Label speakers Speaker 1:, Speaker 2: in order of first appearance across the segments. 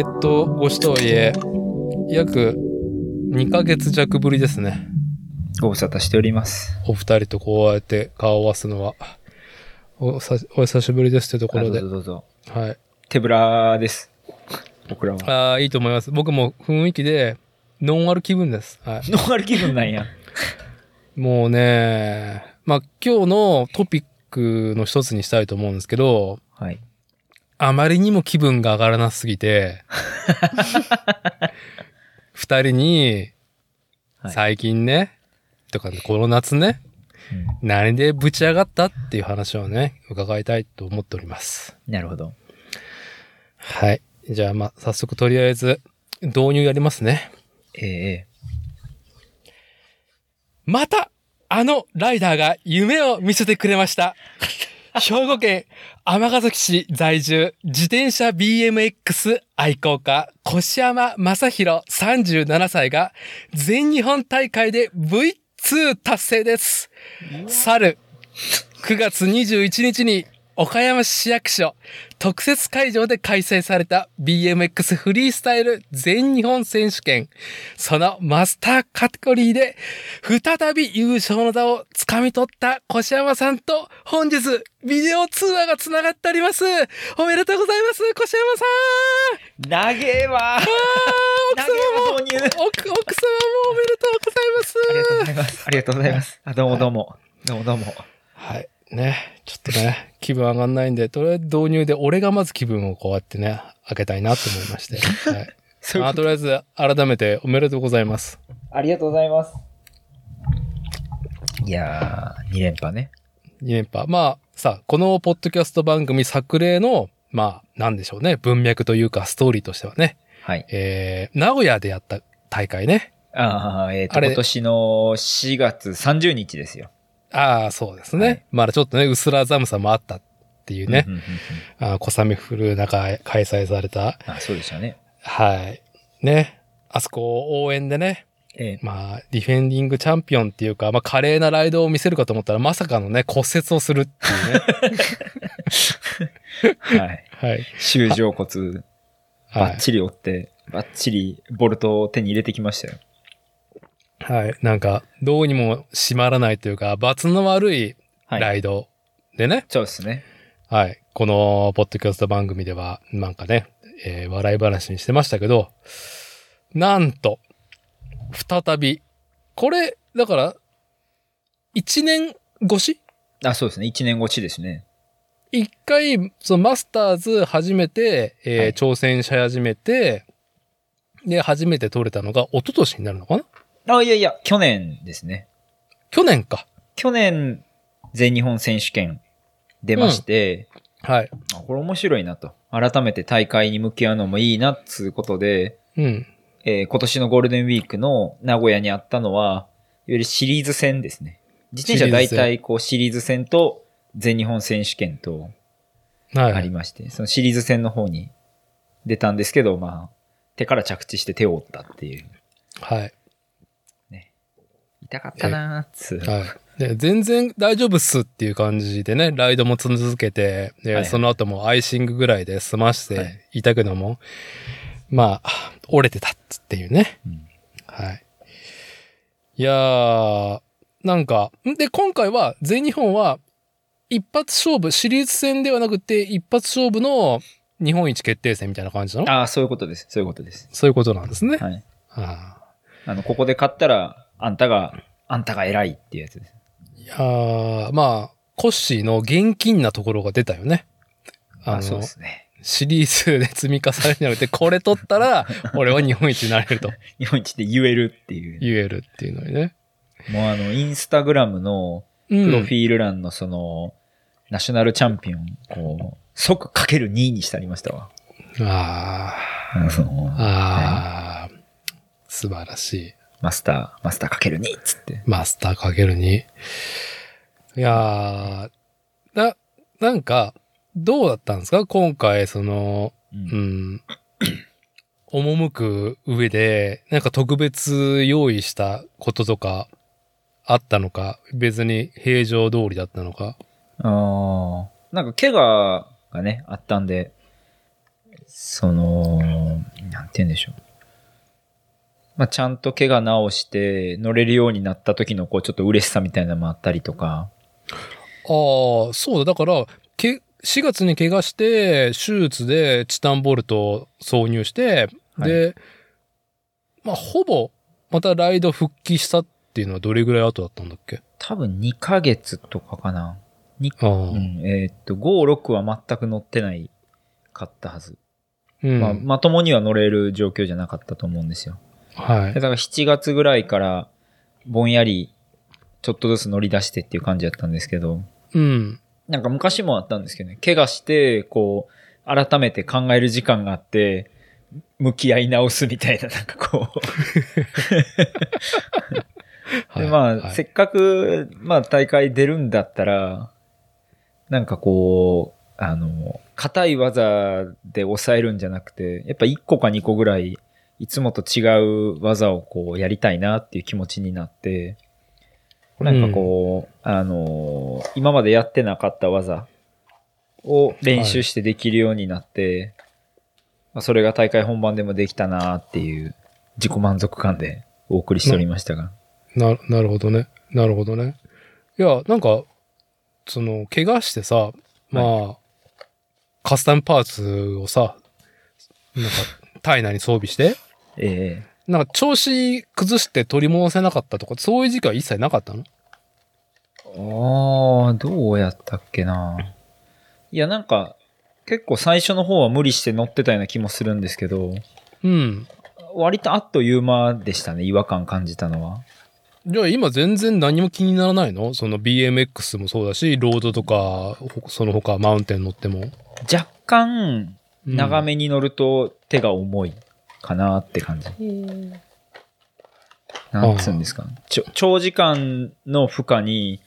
Speaker 1: ネット越しとはいえ、約2ヶ月弱ぶりですね。
Speaker 2: ご無沙汰しております。
Speaker 1: お二人とこうやって顔を合わすのは。おさお久しぶりですってところで
Speaker 2: あどう。ぞどうぞ。
Speaker 1: はい。
Speaker 2: 手ぶらです。僕らは。
Speaker 1: ああ、いいと思います。僕も雰囲気で、ノンアル気分です。はい。
Speaker 2: ノンアル気分なんや。
Speaker 1: もうね、まあ今日のトピックの一つにしたいと思うんですけど、
Speaker 2: はい。
Speaker 1: あまりにも気分が上がらなすぎて、二人に、
Speaker 2: はい
Speaker 1: 最近ね、とかこの夏ね、
Speaker 2: うん
Speaker 1: 何でぶち上がったっていう話をね、伺いたいと思っております。
Speaker 2: なるほど。
Speaker 1: はい。じゃあまあ早速とりあえず導入やりますね。
Speaker 2: えええ
Speaker 1: また、あのライダーが夢を見せてくれました。兵庫県尼崎市在住、自転車 BMX 愛好家、越山正宏37歳が全日本大会で V2 達成です。去る9月21日に岡山市役所特設会場で開催された BMX フリースタイル全日本選手権。そのマスターカテゴリーで再び優勝の座を掴み取った越山さんと本日ビデオ通話が繋がっております。おめでとうございます、越山さん
Speaker 2: 長えわ
Speaker 1: あー奥
Speaker 2: 長
Speaker 1: 様も奥様もおめでとうございます。
Speaker 2: ありがとうございます。ありがとうございます。あ、どうもどうも。どうもどうも。
Speaker 1: はい。ね。ちょっとね、気分上がんないんで、とりあえず導入で俺がまず気分をこうやってね、上げたいなと思いまして。はい。まあ、とりあえず、改めておめでとうございます。
Speaker 2: ありがとうございます。いやー、2連覇ね。
Speaker 1: 2連覇。まあ、さ、このポッドキャスト番組作例の、まあ、なんでしょうね、文脈というかストーリーとしてはね、
Speaker 2: はい。
Speaker 1: えー、名古屋でやった大会ね。
Speaker 2: ああ、えっ、と、
Speaker 1: あれ
Speaker 2: 今年の4月30日ですよ。
Speaker 1: ああ、そうですね。
Speaker 2: はい
Speaker 1: まだちょっとね、うすら寒さもあったっていうね
Speaker 2: う、んうんうんうん
Speaker 1: あー小雨降る中開催された、
Speaker 2: あ、そうでしたね。
Speaker 1: はい。ね。あそこ応援でね、
Speaker 2: え
Speaker 1: まあ、ディフェンディングチャンピオンっていうか、まあ、華麗なライドを見せるかと思ったら、まさかのね、骨折をするっていうね。
Speaker 2: えはい。
Speaker 1: はい。
Speaker 2: 修正骨、
Speaker 1: はい。
Speaker 2: バッチリ折って、バッチリボルトを手に入れてきましたよ。
Speaker 1: はい。なんか、どうにも締まらないというか、罰の悪い
Speaker 2: はい。
Speaker 1: ライドでね、
Speaker 2: そうですね。
Speaker 1: はい。この、ポッドキャスト番組では、なんかね、えー笑い話にしてましたけど、なんと、再び、これ、だから、一年越し？
Speaker 2: あ、そうですね。1年越しですね。
Speaker 1: 一回、そのマスターズ初めて、えー
Speaker 2: はい
Speaker 1: 挑戦し始めて、で、初めて取れたのが一昨年になるのかな？
Speaker 2: あ、いやいや、去年ですね。
Speaker 1: 去年か。
Speaker 2: 去年、全日本選手権出まして、
Speaker 1: はい。
Speaker 2: あこれ面白いなと。改めて大会に向き合うのもいいなっつうことで、
Speaker 1: うん。
Speaker 2: えー今年のゴールデンウィークの名古屋にあったのは、いわゆるシリーズ戦ですね。自転車大体こうシリーズ戦と全日本選手権と
Speaker 1: はい。
Speaker 2: ありまして、そのシリーズ戦の方に出たんですけど、まあ、手から着地して手を折ったっていう。
Speaker 1: はい。
Speaker 2: 痛かったなーっつう。
Speaker 1: はい。で、全然大丈夫っすっていう感じでね、ライドも続けて、で、
Speaker 2: はいはい
Speaker 1: その後もアイシングぐらいで済まし
Speaker 2: は
Speaker 1: ていたけども、まあ、折れてたっていうね。
Speaker 2: うん
Speaker 1: はい。いやー、なんか、んで、今回は、全日本は、一発勝負、シリーズ戦ではなくて、一発勝負の日本一決定戦みたいな感じなの？
Speaker 2: ああ、そういうことです。そういうことです。
Speaker 1: そういうことなんですね。
Speaker 2: はい。
Speaker 1: あ
Speaker 2: あの、ここで勝ったら、あんたが、あんたが偉いっていうやつです。
Speaker 1: ーいやー、まあ、コッシーの現金なところが出たよね。あの、
Speaker 2: あそうですね。
Speaker 1: シリーズで積み重ねじゃなくて、これ取ったら、俺は日本一になれると
Speaker 2: 日本一で言えるっていう。
Speaker 1: 言えるっていうのにね。
Speaker 2: もうあの、インスタグラムの
Speaker 1: うん
Speaker 2: プロフィール欄のその、ナショナルチャンピオン、こう、即かける2にしてありましたわ。
Speaker 1: あ
Speaker 2: あ、
Speaker 1: ああ、素晴らしい。
Speaker 2: マスター、マスターかける2っつって。
Speaker 1: マスターかけるに。いやー、な、なんか、どうだったんですか？今回、その、
Speaker 2: う
Speaker 1: うんん、赴く上で、なんか特別用意したこととか、あったのか、別に平常通りだったのか？
Speaker 2: ああ。なんか怪我がね、あったんで、その、なんて言うんでしょう。まあ、ちゃんと怪我治して乗れるようになった時のこうちょっと嬉しさみたいなのもあったりとか。
Speaker 1: ああ、そうだ。だから、け4月に怪我して、手術でチタンボルトを挿入して、で、まあ、ほぼ、またライド復帰したっていうのはどれぐらい後だったんだっけ？
Speaker 2: 多分2ヶ月とかかな。に
Speaker 1: ああ、
Speaker 2: うん、えーっと、5、6は全く乗ってないかったはず。
Speaker 1: うん。
Speaker 2: まあ、まともには乗れる状況じゃなかったと思うんですよ。
Speaker 1: はい
Speaker 2: だ。から7月ぐらいからぼんやりちょっとずつ乗り出してっていう感じだったんですけど、
Speaker 1: うん。
Speaker 2: なんか昔もあったんですけどね、怪我して、こう、改めて考える時間があって、向き合い直すみたいな、なんかこう。で、まあ、
Speaker 1: はい
Speaker 2: せっかく、まあ大会出るんだったら、なんかこう、あの、硬い技で抑えるんじゃなくて、やっぱ1個か2個ぐらい、いつもと違う技をこうやりたいなっていう気持ちになって、なんかこう、あの、今までやってなかった技を練習してできるようになって、まあそれが大会本番でもできたなっていう自己満足感でお送りしておりましたが。
Speaker 1: な、なるほどね。なるほどね。いや、なんか、その、怪我してさ、まあ、カスタムパーツをさ、なんか、体内に装備して、
Speaker 2: え
Speaker 1: なんか調子崩して取り戻せなかったとか、そういう時期は一切なかったの？
Speaker 2: えああ、どうやったっけないや、なんか、結構最初の方は無理して乗ってたような気もするんですけど、
Speaker 1: うん。
Speaker 2: 割とあっという間でしたね、違和感感じたのは。
Speaker 1: じゃあ今全然何も気にならないの？その BMX もそうだし、ロードとか、ほその他マウンテン乗っても。
Speaker 2: 若干、
Speaker 1: うん
Speaker 2: 長めに乗ると手が重いかなって感じ。なんつうんですか？ちょ長時間の負荷に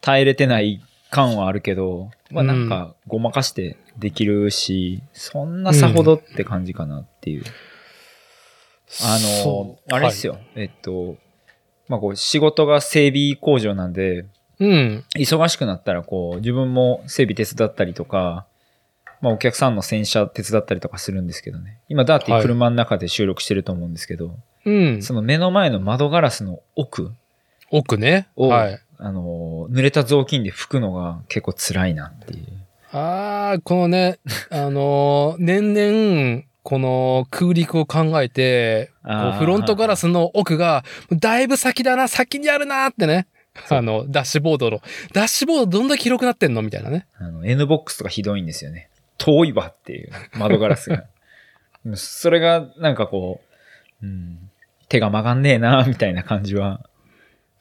Speaker 2: 耐えれてない感はあるけど、まあなんかごまかしてできるし、そんなさほどって感じかなっていう。あの、あれですよ。。えっと、まあこう仕事が整備工場なんで、
Speaker 1: はいうん。
Speaker 2: 忙しくなったらこう自分も整備手伝ったりとか、まあお客さんの洗車手伝ったりとかするんですけどね。今ダーティー車の中で収録してると思うんですけど、
Speaker 1: うん。
Speaker 2: その目の前の窓ガラスの奥
Speaker 1: 奥ね。
Speaker 2: を、
Speaker 1: はい。
Speaker 2: あの、濡れた雑巾で拭くのが結構辛いなっていう。
Speaker 1: ああ、このね、あのー年々、この空陸を考えて、フロントガラスの奥が、だいぶ先だな、先にあるなってね。あの、ダッシュボードの。ダッシュボードどんだけ広くなってんの？みたいなね。
Speaker 2: あの、N ボックスとかひどいんですよね。遠いわっていう窓ガラスが。う んそれがなんかこう、うん、手が曲がんねえな、みたいな感じは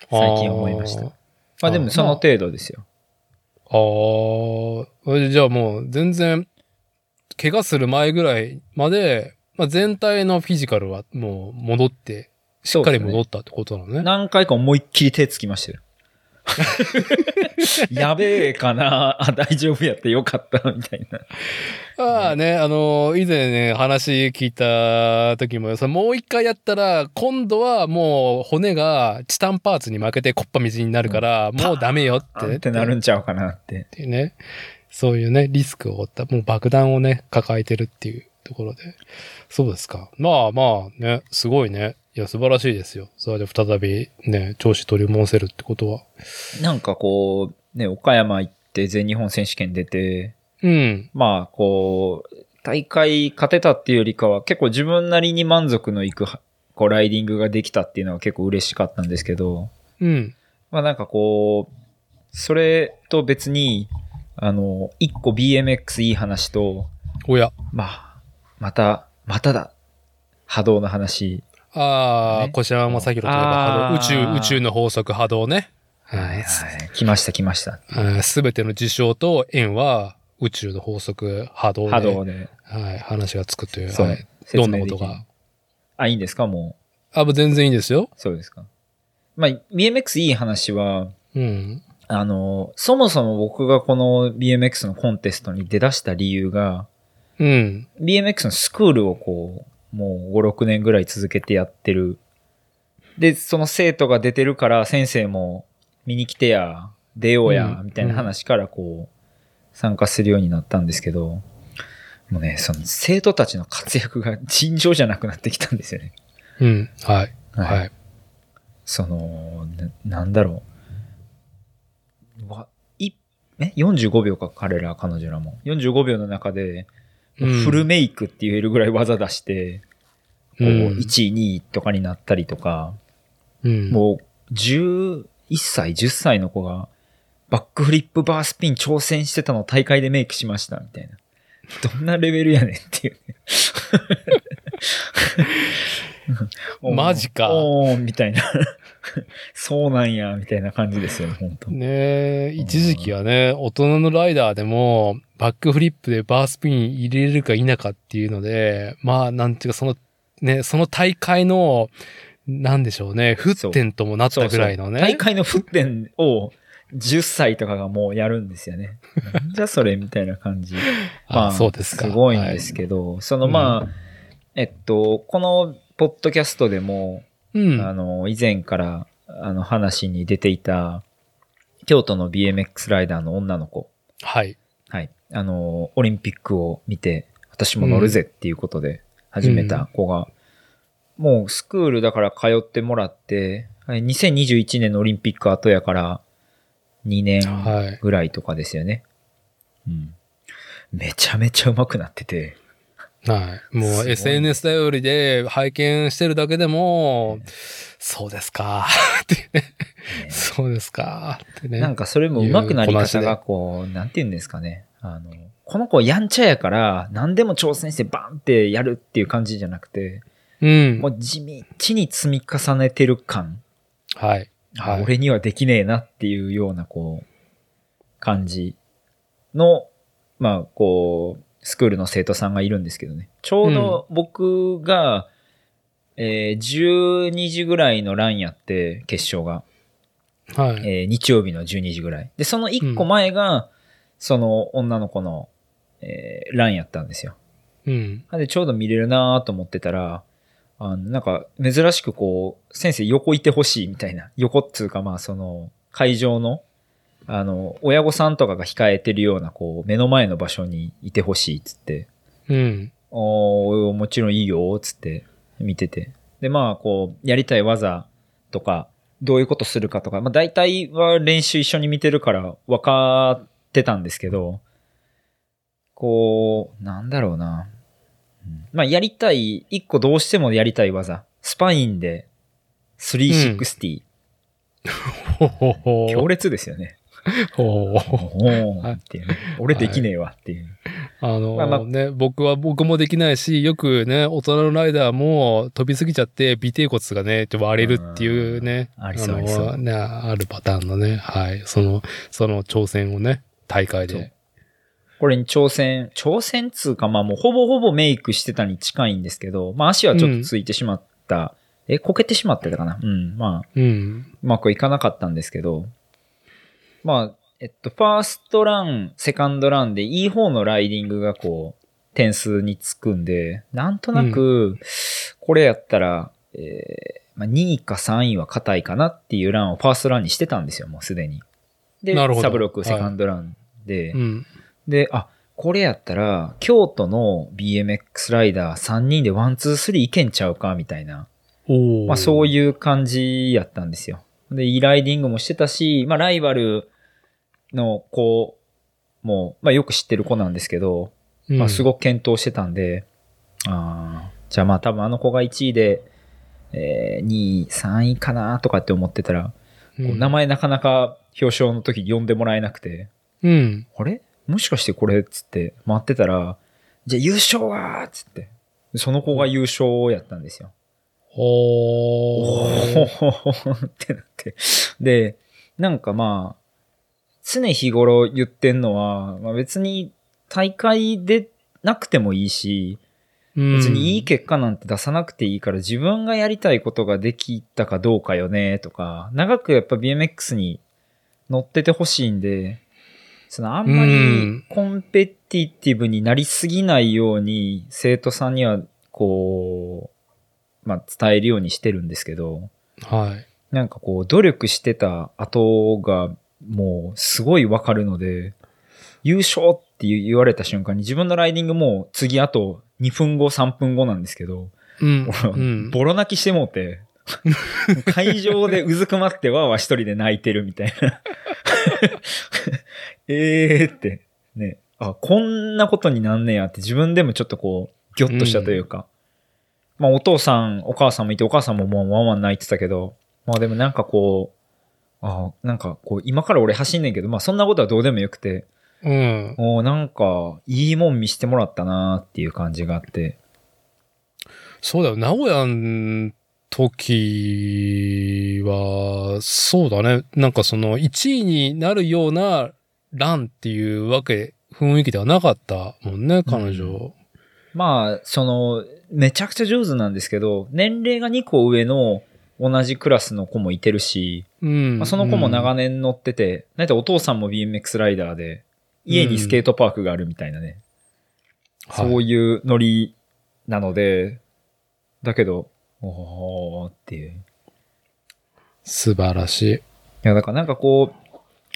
Speaker 2: 最近思いました。
Speaker 1: あー
Speaker 2: まあでもその程度ですよ。
Speaker 1: あーじゃあもう全然、怪我する前ぐらいまで、まあ、全体のフィジカルはもう戻って、しっかり戻ったってことなのね。
Speaker 2: 何回か思いっきり手つきましたよ。やべえかなあ、大丈夫やってよかった、みたいな。
Speaker 1: ああね、あの、以前ね、話聞いた時も、そのもう一回やったら、今度はもう骨がチタンパーツに負けてコッパ水になるから、もうダメよってね。
Speaker 2: ってなるんちゃうかなって。
Speaker 1: っていうね。そういうね、リスクを負った、もう爆弾をね、抱えてるっていうところで。そうですか。まあまあね、すごいね。いや、素晴らしいですよ。それで再びね、調子取り戻せるってことは。
Speaker 2: なんかこう、ね、岡山行って全日本選手権出て、
Speaker 1: うん。
Speaker 2: まあ、こう、大会勝てたっていうよりかは、結構自分なりに満足のいく、こう、ライディングができたっていうのは結構嬉しかったんですけど、
Speaker 1: うん。
Speaker 2: まあなんかこう、それと別に、あの、一個 BMX いい話と、
Speaker 1: おや。
Speaker 2: まあ、また、まただ、波動の話。
Speaker 1: ああ、
Speaker 2: ね
Speaker 1: 小島正宏といえば波動、宇宙、宇宙の法則波動ね。
Speaker 2: はい。来ました来ました。
Speaker 1: すべての事象と円は宇宙の法則波動で、
Speaker 2: 波動で。
Speaker 1: はい、話がつくという。
Speaker 2: そう
Speaker 1: はい、どんなことが？
Speaker 2: あ、いいんですか？も
Speaker 1: あ、もう全然いいですよ。
Speaker 2: う。そうですか。まあ、BMX いい話は、
Speaker 1: うん。
Speaker 2: あの、そもそも僕がこの BMX のコンテストに出だした理由が、
Speaker 1: うん。
Speaker 2: BMX のスクールをこう、もう5、6年ぐらい続けてやってる。で、その生徒が出てるから先生も見に来てや、出ようや、
Speaker 1: うん
Speaker 2: みたいな話からこう、参加するようになったんですけど、もうね、その生徒たちの活躍が尋常じゃなくなってきたんですよね。
Speaker 1: うん。はい。
Speaker 2: はい
Speaker 1: はい。
Speaker 2: その、ななんだろう。わ、い、え ?45 秒か、彼ら、彼女らも。45秒の中で、フルメイクって言えるぐらい技出して、こう、
Speaker 1: うん
Speaker 2: 1位、2位とかになったりとか、
Speaker 1: うん。
Speaker 2: もう、11歳、10歳の子が、バックフリップバースピン挑戦してたのを大会でメイクしました、みたいな。どんなレベルやねんっていうね。
Speaker 1: マジか
Speaker 2: おー、みたいな。そうなんや、みたいな感じですよね、本当
Speaker 1: ねえ、一時期はね、大人のライダーでも、バックフリップでバースピン入れれるか否かっていうので、まあ、なんていうか、その、ね、その大会の、なんでしょうね、沸点ともなったぐらいのね。
Speaker 2: 大会の沸点を10歳とかがもうやるんですよね。じゃそれみたいな感じ。
Speaker 1: あそうですか。
Speaker 2: すごいんですけど、そのまあ、えっと、このポッドキャストでも、
Speaker 1: うん。
Speaker 2: あの、以前から、あの、話に出ていた、京都の BMX ライダーの女の子。
Speaker 1: はい。
Speaker 2: はい。あの、オリンピックを見て、私も乗るぜっていうことで始めた子が、もうスクールだから通ってもらって、はい2021年のオリンピック後やから、2年
Speaker 1: はい。
Speaker 2: ぐらいとかですよね。うん。めちゃめちゃ上手くなってて、
Speaker 1: はい。もう SNS 頼りで拝見してるだけでも、そうですか。ってそうですか。ってね。
Speaker 2: なんかそれも上手くなり方がこう、なんて言うんですかね。あの、この子やんちゃやから何でも挑戦してバンってやるっていう感じじゃなくて、
Speaker 1: うん。
Speaker 2: もう地道に積み重ねてる感。
Speaker 1: はい。
Speaker 2: あ
Speaker 1: はい。
Speaker 2: 俺にはできねえなっていうようなこう、感じの、まあこう、スクールの生徒さんがいるんですけどね。ちょうど僕が、えー12時ぐらいのランやって、決勝が。
Speaker 1: はい。
Speaker 2: えー日曜日の12時ぐらい。で、その1個前が、その女の子の、えーランやったんですよ。
Speaker 1: うん
Speaker 2: でちょうど見れるなと思ってたら、あの、なんか珍しくこう、先生横いてほしいみたいな。横っつうかまあその、会場の、あの、親御さんとかが控えてるような、こう、目の前の場所にいてほしいっつって、
Speaker 1: うん。
Speaker 2: おーもちろんいいよ、つって見てて。で、まあ、こう、やりたい技とか、どういうことするかとか、まあ、大体は練習一緒に見てるから分かってたんですけど、こう、なんだろうな。うんまあ、やりたい、一個どうしてもやりたい技。スパインで、360。
Speaker 1: ほほほ。
Speaker 2: 強烈ですよね。
Speaker 1: ほう
Speaker 2: おー。っていうね。俺できねえわっていう。
Speaker 1: あの
Speaker 2: まあまあ。
Speaker 1: ね、僕は僕もできないし、よくね、大人のライダーも飛びすぎちゃって、尾低骨がね、割れるっていうね、
Speaker 2: うん。ありそうありそう。
Speaker 1: の、ね、あるパターンのね、はい、その、その挑戦をね、大会で。
Speaker 2: これに挑戦、挑戦つうか、まあもうほぼほぼメイクしてたに近いんですけど、まあ足はちょっとついてしまった。え、こけてしまってたかな？うん、まあ、
Speaker 1: うん。
Speaker 2: うまくいかなかったんですけど、まあ、えっと、ファーストラン、セカンドランでいい方のライディングがこう、点数につくんで、なんとなく、これやったら、えーまあ、2位か3位は固いかなっていうランをファーストランにしてたんですよ、もうすでに。で、サブロックセカンドランで、
Speaker 1: うん。
Speaker 2: で、あ、これやったら、京都の BMX ライダー3人でワン、ツー、スリーいけんちゃうかみたいな。
Speaker 1: お
Speaker 2: まあそう
Speaker 1: い
Speaker 2: いう感じやったんですよ。で、いいライディングもしてたし、まあライバルの子も、まあよく知ってる子なんですけど、
Speaker 1: うん、
Speaker 2: まあすごく検討してたんで、ああ、じゃあまあ多分あの子が1位で、えー、2位、3位かなとかって思ってたら、
Speaker 1: うん、
Speaker 2: 名前なかなか表彰の時に呼んでもらえなくて、
Speaker 1: うん。
Speaker 2: あれ？もしかしてこれ？っつって待ってたら、じゃあ優勝はっつって。その子が優勝やったんですよ。
Speaker 1: お
Speaker 2: お
Speaker 1: ー。
Speaker 2: ーってなって。で、なんかまあ、常日頃言ってんのは、まあ、別に大会でなくてもいいし、別にいい結果なんて出さなくていいから自分がやりたいことができたかどうかよねとか、長くやっぱ BMX に乗っててほしいんで、そのあんま
Speaker 1: う
Speaker 2: り
Speaker 1: ん。
Speaker 2: コンペティティブになりすぎないように生徒さんにはこう、まあ伝えるようにしてるんですけど、
Speaker 1: はい。
Speaker 2: なんかこう努力してた後がもうすごいわかるので、優勝って言われた瞬間に自分のライディングもう次あと2分後、3分後なんですけど、
Speaker 1: うん。
Speaker 2: 俺
Speaker 1: うん。
Speaker 2: ボロ泣きしてもうて、会場でうずくまってわーわー一人で泣いてるみたいな。えーって、ね。あ、こんなことになんねやって自分でもちょっとこう、ギョッとしたというか。まあお父さん、お母さんもいて、お母さんももうワンワン泣いてたけど、まあでもなんかこう、あなんかこう、今から俺走んねんけど、まあそんなことはどうでもよくて、
Speaker 1: うん。
Speaker 2: おーなんか、いいもん見してもらったなーっていう感じがあって。
Speaker 1: そうだよ。名古屋の時は、そうだね。なんかその1位になるようなランっていうわけ、雰囲気ではなかったもんね、彼女。
Speaker 2: まあ、その、めちゃくちゃ上手なんですけど、年齢が2個上の同じクラスの子もいてるし、
Speaker 1: うん。
Speaker 2: まあ、その子も長
Speaker 1: 年。
Speaker 2: 年乗ってて、なんてお父さんも BMX ライダーで、家にスケートパークがあるみたいなね、そう
Speaker 1: はい。
Speaker 2: いうノリなので、だけど、おーっていう。い
Speaker 1: 素晴らしい。
Speaker 2: や、だからなんかこう、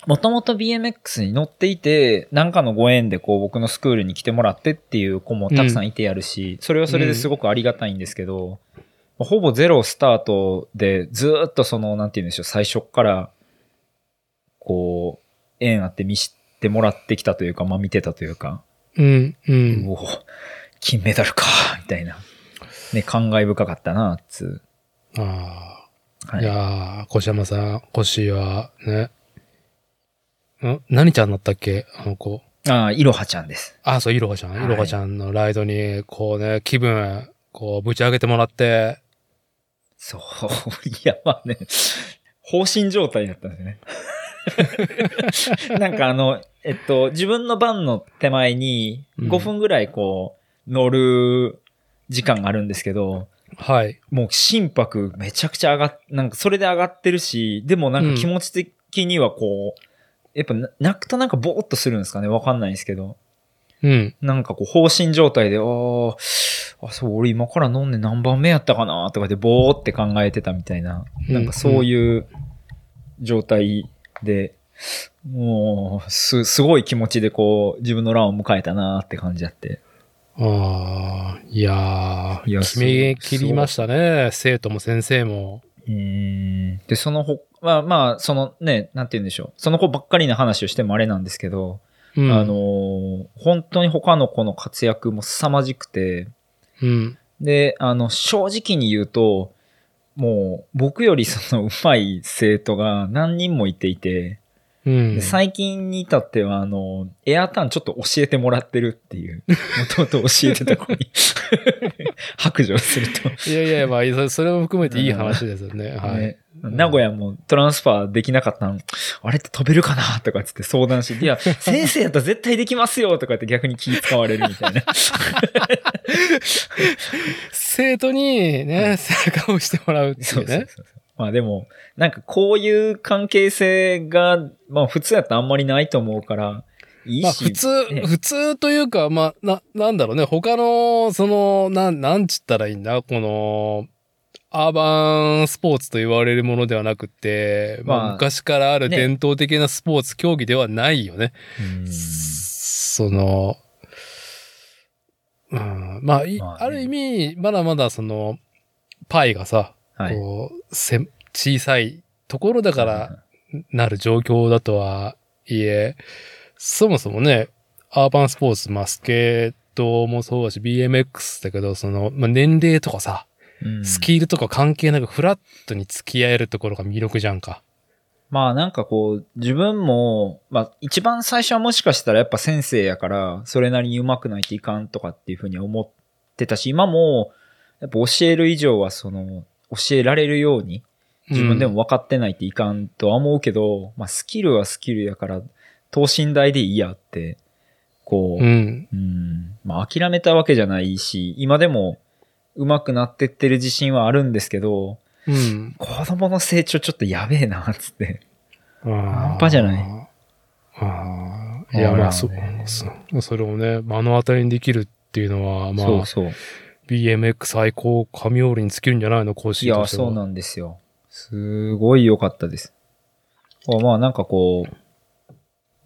Speaker 2: もともと BMX に乗っていて、なんかのご縁でこう僕のスクールに来てもらってっていう子もたくさんいてやるし、それはそれですごくありがたいんですけど、ほぼゼロスタートでずーっとその、なんて言うんでしょう、最初っから、こう、縁あって見してもらってきたというか、まあ見てたというか、
Speaker 1: うん、うん。
Speaker 2: おお金メダルか、みたいな。ね、感慨深かったな、つ
Speaker 1: あ
Speaker 2: う。
Speaker 1: あ。
Speaker 2: はい
Speaker 1: いやー、越山さん、越はね。ん？何ちゃんだったっけ？あの子。
Speaker 2: ああ、いろはちゃんです。
Speaker 1: あ、そう、いろはちゃん。
Speaker 2: はい
Speaker 1: いろはちゃんのライドに、こうね、気分、こう、ぶち上げてもらって、
Speaker 2: そう、いや、まあね、放心状態だったんですよね。なんかあの、えっと、自分の番の手前に
Speaker 1: うん
Speaker 2: 5分ぐらいこう、乗る時間があるんですけど、
Speaker 1: はい。
Speaker 2: もう心拍めちゃくちゃ上がっ、なんかそれで上がってるし、でもなんか気持ち的にはこう、やっぱな泣くとなんかボーっとするんですかねわかんないんですけど。
Speaker 1: うん。
Speaker 2: なんかこう、放心状態で、あーあ、そう、俺今から飲んで何番目やったかなとかでボーって考えてたみたいな、
Speaker 1: うん
Speaker 2: なんかそういう状態で、もう、す、すごい気持ちでこう、自分の欄を迎えたなって感じあって。
Speaker 1: ああ、いやー、
Speaker 2: いや
Speaker 1: 決め切りましたね。生徒も先生も。
Speaker 2: うーん。で、そのほ、まあまあ、そのね、なんて言うんでしょう。その子ばっかりな話をしてもあれなんですけど、
Speaker 1: うん。
Speaker 2: あのー本当に他の子の活躍も凄まじくて、
Speaker 1: うん。
Speaker 2: で、あの、正直に言うと、もう、僕よりその上手い生徒が何人もいていて、
Speaker 1: うん。
Speaker 2: で最近に至っては、あの、エアターンちょっと教えてもらってるっていう、もともと教えてた子に 白状すると、
Speaker 1: いやいや、まあ、そそれも含めていい話ですよね。はい。
Speaker 2: ね名古屋もトランスファーできなかったの、あれって飛べるかなとかつって相談して、いや、先生やったら絶対できますよとかって逆に気使われるみたいな。
Speaker 1: 生徒にね、背中をしてもらうって
Speaker 2: そ
Speaker 1: いううね。
Speaker 2: そうそうそう。まあでも、なんかこういう関係性が、まあ普通やったらあんまりないと思うから、いいし。
Speaker 1: まあ普通、
Speaker 2: ね
Speaker 1: 普通というか、まあ、な、なんだろうね。他の、その、なん、なんつったらいいんだ？この、アーバンスポーツと言われるものではなくて、まあ、
Speaker 2: まあ
Speaker 1: 昔からある
Speaker 2: ね
Speaker 1: 伝統的なスポーツ競技ではないよね。
Speaker 2: うん
Speaker 1: その、うん、まあ、い
Speaker 2: まあね
Speaker 1: ある意味、まだまだその、パイがさ、
Speaker 2: はい。
Speaker 1: こう、せ小さいところだからなる状況だとはいえ、そもそもね、アーバンスポーツ、まあ、スケートもそうだし、BMX だけど、その、まあ、年齢とかさ、
Speaker 2: うん
Speaker 1: スキルとか関係なくフラットに付き合えるところが魅力じゃんか。
Speaker 2: まあなんかこう、自分も、まあ一番最初はもしかしたらやっぱ先生やから、それなりに上手くないといかんとかっていうふうに思ってたし、今も、やっぱ教える以上はその、教えられるように、自分でも分かってないといかんとは思うけど、まあスキルはスキルやから、等身大でいいやって、こう、
Speaker 1: うん。
Speaker 2: うん。まあ諦めたわけじゃないし、今でも上手くなってってる自信はあるんですけど、
Speaker 1: うん。
Speaker 2: 子供の成長ちょっとやべえな、つって。
Speaker 1: 半
Speaker 2: 半端じゃない。
Speaker 1: ああ。いや、まあ、そ
Speaker 2: ほらね
Speaker 1: そそれをね、目の当たりにできるっていうのは、まあ、
Speaker 2: そうそう。
Speaker 1: BMX 最高神オールに尽きるんじゃないの講
Speaker 2: い
Speaker 1: 師と
Speaker 2: や、そうなんですよ。すごい良かったです。あまあなんかこう、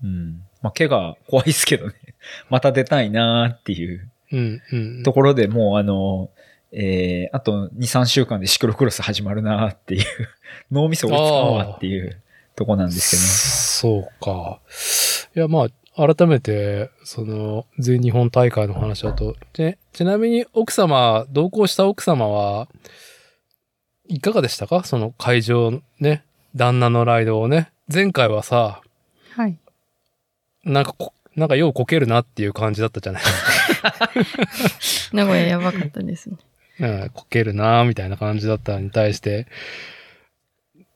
Speaker 2: うん。まあ、怪我怖いですけどね。また出たいなーっていう
Speaker 1: うん、うん。
Speaker 2: ところでもうあの、えー、あと2、3週間でシクロクロス始まるなーっていう、脳みそ追いつかんわっていうとこなんです
Speaker 1: そうか。いや、まあ、改めて、その、全日本大会の話だと、で、ちなみに奥様、同行した奥様は、いかがでしたか？その会場ね、旦那のライドをね。前回はさ、
Speaker 3: はい。
Speaker 1: なんかこ、なんかようこけるなっていう感じだったじゃない
Speaker 3: 名古屋やばかったですね。
Speaker 1: うん、こけるなみたいな感じだったのに対して、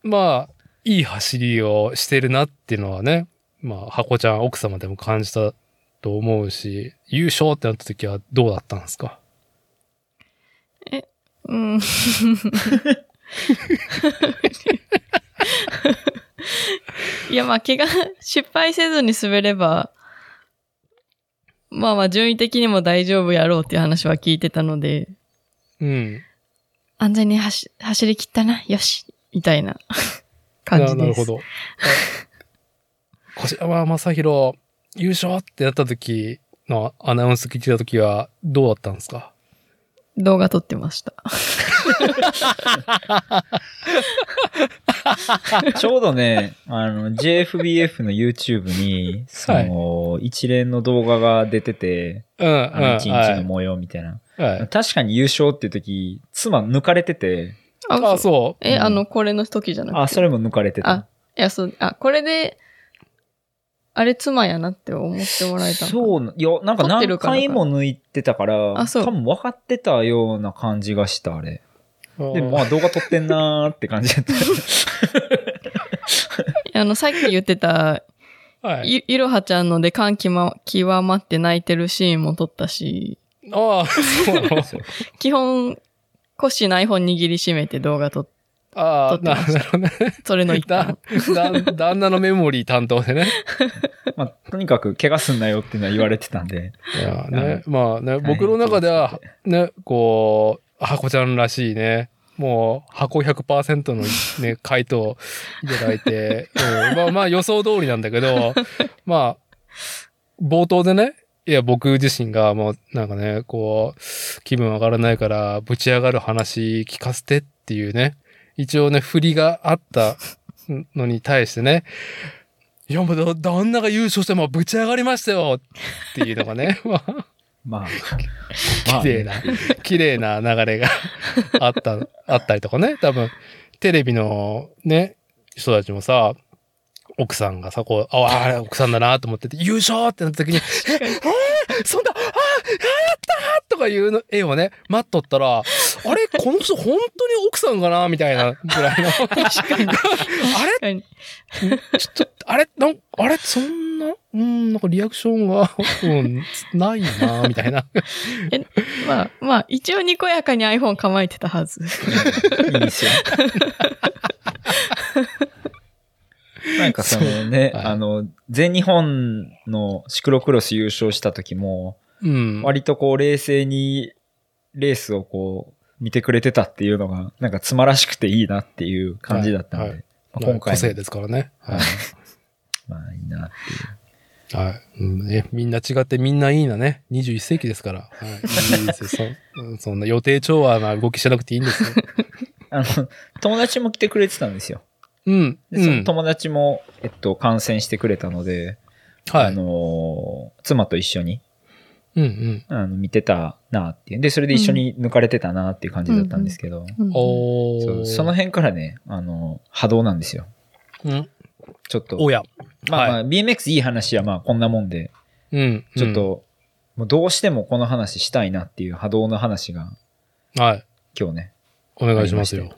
Speaker 1: まあ、いい走りをしてるなっていうのはね、まあ、箱ちゃん奥様でも感じたと思うし、優勝ってなった時はどうだったんですか？
Speaker 3: えうん。いや、まあ、怪我、失敗せずに滑れば、まあまあ、順位的にも大丈夫やろうっていう話は聞いてたので、
Speaker 1: うん。
Speaker 3: 安全に走走り切ったな、よし、みたいな 感じです。
Speaker 1: ななるほど。小島正宏、優勝ってなった時のアナウンス聞いてた時はどうだったんですか？
Speaker 3: 動画撮ってました。
Speaker 2: ちょうどね、あの、JFBF の YouTube に、その、一連の動画が出てて、
Speaker 1: うん、うん。
Speaker 2: あの一日
Speaker 1: はい
Speaker 2: の模様みたいな。
Speaker 1: はい。
Speaker 2: 確かに優勝っていう時、妻抜かれてて、
Speaker 3: あ
Speaker 1: あ、そう。
Speaker 3: え、
Speaker 2: うん
Speaker 3: あの、これの時じゃなくて？
Speaker 2: あ、それも抜かれてた。
Speaker 3: あ、いや、そう、あ、これで、あれ妻やなって思ってもらえた
Speaker 2: そうな、いや、なんか何回も抜いてたから、
Speaker 3: あそう
Speaker 2: 多分分かってたような感じがした、あれ。でもま
Speaker 1: あ
Speaker 2: あ動画撮ってんなーって感じだった。
Speaker 3: あの、さっき言ってた、
Speaker 1: はい。
Speaker 3: いいろはちゃんので感極まって泣いてるシーンも撮ったし、
Speaker 1: ああ、そうなの？
Speaker 2: そ う
Speaker 3: 基本、コッシーの iPhone 握りしめて動画撮っ
Speaker 1: ああ、なるほどね。
Speaker 3: それの一
Speaker 1: だ
Speaker 3: 環。、
Speaker 1: だ、旦那のメモリー担当でね。
Speaker 2: まあ、とにかく怪我すんなよっていうのは言われてたんで。
Speaker 1: いやね
Speaker 2: はい、
Speaker 1: まあね、僕の中では、ね、こう、箱ちゃんらしいね、もう、箱100%のね、回答いただいて、うんまあまあ予想通りなんだけど、まあ、冒頭でね、いや、僕自身がもう、なんかね、こう、気分上がらないから、ぶち上がる話聞かせてっていうね、一応ね、振りがあったのに対してね、いや、もうだ、旦那が優勝してもうぶち上がりましたよ。っていうのがね、まあ、
Speaker 2: まあ、
Speaker 1: 綺麗な、綺麗な流れがあった、あったりとかね。多分、テレビのね、人たちもさ、奥さんがさ、こう、あ、あれ奥さんだなと思ってて、優勝ってなった時に、え、えーそんな、あ、あやったーとかいうの絵をね、待っとったら、あれこの人本当に奥さんかなみたいなぐらいの。あれ？ちょっと、あれなんあれ？そんな？うん、なんかリアクションが、うん、ないなみたいな。
Speaker 3: まあ、まあ、一応にこやかに iPhone 構えてたはず。
Speaker 2: いいですよ。なんかそのね、
Speaker 1: はい
Speaker 2: あの、全日本のシクロクロス優勝した時も、
Speaker 1: うん。
Speaker 2: 割とこう冷静にレースをこう見てくれてたっていうのが、なんかつまらしくていいなっていう感じだったので、
Speaker 1: はい
Speaker 2: まあ今回も
Speaker 1: 個性ですからね。は
Speaker 2: はい まあいいなっていう。
Speaker 1: い。はい。うんね、みんな違ってみんないいなね。21世紀ですから。はい。いいですよそうん そんな予定調和な動きしなくていいんですよ。
Speaker 2: あの、友達も来てくれてたんですよ。
Speaker 1: うん。
Speaker 2: でその
Speaker 1: うん。
Speaker 2: 友達も、えっと、感染してくれたので、あ
Speaker 1: はい。
Speaker 2: のー妻と一緒に、
Speaker 1: うんうん。
Speaker 2: あの、見てたなっていう。で、それで一緒に抜かれてたなっていう感じだったんですけど、
Speaker 3: うん
Speaker 1: おー。
Speaker 2: そうその辺からね、あの、波動なんですよ。
Speaker 1: うん。
Speaker 2: ちょっと。
Speaker 1: おや。
Speaker 2: まあまあ、
Speaker 1: は
Speaker 2: BMX いい話はまあこんなもんで、
Speaker 1: うん。
Speaker 2: ちょっと、もうどうしてもこの話したいなっていう波動の話が
Speaker 1: うん。はい。
Speaker 2: 今日ね。
Speaker 1: お願いしますよ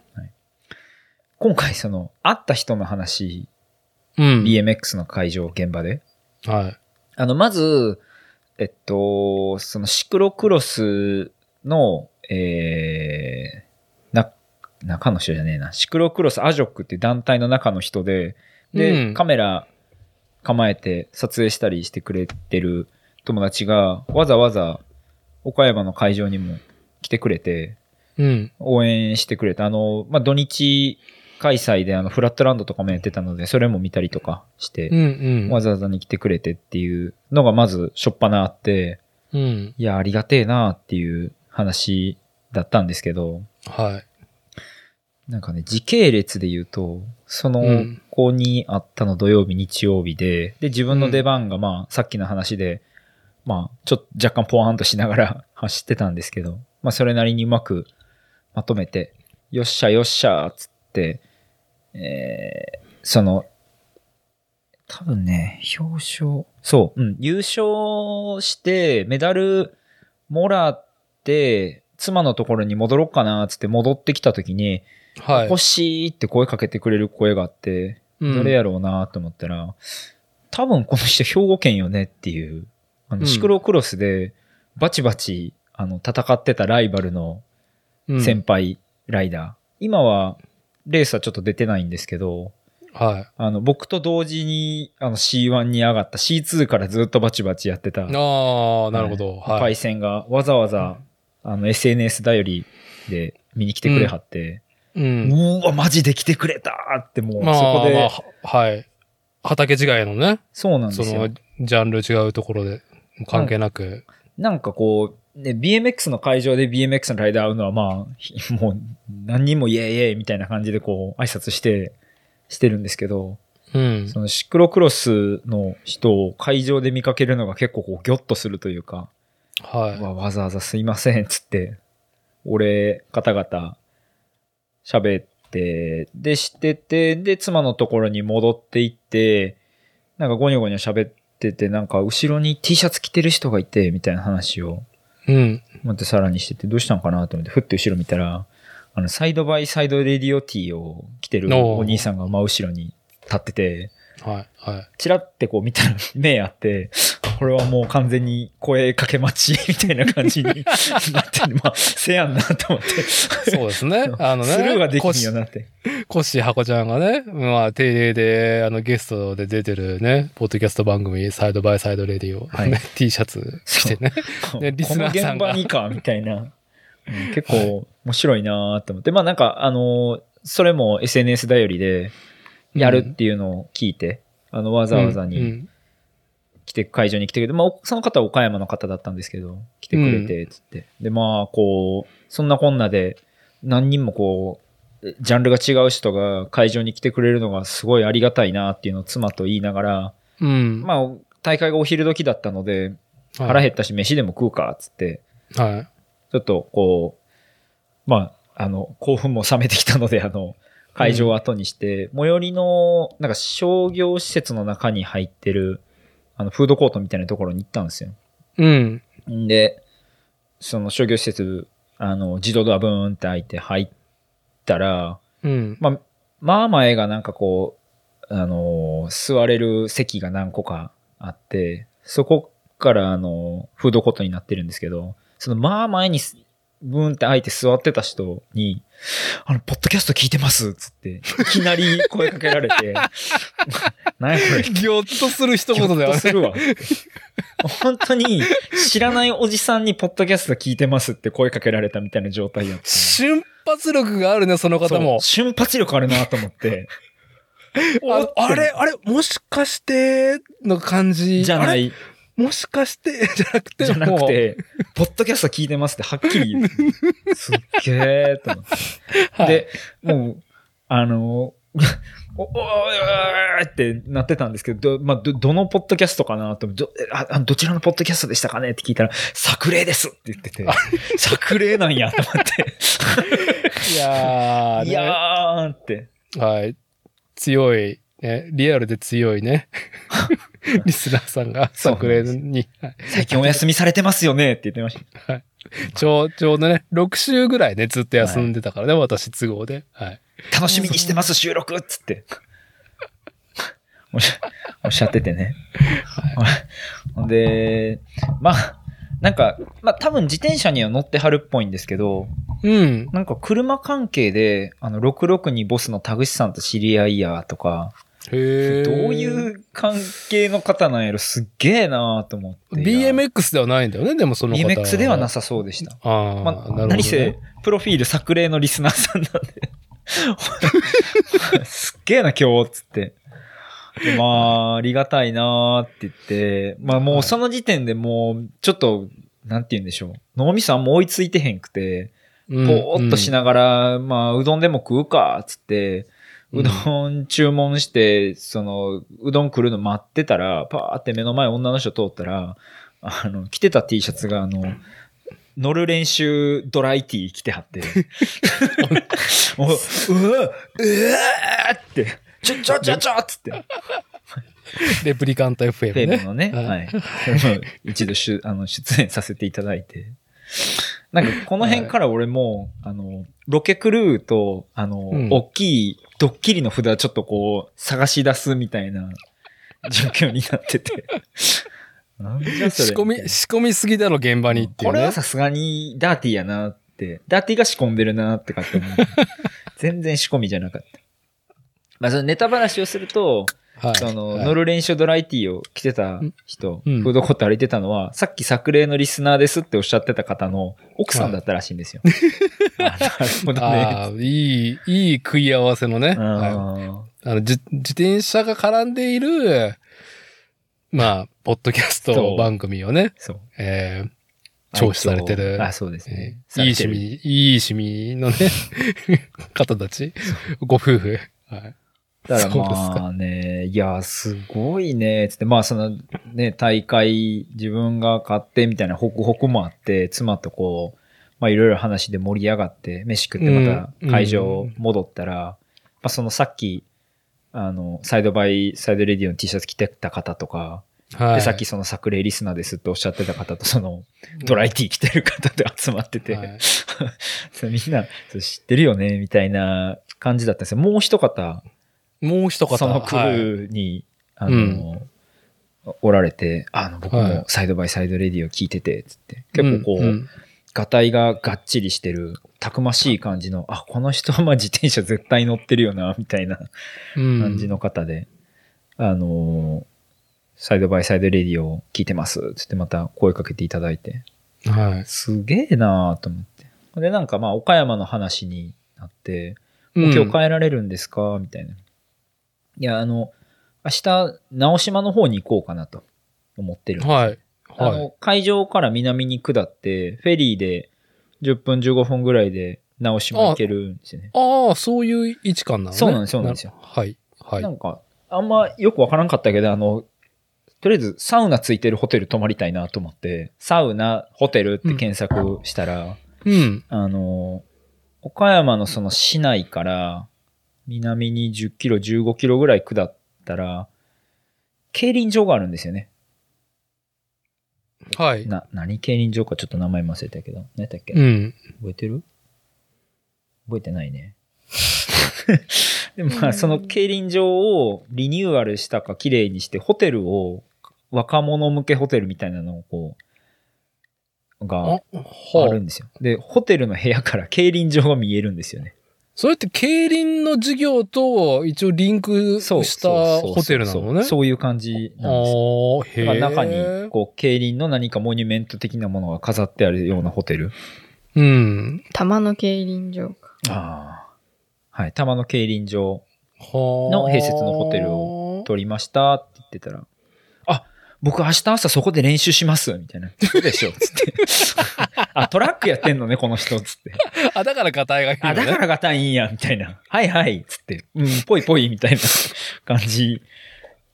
Speaker 2: 今回その、会った人の話、
Speaker 1: うん。
Speaker 2: BMX の会場、現場で。
Speaker 1: はい。
Speaker 2: あの、まず、えっと、そのシクロクロスの、えー、な、中の人じゃねえな。シクロクロスアジョックっていう団体の中の人で、で、
Speaker 1: うん
Speaker 2: カメラ構えて撮影したりしてくれてる友達が、わざわざ岡山の会場にも来てくれて、
Speaker 1: うん。
Speaker 2: 応援してくれた。あの、まあ、土日開催であの、フラットランドとかもやってたので、それも見たりとかして、
Speaker 1: うんうん。
Speaker 2: わざわざに来てくれてっていうのがまずしょっぱなあって、
Speaker 1: うん。
Speaker 2: いや、ありがてえなっていう話だったんですけど、
Speaker 1: はい。
Speaker 2: なんかね、時系列で言うと、その
Speaker 1: うん
Speaker 2: 子にあったの土曜日、日曜日で、で、自分の出番がまあ、さっきの話で、まあ、ちょっと若干ポワンとしながら 走ってたんですけど、まあ、それなりにうまくまとめて、よっしゃよっしゃ、つって、えー、その、多分ね、表彰、そう、うん、優勝して、メダルもらって、妻のところに戻ろうかな、つって戻ってきた時に、
Speaker 1: はい。
Speaker 2: 欲しいって声かけてくれる声があって、
Speaker 1: うん
Speaker 2: 誰やろうなと思ったら、多分この人兵庫県よねっていう、あの、
Speaker 1: うん
Speaker 2: シクロクロスでバチバチ、あの、戦ってたライバルの
Speaker 1: うん
Speaker 2: 先輩ライダー。今は、レースはちょっと出てないんですけど、
Speaker 1: はい。
Speaker 2: あの、僕と同時に、あの、C1 に上がった C2 からずっとバチバチやってた、
Speaker 1: ああ、なるほど。
Speaker 2: パイ
Speaker 1: はい。
Speaker 2: センがわざわざ、あの、SNS 頼りで見に来てくれはって、
Speaker 1: う。
Speaker 2: うんーわ、マジで来てくれたってもう、
Speaker 1: まあ、
Speaker 2: そこで、
Speaker 1: まあははい。畑違いのね、
Speaker 2: そうなんですよ
Speaker 1: その。ジャンル違うところで関係なく。
Speaker 2: なんかこう、ね、BMX の会場で BMX のライダー会うのはまあ、ひ もう何人もイエイイエイみたいな感じでこう挨拶して、してるんですけど、
Speaker 1: うん。
Speaker 2: そのシクロクロスの人を会場で見かけるのが結構こうギョッとするというか、
Speaker 1: はい。
Speaker 2: わわざわざすいませんっつって、俺方々喋って、でしてて、で妻のところに戻って行って、なんかゴニョゴニョ喋ってて、なんか後ろに T シャツ着てる人がいて、みたいな話を
Speaker 1: うん。
Speaker 2: またさらにしてて、どうしたんかなと思って、ふって後ろ見たら、あの、サイドバイサイドレディオティーを着てる
Speaker 1: お
Speaker 2: 兄さんが真後ろに立ってて、
Speaker 1: はい。はい。
Speaker 2: チラってこう見たら 目あって、これはもう完全に声かけ待ちみたいな感じに なってる、まあ、せやんなと思って。
Speaker 1: そうですね。あのね。
Speaker 2: スルーができんよなって。
Speaker 1: コッシーハコちゃんがね、まあ、定例で、あの、ゲストで出てるね、ポッドキャスト番組、サイドバイサイドレディオ、
Speaker 2: はい
Speaker 1: ね T シャツ着てね。でリスナーさんが
Speaker 2: この現場にか、みたいな。うん結構面白いなと思って。まあなんか、あの、それも SNS 頼りでやるっていうのを聞いて、あの、わざわざにて、会場に来てくれて、まあ、その方は岡山の方だったんですけど、来てくれて、つって。で、まあ、こう、そんなこんなで、何人もこう、ジャンルが違う人が会場に来てくれるのがすごいありがたいなっていうのを妻と言いながら、
Speaker 1: うん。
Speaker 2: まあ、大会がお昼時だったので、
Speaker 1: はい
Speaker 2: 腹減ったし飯でも食うか、つって、
Speaker 1: はい。
Speaker 2: ちょっとこう、まあ、あの、興奮も冷めてきたので、あの、会場を後にして、最寄りの、なんか商業施設の中に入ってる、あの、フードコートみたいなところに行ったんですよ。
Speaker 1: うん。
Speaker 2: んで、その商業施設、あの、自動ドアブーンって開いて入ったら、
Speaker 1: うん。
Speaker 2: まあ、まあ前がなんかこう、あの、座れる席が何個かあって、そこからあの、フードコートになってるんですけど、そのまあ前にすブーンって開いて座ってた人に、あの、ポッドキャスト聞いてますっつって、いきなり声かけられて、何やこれ。
Speaker 1: ぎょっとする一言だよね。
Speaker 2: ぎょっとするわ。本当に知らないおじさんにポッドキャスト聞いてますって声かけられたみたいな状態やって。
Speaker 1: 瞬発力があるね、その方も。
Speaker 2: 瞬発力あるなと思って。
Speaker 1: ああれ、あれ、もしかして、の感じ。
Speaker 2: じゃない、
Speaker 1: もしかして、じゃなくて、
Speaker 2: じゃなくて、ポッドキャスト聞いてますってはっきり言う。すっげーと思って。
Speaker 1: はい
Speaker 2: で、もう、あの、お、おおーってなってたんですけど、ど、まあ、ど、どのポッドキャストかなとど、えあ、あどちらのポッドキャストでしたかねって聞いたら、作例ですって言ってて、作例なんやと思って。
Speaker 1: いやー、ね、
Speaker 2: いやーって。
Speaker 1: はい。強い、ね、リアルで強いね。リスナーさんが
Speaker 2: そう
Speaker 1: 作例に、はい
Speaker 2: 最近お休みされてますよねって言ってました。
Speaker 1: ちょう、ちょうどね、6週ぐらいね、ずっと休んでたからね、私都合で。はい。
Speaker 2: 楽しみにしてます、収録っつって。おっしゃおっしゃっててね。ほんで、まあ、なんか、まあ多分自転車には乗ってはるっぽいんですけど、
Speaker 1: うん。
Speaker 2: なんか車関係で、あの、662ボスの田口さんと知り合いやとか、
Speaker 1: へ
Speaker 2: どう
Speaker 1: う
Speaker 2: いう関係の方なんやろ、すっげえなと思って。
Speaker 1: BMX ではないんだよね、でもその方は。
Speaker 2: BMX ではなさそうでした。
Speaker 1: ああ、
Speaker 2: まあ、
Speaker 1: なるほど、ね。
Speaker 2: 何せ、プロフィール作例のリスナーさんなんで。すっげえな今日っつって。でまあ、ありがたいなーって言って、まあもうその時点でもう、ちょっと、なんて言うんでしょう。脳みそあんま追いついてへんくて、
Speaker 1: うん
Speaker 2: ぼーっとしながら、まあ、うどんでも食うか、つって、
Speaker 1: う
Speaker 2: どん注文して、その、うどん来るの待ってたら、パーって目の前女の人通ったら、あの、着てた T シャツが、あの、乗る練習ドライ T 着てはって、もう、うわ、うわーって、ちょちょちょちょっつって、
Speaker 1: レプリカント
Speaker 2: フ
Speaker 1: FM ね。
Speaker 2: ムのね、
Speaker 1: はい
Speaker 2: はい。一度しゅあの出演させていただいて。なんか、この辺から俺も、あの、ロケクルーと、あの、
Speaker 1: うん
Speaker 2: 大きいドッキリの札ちょっとこう、探し出すみたいな 状況になってて。なんじゃそれ
Speaker 1: 仕込み、仕込みすぎだろ、現場にっていうね
Speaker 2: これは。さすがにダーティーやなって、ダーティーが仕込んでるなってかって思う。全然仕込みじゃなかった。まあ、そのネタ話をすると、
Speaker 1: はい。
Speaker 2: その、
Speaker 1: はい
Speaker 2: 乗る練習ドライティーを着てた人、
Speaker 1: うん
Speaker 2: フードコート歩いてたのは、さっき作例のリスナーですっておっしゃってた方の奥さんだったらしいんですよ。あなるほどね。
Speaker 1: いい、いい食い合わせのね。はい
Speaker 2: あ
Speaker 1: あの、じ自転車が絡んでいる、まあ、ポッドキャスト番組をね、
Speaker 2: そう。
Speaker 1: えー、聴取されてる。
Speaker 2: あ、そうです
Speaker 1: え
Speaker 2: ね。
Speaker 1: ーいい趣味、いい趣味のね、方たち、ご夫婦。はい。
Speaker 2: だから
Speaker 1: そうですか
Speaker 2: まあね、いや、すごいね、つって、まあそのね、大会自分が買ってみたいなホクホクもあって、妻とこう、まあいろいろ話で盛り上がって、飯食ってまた会場戻ったら、まあそのさっき、あの、サイドバイ、サイドレディオの T シャツ着てた方とか、
Speaker 1: はい。
Speaker 2: で、さっきその作例リスナーですっておっしゃってた方と、その、ドライティー着てる方で集まってて、
Speaker 1: はい
Speaker 2: みんな知ってるよね、みたいな感じだったんですよ。もう一方、
Speaker 1: もう一方。
Speaker 2: そのクルーに、あの、おられて、あの、僕
Speaker 1: はい
Speaker 2: もサイドバイサイドレディを聞いてて、つって。結構こう、
Speaker 1: んん
Speaker 2: ガタイががっちりしてる、たくましい感じの、あ、この人は まあ自転車絶対乗ってるよな、みたいな
Speaker 1: うん
Speaker 2: 感じの方で、あの、サイドバイサイドレディを聞いてます、つってまた声かけていただいて、
Speaker 1: はい。
Speaker 2: すげえなと思って。で、なんかまあ、岡山の話になって、
Speaker 1: うん
Speaker 2: 今日帰られるんですか？みたいな。いや、あの、明日、直島の方に行こうかなと思ってるんです。
Speaker 1: はい。はい。
Speaker 2: あの、会場から南に下って、フェリーで10分15分ぐらいで直島行けるんですよね。
Speaker 1: ああ、そういう位置感なのね。
Speaker 2: そうなんですそうなんですよ
Speaker 1: はい。はい
Speaker 2: な。んか、あんまよくわからんかったけど、あの、とりあえずサウナついてるホテル泊まりたいなと思って、サウナ、ホテルって検索したら、
Speaker 1: うん。
Speaker 2: あの、岡山のその市内から南に10キロ、15キロぐらい下ったら、競輪場があるんですよね。
Speaker 1: はい。
Speaker 2: な、何競輪場かちょっと名前忘れたけど。何やったっけ、
Speaker 1: うん。
Speaker 2: 覚えてる？覚えてないね。でもまあ、その競輪場をリニューアルしたか綺麗にして、ホテルを、若者向けホテルみたいなのをこう、が
Speaker 1: あ。
Speaker 2: るんですよ。で、ホテルの部屋から競輪場が見えるんですよね。
Speaker 1: それって競輪の授業と一応リンクしたホテルなのね。
Speaker 2: そういう感じなんですよ。
Speaker 1: ああ、
Speaker 2: 中に、こう、競輪の何かモニュメント的なものが飾ってあるようなホテル。
Speaker 1: うん。
Speaker 3: 玉の競輪場か。
Speaker 2: ああ。はい。玉の競輪場
Speaker 1: はあ。
Speaker 2: の併設のホテルを取りましたって言ってたら、あ、僕明日朝そこで練習しますみたいな。でしょ つって。あ、トラックやってんのね、この人。つって。
Speaker 1: あ、だからガタイがいいの
Speaker 2: あ、
Speaker 1: ね。
Speaker 2: だからガタイいいんや、みたいな。はいはい、つって。うん、ぽいぽい、みたいな感じ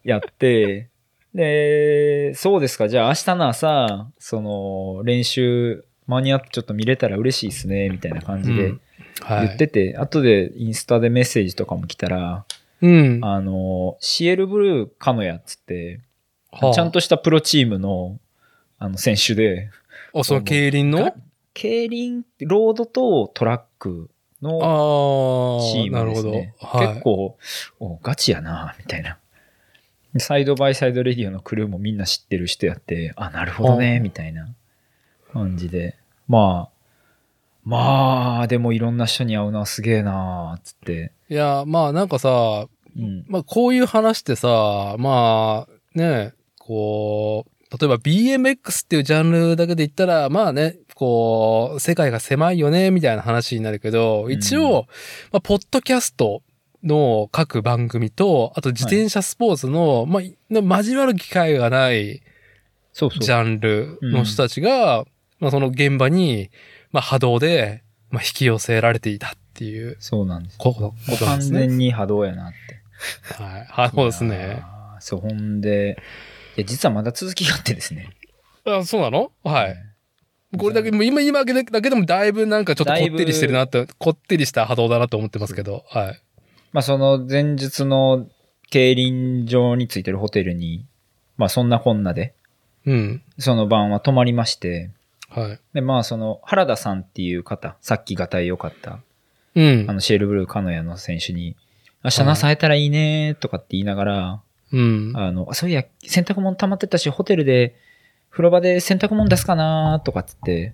Speaker 2: やって、で、そうですか、じゃあ明日の朝、その、練習間に合ってちょっと見れたら嬉しいですね、みたいな感じで
Speaker 1: うんはい。
Speaker 2: 言ってて、後でインスタでメッセージとかも来たら、
Speaker 1: うん。
Speaker 2: あの、シエルブルーカノヤっつって、
Speaker 1: はあ
Speaker 2: ちゃんとしたプロチームの、あの、選手で、
Speaker 1: あ、その競輪の？
Speaker 2: が競輪、ロードとトラックの、チー
Speaker 1: なるほど。
Speaker 2: ムですね。
Speaker 1: はい。
Speaker 2: 結構、おガチやな、みたいな。でサイドバイサイドレディオのクルーもみんな知ってる人やって、あ、なるほどね、みたいな感じで。まあ、まあ、でもいろんな人に会うのはすげえな、つって。
Speaker 1: いや、まあなんかさ、
Speaker 2: うん。
Speaker 1: まあこういう話ってさ、まあね、こう、例えば BMX っていうジャンルだけで言ったら、まあね、こう、世界が狭いよね、みたいな話になるけど、一応、まあ、ポッドキャストの各番組と、あと自転車スポーツの、まあ、交わる機会がない
Speaker 2: そうそう。
Speaker 1: ジャンルの人たちが、まあ、その現場に、まあ、波動で、まあ、引き寄せられていたっていう
Speaker 2: そうなんです。
Speaker 1: ことこですね。
Speaker 2: 全に波動やなって。
Speaker 1: はい。波動です
Speaker 2: い
Speaker 1: ね。
Speaker 2: そう、ほんで、いや、実はまだ続きがあってですね。
Speaker 1: あ、そうなの？はい。これだけ、もう今、今だけでだけでもだいぶなんかちょっとこってりしてるなって、こってりした波動だなと思ってますけど、はい。
Speaker 2: まあ、その前日の競輪場についてるホテルに、まあ、そんなこんなで、
Speaker 1: うん。
Speaker 2: その晩は泊まりまして、
Speaker 1: はい。
Speaker 2: で、まあ、その、原田さんっていう方、さっきがたい良かった、
Speaker 1: うん
Speaker 2: あ。の、シェールブルーカノヤの選手に、明日なさえたらいいねとかって言いながら、
Speaker 1: うん。
Speaker 2: あの、あそういや、洗濯物溜まってたし、ホテルで、風呂場で洗濯物出すかなとかっつって、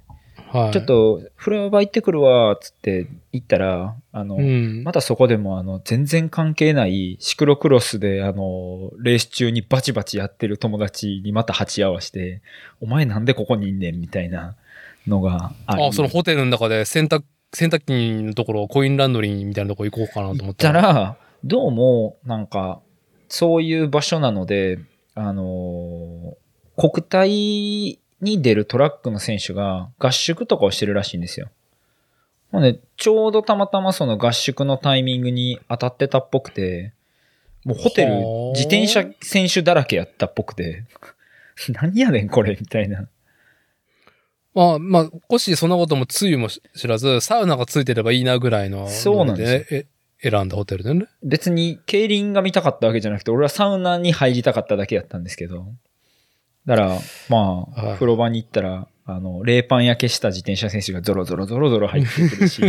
Speaker 1: はい。
Speaker 2: ちょっ、と、風呂場行ってくるわ、つって行ったら、あの、
Speaker 1: うん。
Speaker 2: またそこでも、あの、全然関係ないシクロクロスで、あの、レース中にバチバチやってる友達にまた鉢合わせて、お前なんでここにいんねんみたいなのがあり
Speaker 1: あ、そのホテルの中で洗濯、洗濯機のところ、コインランドリーみたいなとこ行こうかなと思っ
Speaker 2: た。
Speaker 1: ら、
Speaker 2: どうも、なんか、そういう場所なので、あのー国体に出るトラックの選手が合宿とかをしてるらしいんですよ。ほんで、ちょうどたまたまその合宿のタイミングに当たってたっぽくて、もうホテル
Speaker 1: はあ、
Speaker 2: 自転車選手だらけやったっぽくて、何やねんこれみたいな。
Speaker 1: まあ、まあ、もしそんなこともつゆも知らず、サウナがついてればいいなぐらいの、
Speaker 2: そうなんですよ
Speaker 1: え選んだホテルでね。
Speaker 2: 別に競輪が見たかったわけじゃなくて、俺はサウナに入りたかっただけやったんですけど。だから、まあ、
Speaker 1: はい
Speaker 2: 風呂場に行ったら、あの、冷パン焼けした自転車選手がゾロゾロゾロゾロ入ってくるし、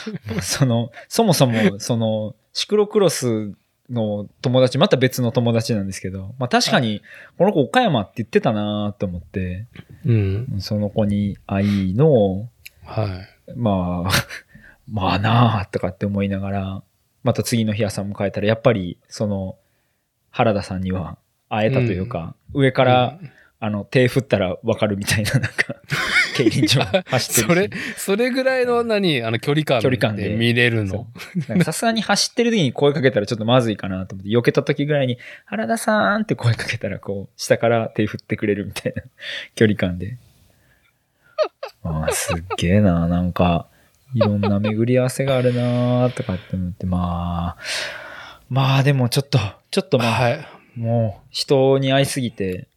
Speaker 2: その、そもそも、その、シクロクロスの友達、また別の友達なんですけど、まあ確かに、この子岡山って言ってたなと思って、
Speaker 1: うん。
Speaker 2: その子に会いの、
Speaker 1: はい。
Speaker 2: まあ、まあなあとかって思いながら、また次の日朝迎えたら、やっぱり、その、原田さんには会えたというか、上から、あの、手振ったらわかるみたいな、なんか、競輪場走って。
Speaker 1: それ、それぐらいの何、あの、距離感
Speaker 2: 距離感で
Speaker 1: で見れる
Speaker 2: そ
Speaker 1: の。
Speaker 2: さすがに走ってる時に声かけたらちょっとまずいかなと思って、避けた時ぐらいに、原田さんって声かけたら、こう、下から手振ってくれるみたいな距離感で。ああ、すっげえな、なんか、いろんな巡り合わせがあるなとかって思って、まあ、まあでもちょっと、ちょっとまあ、
Speaker 1: はい。
Speaker 2: もう人に会いすぎて、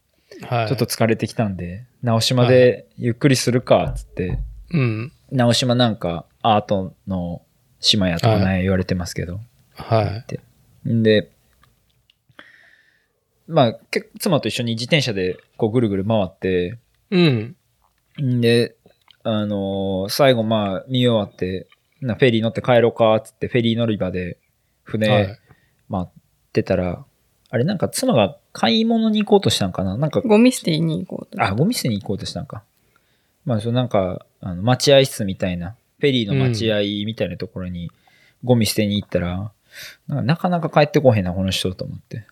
Speaker 1: はい。
Speaker 2: ちょっと疲れてきたんで、直島でゆっくりするか、つって、
Speaker 1: うん。
Speaker 2: 直島なんかアートの島やとかね、言われてますけど。
Speaker 1: はい。
Speaker 2: んで、まあ、け妻と一緒に自転車でこうぐるぐる回って、
Speaker 1: うん。
Speaker 2: んで、あのー最後まあ見終わって、なフェリー乗って帰ろうか、つってフェリー乗り場で船、
Speaker 1: はい。
Speaker 2: 待ってたら、あれなんか妻が買い物に行こうとしたんかな？なんか、
Speaker 3: ゴミ捨てに行こうと。
Speaker 2: あ、ゴミ捨てに行こうとしたんか。まあ、そのなんか、あの待合室みたいな、フェリーの待合みたいなところにゴミ捨てに行ったら、なんかなかなか帰ってこへんな、この人と思って。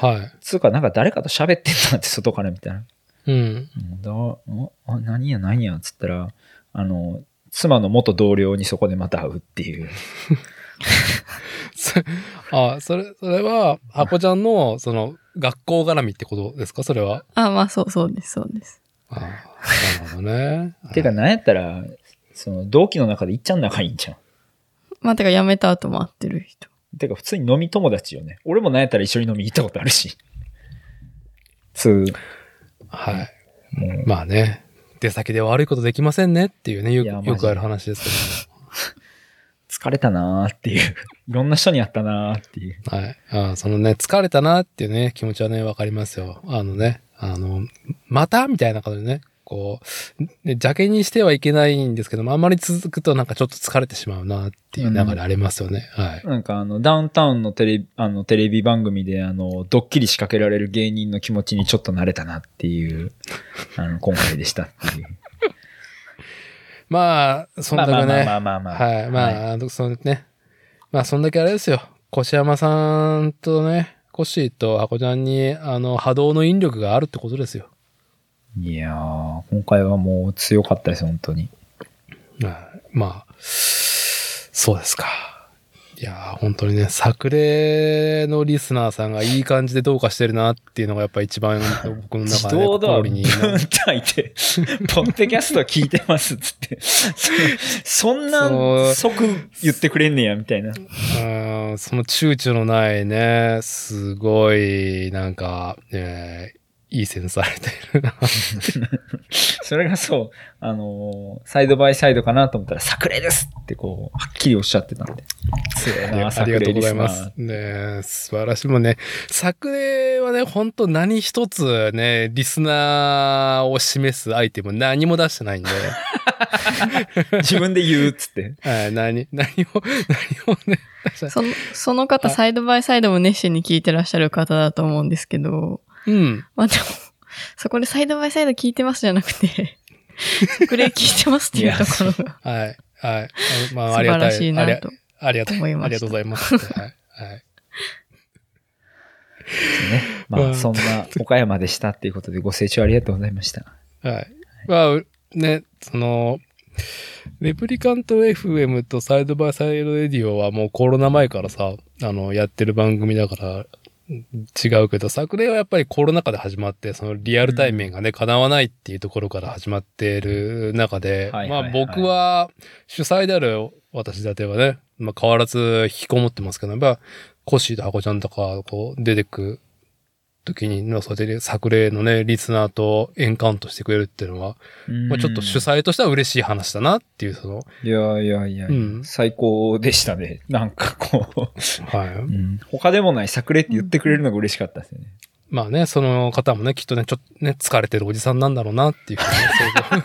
Speaker 1: はい。
Speaker 2: つうか、なんか誰かと喋ってんなって、外から見たら。
Speaker 1: うん。
Speaker 2: うんだおあ何や何やっつったら、あの、妻の元同僚にそこでまた会うっていう。
Speaker 1: そあ、それ、それは、箱ちゃんの、その、学校絡みってことですか？それは。
Speaker 3: あ、まあそうそうです、そうです。
Speaker 1: あなるほどね。
Speaker 2: てか、なんやったら、その、同期の中でいっちゃん仲いいんじゃん。
Speaker 3: まあてか辞めた後も会ってる人。
Speaker 2: てか、普通に飲み友達よね。俺もなんやったら一緒に飲み行ったことあるし。つう、
Speaker 1: はい。
Speaker 2: もう、
Speaker 1: まあね。出先で悪いことできませんねっていうね、よよくある話です
Speaker 2: 疲れたなーっていう。いろんな人に会ったなーっていう。
Speaker 1: けど。はい。あそのね、疲れたなっていうね、気持ちはね、わかりますよ。あのね、あの、また？みたいなことでね、こう、ね、邪気にしてはいけないんですけども、あんまり続くとなんかちょっと疲れてしまうなっていう流れありますよね。はい。
Speaker 2: なんかあの、ダウンタウンのテレビ、あの、テレビ番組であの、ドッキリ仕掛けられる芸人の気持ちにちょっと慣れたなっていう、あの、今回でしたっていう。
Speaker 1: まあ、そんだけね。
Speaker 2: まあまあまあまあまあ。
Speaker 1: はい。まあ、あのそのね。まあ、そんだけあれですよ。越山さんとね、コッシーとハコちゃんに、あの、波動の引力があるってことですよ。
Speaker 2: いやー、今回はもう強かったです、本当に。
Speaker 1: はいまあ、そうですか。いやー、本当にね、作例のリスナーさんがいい感じでどうかしてるなっていうのがやっぱ一番僕の
Speaker 2: 自
Speaker 1: 中で、ね、
Speaker 2: 動ドア
Speaker 1: 心に、
Speaker 2: 書いて、ポッドキャスト聞いてますっつって。そそんな即言ってくれんねや、みたいな。
Speaker 1: うんその躊躇のないね、すごい、なんか、えーいいセンスされてるな。
Speaker 2: それがそう、あのーサイドバイサイドかなと思ったら、作例ですってこう、はっきりおっしゃってたんで。
Speaker 1: あり
Speaker 2: 作
Speaker 1: がとうございます。ね素晴らしい。もうね、作例はね、本当何一つね、リスナーを示すアイテム何も出してないんで、
Speaker 2: 自分で言うっつって。
Speaker 1: はい、何、何も、何もね。
Speaker 3: その、その方、
Speaker 1: あ
Speaker 3: サイドバイサイドも熱心に聞いてらっしゃる方だと思うんですけど、
Speaker 1: うん。
Speaker 3: まあでも、そこでサイドバイサイド聞いてますじゃなくて、作例聞いてますっていうところが
Speaker 1: はい。はい。あまあ、
Speaker 3: 素晴
Speaker 1: ありがたい。
Speaker 3: らしい
Speaker 1: あり
Speaker 3: なと。
Speaker 1: ありがとう。
Speaker 3: 思いました
Speaker 1: ありがとうございます。はい。はい。
Speaker 2: ね。まあ、
Speaker 1: うん
Speaker 2: そんな岡山でしたっていうことでご清聴ありがとうございました。
Speaker 1: はい。まあ、ね、その、レプリカント FM とサイドバイサイドレディオはもうコロナ前からさ、あの、やってる番組だから違うけど、作例はやっぱりコロナ禍で始まって、そのリアル対面がね、叶わないっていうところから始まってる中で、まあ
Speaker 2: はいはいはい。
Speaker 1: 僕は主催である私立てはね、まあ変わらず引きこもってますけど、やっぱコッシーとハコちゃんとか、こう出てく時に、まあそうやって作例のね、リスナーとエンカウントしてくれるっていうのは、まあ、ちょっと主催としては嬉しい話だなっていう、その、
Speaker 2: いやいやいや、
Speaker 1: うん
Speaker 2: 最高でしたね。なんかこ
Speaker 1: はい。
Speaker 2: う、うん他でもない作例って言ってくれるのが嬉しかったですよね。
Speaker 1: まあね、その方もね、きっとね、ちょっとね、疲れてるおじさんなんだろうなっていう ふうい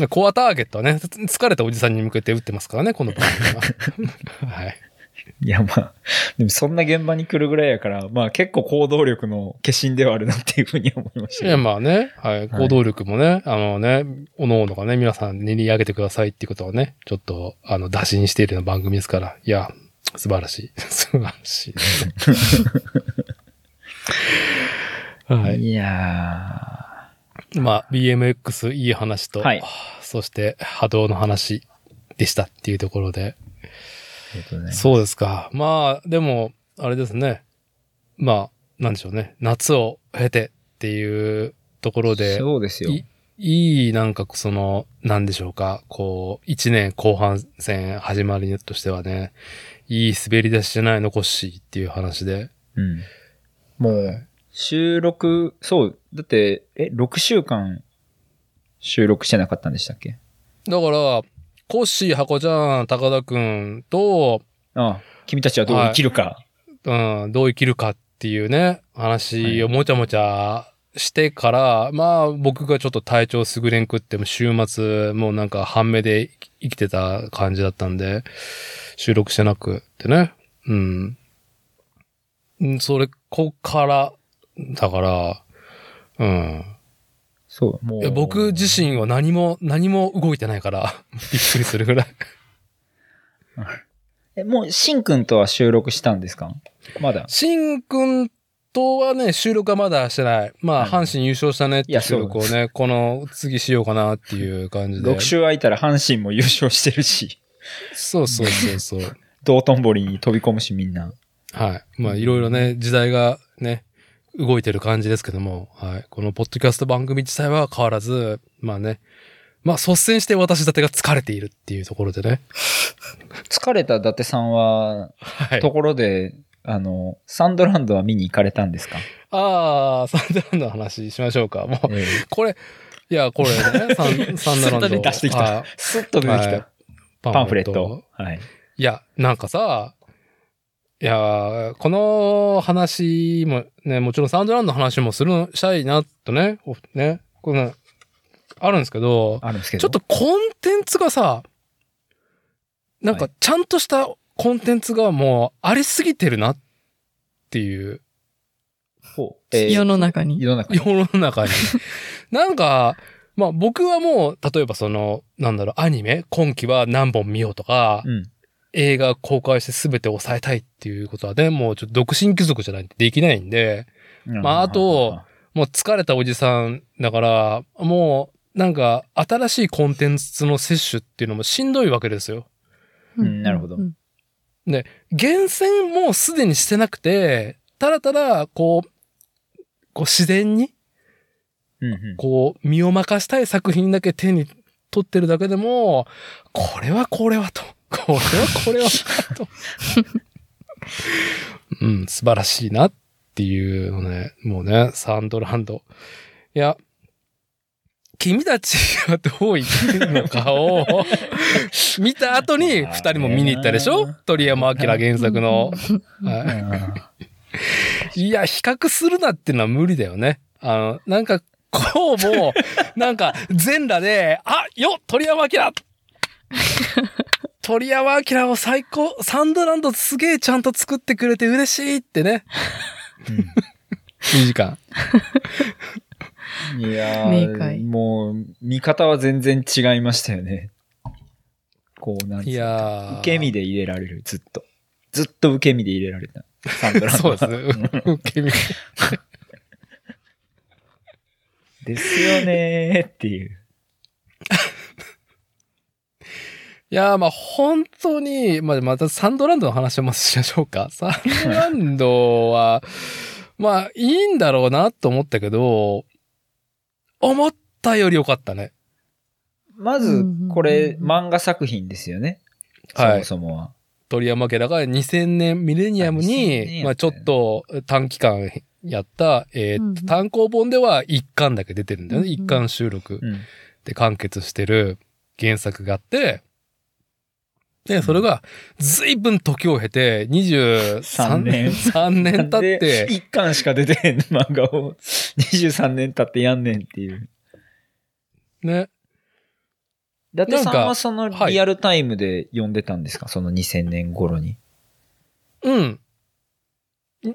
Speaker 1: まあコアターゲットはね、疲れたおじさんに向けて打ってますからね、この番組は。はい。
Speaker 2: いや、まあ、でもそんな現場に来るぐらいやから、まあ結構行動力の化身ではあるなっていうふうに思いまし
Speaker 1: いや、
Speaker 2: たね。
Speaker 1: まあね、はい。行動力もね、あのね、おのおのがね、皆さん練り上げてくださいっていうことをね、ちょっと、あの、打診しているような番組ですから、いや、素晴らしい。素晴らしいです。はい。
Speaker 2: いや
Speaker 1: まあ、BMX いい話と、
Speaker 2: はい
Speaker 1: そして波動の話でしたっていうところで。
Speaker 2: ー、ありがとうございます。
Speaker 1: そうですか。まあ、でも、あれですね。まあ、なんでしょうね。夏を経てっていうところで、
Speaker 2: そうですよ。
Speaker 1: いいい、なんかその、なんでしょうか。こう、一年後半戦始まりとしてはね、いい滑り出しじゃないの、コッシーっていう話で。
Speaker 2: うん。もう、収録、そう、だって、え、6週間収録してなかったんでしたっけ？
Speaker 1: だから、コッシー、ハコちゃん、高田くんと、
Speaker 2: ああ君たちはどう生きるか。
Speaker 1: うん、どう生きるかっていうね、話をもちゃもちゃしてから、まあ僕がちょっと体調優れんくっても週末もうなんか半目で生きてた感じだったんで、収録してなくってね。うん。うんそれ、こっから、だから、うん。
Speaker 2: そう、も
Speaker 1: いや僕自身は何も、何も動いてないから、びっくりするぐらい。
Speaker 2: え、もう、しんくんとは収録したんですか？まだ。
Speaker 1: しんくんとはね、収録はまだしてない。まあ、
Speaker 2: はい
Speaker 1: 阪神優勝したねって収録をね、この次しようかなっていう感じで。
Speaker 2: 6週空いたら阪神も優勝してるし、
Speaker 1: そうそうそうそう。
Speaker 2: 道頓堀に飛び込むし、みんな。
Speaker 1: はい。まあ、いろいろね、時代がね、動いてる感じですけども、はい。このポッドキャスト番組自体は変わらず、まあね、まあ、率先して私だてが疲れているっていうところでね。
Speaker 2: 疲れた伊達さんは、
Speaker 1: はい。
Speaker 2: ところで、あの、サンドランドは見に行かれたんですか、
Speaker 1: ああ、サンダーランドの話しましょうか。もう、
Speaker 2: ええ
Speaker 1: これ、いや、これね、サン サンダーランド。
Speaker 2: スッと出してきた
Speaker 1: はい
Speaker 2: スッと出てき
Speaker 1: はい
Speaker 2: た。パンフレット。。はい。
Speaker 1: いや、なんかさ、いや、この話もね、もちろんサウンドランドの話もする、したいなとね、おね、この、あるんですけど、
Speaker 2: あるんですけど。
Speaker 1: ちょっとコンテンツがさ、なんかちゃんとしたコンテンツがもうありすぎてるなっていう
Speaker 2: ほう、えー
Speaker 3: 世の中に。
Speaker 2: 世の中に。
Speaker 1: 世の中に。なんか、まあ僕はもう、例えばその、なんだろう、アニメ、今期は何本見ようとか、
Speaker 2: うん。
Speaker 1: 映画公開して全て抑えたいっていうことはね、もうちょっと独身貴族じゃないとできないんで、まああと、もう疲れたおじさんだから、もうなんか新しいコンテンツの摂取っていうのもしんどいわけですよ。
Speaker 2: うんなるほど。
Speaker 3: うん。
Speaker 1: 厳選もすでにしてなくて、ただただ、こう、こう自然に、こう、身を任したい作品だけ手に取ってるだけでも、これはこれはと、これはこれはと。うん、素晴らしいなっていうのね、もうね、サンドランド。いや、君たちがどう言ってるのかを見た後に二人も見に行ったでしょ？鳥山明原作の。はいいや、比較するなっていうのは無理だよね。あの、なんか、こうも、なんか、全裸で、あ、よ鳥山明鳥山明を最高、サンドランドすげえちゃんと作ってくれて嬉しいってね。2時間。
Speaker 2: いやー、もう、見方は全然違いましたよね。こう、なんつう
Speaker 1: い
Speaker 2: の
Speaker 1: やー。
Speaker 2: 受け身で入れられる、ずっと。ずっと受け身で入れられた。サンドランドは
Speaker 1: そうですね。受け身
Speaker 2: ですよねーっていう。
Speaker 1: いやー、まあ本当に、まあまたサンドランドの話をまずしましょうか。サンドランドは、まあいいんだろうなと思ったけど、思ったより良かったね。
Speaker 2: まず、これ、漫画作品ですよね。
Speaker 1: はい
Speaker 2: そもそもは。
Speaker 1: 鳥山家だから2000年ミレニアム
Speaker 2: あ2000年
Speaker 1: に、
Speaker 2: や
Speaker 1: まあちょっと短期間やった、えー
Speaker 3: うん
Speaker 1: 単行本では一巻だけ出てるんだよね。
Speaker 3: うん
Speaker 1: 一巻収録
Speaker 2: うん。
Speaker 1: で完結してる原作があって、で、それが随分時を経て23
Speaker 2: 3年
Speaker 1: 3年経っ
Speaker 2: で
Speaker 1: て、
Speaker 2: 一巻しか出てへん漫画を23年経ってやんねんっていう。
Speaker 1: ね。
Speaker 2: 伊達さんはその
Speaker 1: はい
Speaker 2: リアルタイムで読んでたんですか、その2000年頃に。
Speaker 1: うん。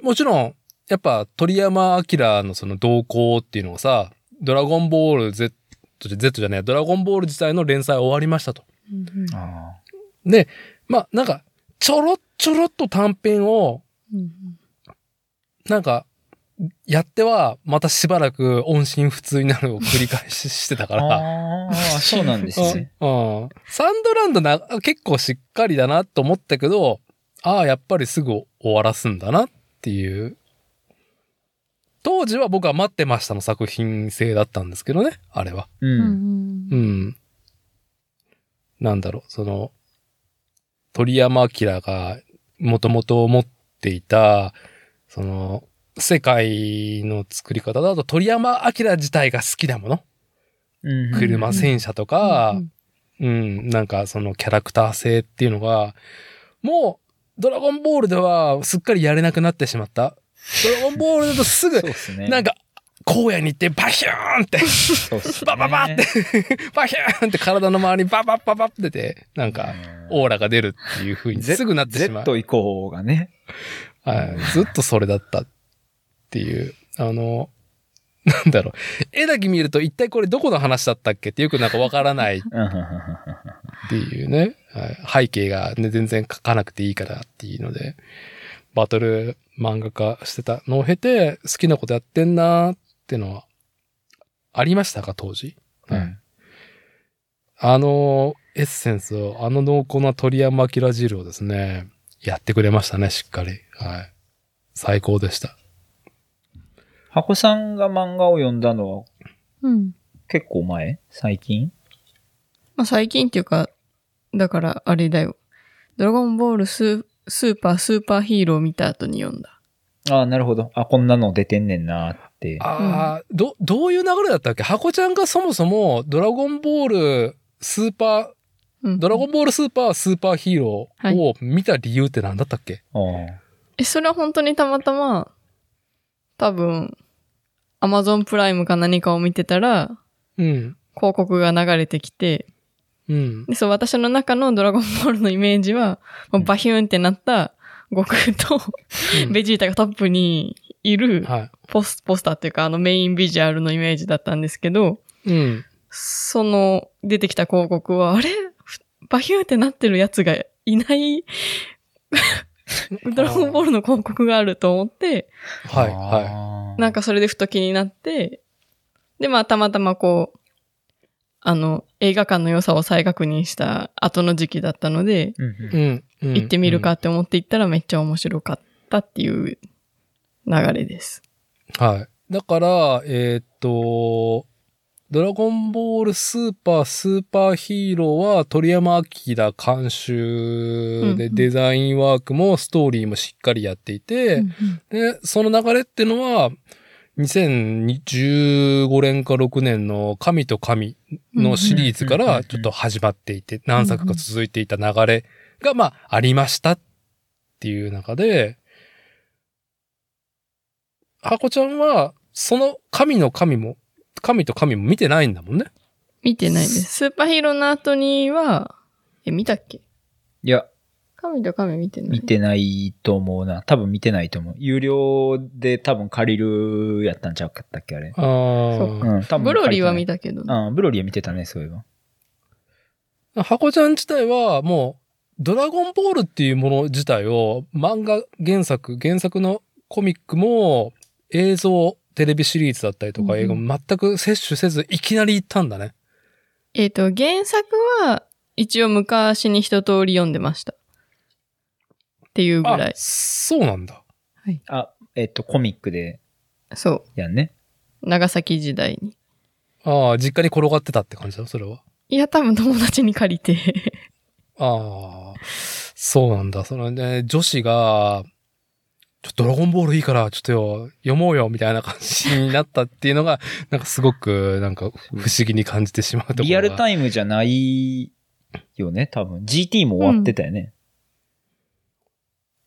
Speaker 1: もちろん、やっぱ鳥山明のその動向っていうのがさ、ドラゴンボール Z、Z じゃない、ドラゴンボール自体の連載終わりましたと。
Speaker 3: うんうん
Speaker 2: あ
Speaker 1: で、まあなんか、ちょろっちょろっと短編を、
Speaker 3: うん
Speaker 1: なんか、やっては、またしばらく音信不通になるを繰り返ししてたから。
Speaker 2: あー、そうなんですね。
Speaker 1: うん。サンドランドな、結構しっかりだなと思ったけど、ああ、やっぱりすぐ終わらすんだなっていう。当時は僕は待ってましたの作品性だったんですけどね、あれは。
Speaker 2: う。
Speaker 3: うんん
Speaker 1: うん。なんだろう、その、鳥山明がもともと持っていた、その、世界の作り方だと鳥山明自体が好きなもの。
Speaker 2: うん
Speaker 1: 車、戦車とか、うん、なんかそのキャラクター性っていうのが、もう、ドラゴンボールではすっかりやれなくなってしまった。ドラゴンボールだとすぐ
Speaker 2: ね。
Speaker 1: なんか、荒野に行ってバヒューンって、バババって、バヒューンって体の周りにババババってて、なんか、オーラが出るっていう風にすぐなってしまう。
Speaker 2: Z 以降がね。
Speaker 1: はい。ずっとそれだったっていう。あの、なんだろう。絵だけ見ると一体これどこの話だったっけってよくなんかわからないっていうね。はい、背景がね、全然書かなくていいからっていうので、バトル漫画化してたのを経て、好きなことやってんなーってのは、ありましたか、当時？
Speaker 2: うん
Speaker 1: あの、エッセンスを、あの濃厚な鳥山明汁をですね、やってくれましたね、しっかり。はい。最高でした。
Speaker 2: 箱さんが漫画を読んだのは
Speaker 3: うん。
Speaker 2: 結構前？最近？
Speaker 3: まあ最近っていうか、だからあれだよ。ドラゴンボールススーパースーパーヒーロー見た後に読んだ。
Speaker 2: ああ、なるほど。あ、こんなの出てんねんなって。
Speaker 1: ああ、ど、どういう流れだったっけ？箱ちゃんがそもそもドラゴンボールスーパー、
Speaker 3: うん
Speaker 1: ドラゴンボールスーパースーパーヒーロー
Speaker 3: は
Speaker 1: を見た理由って何だったっけ、
Speaker 2: あ
Speaker 3: え、それは本当にたまたま、多分、アマゾンプライムか何かを見てたら、
Speaker 1: うん。
Speaker 3: 広告が流れてきて、
Speaker 1: うん。
Speaker 3: でそう、私の中のドラゴンボールのイメージは、もうバヒューンってなった悟空と
Speaker 1: うん
Speaker 3: ベジータがトップにいる
Speaker 1: は
Speaker 3: ポスポスターっていうか、あのメインビジュアルのイメージだったんですけど、
Speaker 1: い。うん。
Speaker 3: その出てきた広告は、あれ？バヒューンってなってるやつがいない？ドラゴンボールの広告があると思って、
Speaker 1: はい、は
Speaker 2: は
Speaker 3: なんかそれでふと気になって、で、まあたまたまこう、あの、映画館の良さを再確認した後の時期だったので、
Speaker 2: うん
Speaker 1: い。うん。うん
Speaker 3: 行ってみるか。って思って行ったらめっちゃ面白かったっていう流れです。
Speaker 1: はい。だから、えーっと、ドラゴンボールスーパースーパーヒーローは鳥山明監修で
Speaker 3: うんうん
Speaker 1: デザインワークもストーリーもしっかりやっていて、
Speaker 3: うん
Speaker 1: で、その流れってのは、2015年か6年の神と神のシリーズからちょっと始まっていて、何作か続いていた流れが、まあ、ありましたっていう中で、ハコちゃんは、その神の神も、神と神も見てないんだもんね。
Speaker 3: 見てないです。スーパーヒーローの後には、え、見たっけ？
Speaker 2: いや、
Speaker 3: 神と神見てない？
Speaker 2: 見てないと思うな。多分見てないと思う。有料で多分借りるやったんちゃうかったっけ、あれ。
Speaker 1: あ
Speaker 3: そ
Speaker 1: あ。
Speaker 2: うん、多分
Speaker 3: ブロリーは見
Speaker 2: た。
Speaker 3: たけど。
Speaker 2: うん、ブロリーは見てたね、そういえば。
Speaker 1: ハコちゃん自体はもう、ドラゴンボールっていうもの自体を漫画原作、原作のコミックも映像、テレビシリーズだったりとか
Speaker 3: うんうん
Speaker 1: 映画も全く摂取せずいきなり行ったんだね。
Speaker 3: えっ、と、原作は一応昔に一通り読んでました。っていうぐら
Speaker 1: あ
Speaker 3: い、。
Speaker 1: そうなんだ。
Speaker 2: あ、えっと、コミックで
Speaker 3: そう。
Speaker 2: やんね。
Speaker 3: 長崎時代に。
Speaker 1: ああ、実家に転がってたって感じだ、それは。
Speaker 3: いや、多分友達に借りて。
Speaker 1: ああ、そうなんだ。そのね、女子が、ちょっとドラゴンボールいいから、ちょっとよ、読もうよ、みたいな感じになったっていうのが、なんかすごく、なんか不思議に感じてしまうところが。
Speaker 2: リアルタイムじゃないよね、多分。GT も終わってたよね。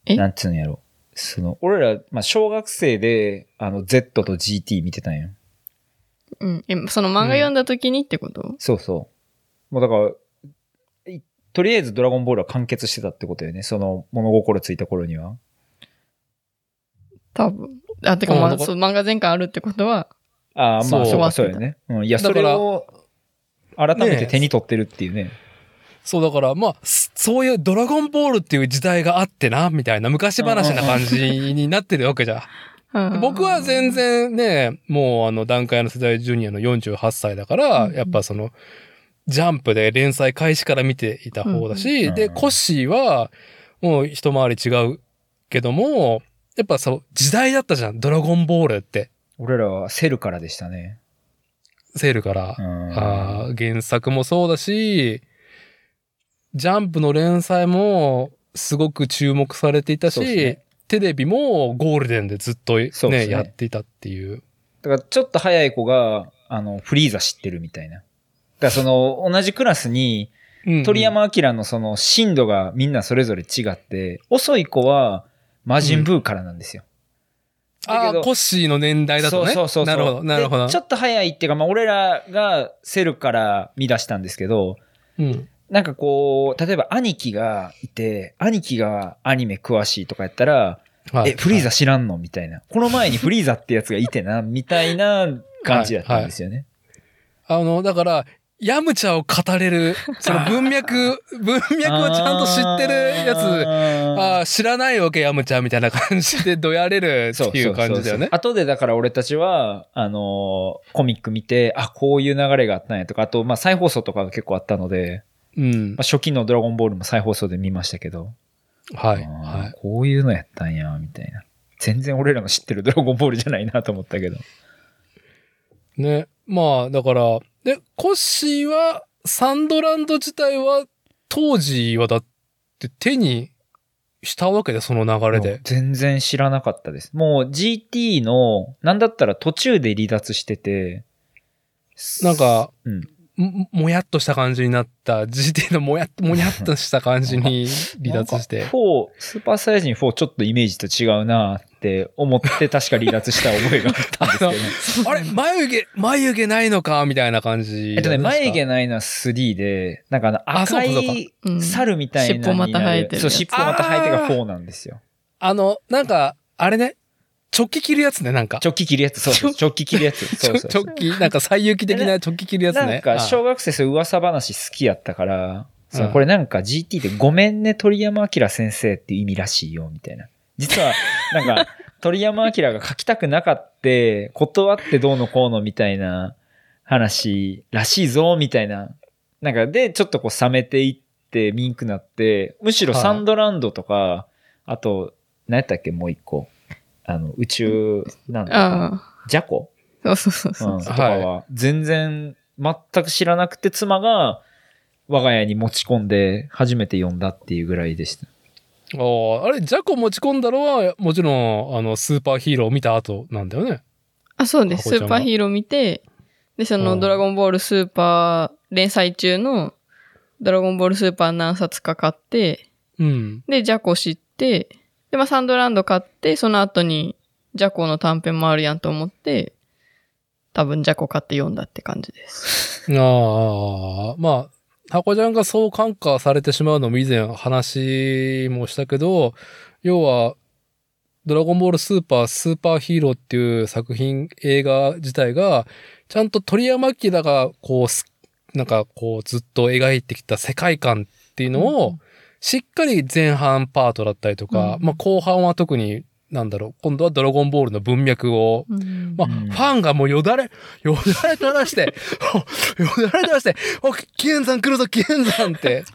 Speaker 3: え？
Speaker 2: なんつうんやろ。その、俺ら、まあ、小学生で、あの、Z と GT 見てたんよ。
Speaker 3: うん。え、その漫画読んだ時にってこと、
Speaker 2: そうそう。もうだから、いとりあえずドラゴンボールは完結してたってことよね。その物心ついた頃には。
Speaker 3: 多分。あ、てか、まあ、漫画全巻あるってことは、
Speaker 2: ああ、まあ、
Speaker 1: そう
Speaker 2: そうか、そうよね。うん。いや、それを、改めて手に取ってるっていうね。
Speaker 1: そう、だから、まあ、そそういうドラゴンボールっていう時代があってな、みたいな昔話な感じになってるわけじゃん。
Speaker 3: うん
Speaker 1: 僕は全然ね、もうあの段階の世代ジュニアの48歳だから、
Speaker 3: うん
Speaker 1: やっぱその、ジャンプで連載開始から見ていた方だし、で、
Speaker 2: うんうん
Speaker 1: コッシーは、もう一回り違うけども、やっぱそう、時代だったじゃん、ドラゴンボールって。
Speaker 2: 俺らはセルからでしたね。
Speaker 1: セールから
Speaker 2: う。ん。
Speaker 1: あー原作もそうだし、ジャンプの連載もすごく注目されていたし、
Speaker 2: ね
Speaker 1: テレビもゴールデンでずっとね、
Speaker 2: ね
Speaker 1: やっていたっていう。
Speaker 2: だからちょっと早い子が、あの、フリーザ知ってるみたいな。だその、同じクラスに、
Speaker 1: うん
Speaker 2: 鳥山明のその、深度がみんなそれぞれ違って、遅い子は、魔人ブーからなんですよ。だ
Speaker 1: ああ、
Speaker 2: けど
Speaker 1: コッシーの年代だとね。
Speaker 2: そうそうそう。
Speaker 1: なるほど、なるほど
Speaker 2: で。ちょっと早いっていうか、まあ、俺らがセルから見出したんですけど、
Speaker 1: うん。
Speaker 2: なんかこう、例えば兄貴がいて、兄貴がアニメ詳しいとかやったら、
Speaker 1: はい
Speaker 2: え、フリーザ知らんのみたいな。この前にフリーザってやつがいてな、みたいな感じだったんですよね。
Speaker 1: あの、だから、ヤムチャを語れる、その文脈、文脈をちゃんと知ってるやつ、あ
Speaker 2: あ
Speaker 1: あ、知らないわけヤムチャみたいな感じでどやれるっていう感じだよね。
Speaker 2: 後でだから俺たちは、あのーコミック見て、あ、こういう流れがあったんやとか、あと、まあ再放送とかが結構あったので、
Speaker 1: うん
Speaker 2: まあ、。初期のドラゴンボールも再放送で見ましたけど、
Speaker 1: はい。はい。
Speaker 2: こういうのやったんや、みたいな。全然俺らの知ってるドラゴンボールじゃないなと思ったけど。
Speaker 1: ね。まあ、だから、で、コッシーは、サンドランド自体は、当時はだって手にしたわけで、その流れで。
Speaker 2: 全然知らなかったです。もう GT の、なんだったら途中で離脱してて、
Speaker 1: なんか、
Speaker 2: うん。
Speaker 1: ももやっとした感じになった、GT のもやっ、もやっとした感じに 離脱して
Speaker 2: なんか。4、スーパーサイヤ人4ちょっとイメージと違うなって思って確か離脱した覚えがあったんですけど ね。
Speaker 1: あれ眉毛、眉毛ないのか？みたいな感じ。
Speaker 2: えっとね、眉毛ないのは3で、なんかあの
Speaker 1: あそう
Speaker 2: 赤い
Speaker 3: うん
Speaker 2: 猿みたいな
Speaker 3: 尻尾また生えてる
Speaker 2: そう、尻尾また生えてるが4なんですよ。
Speaker 1: あの、なんか、あれね、直帰切るやつね、なんか。
Speaker 2: 直帰切るやつ、そうそう、直帰切るやつ。そうそう。
Speaker 1: 直帰、なんか最行き的な直帰切るやつね。
Speaker 2: なんか、
Speaker 1: あ
Speaker 2: 小学生そう噂話好きやったから、これなんか GT でごめんね鳥山明先生っていう意味らしいよ、みたいな。実は、なんか、鳥山明が書きたくなかって、断ってどうのこうのみたいな話らしいぞ、みたいな。なんか、で、ちょっとこう冷めていって、ミンクなって、むしろ
Speaker 1: はい
Speaker 2: サンドランドとか、あと、何やったっけ、もう一個。あの、宇宙、なんだ。ジャコ？
Speaker 3: そうそうそうそうう。
Speaker 2: ん、とかは、全然、全く知らなくて、妻が、我が家に持ち込んで、初めて読んだっていうぐらいでした。
Speaker 1: ああ、あれ、ジャコ持ち込んだのは、もちろん、あの、スーパーヒーローを見た後なんだよね。
Speaker 3: あ、そうです。スーパーヒーロー見て、で、その、
Speaker 1: うん
Speaker 3: ドラゴンボールスーパー連載中の、ドラゴンボールスーパー何冊か買って、
Speaker 1: うん。
Speaker 3: で、ジャコ知って、で、まあ、サンドランド買って、その後に、ジャコの短編もあるやんと思って、多分ジャコ買って読んだって感じです。
Speaker 1: ああ、まあ、箱ちゃんがそう感化されてしまうのも以前話もしたけど、要は、ドラゴンボールスーパースーパーヒーローっていう作品、映画自体が、ちゃんと鳥山明がこうす、なんかこうずっと描いてきた世界観っていうのを、しっかり前半パートだったりとか、
Speaker 3: うん。
Speaker 1: まあ後半は特に、なんだろう、今度はドラゴンボールの文脈を
Speaker 3: うん
Speaker 1: まあ、
Speaker 2: うん
Speaker 1: ファンがもうよだれ、よだれ垂らして、よだれ垂らして、お、キエンさん来るぞ、キエンさんって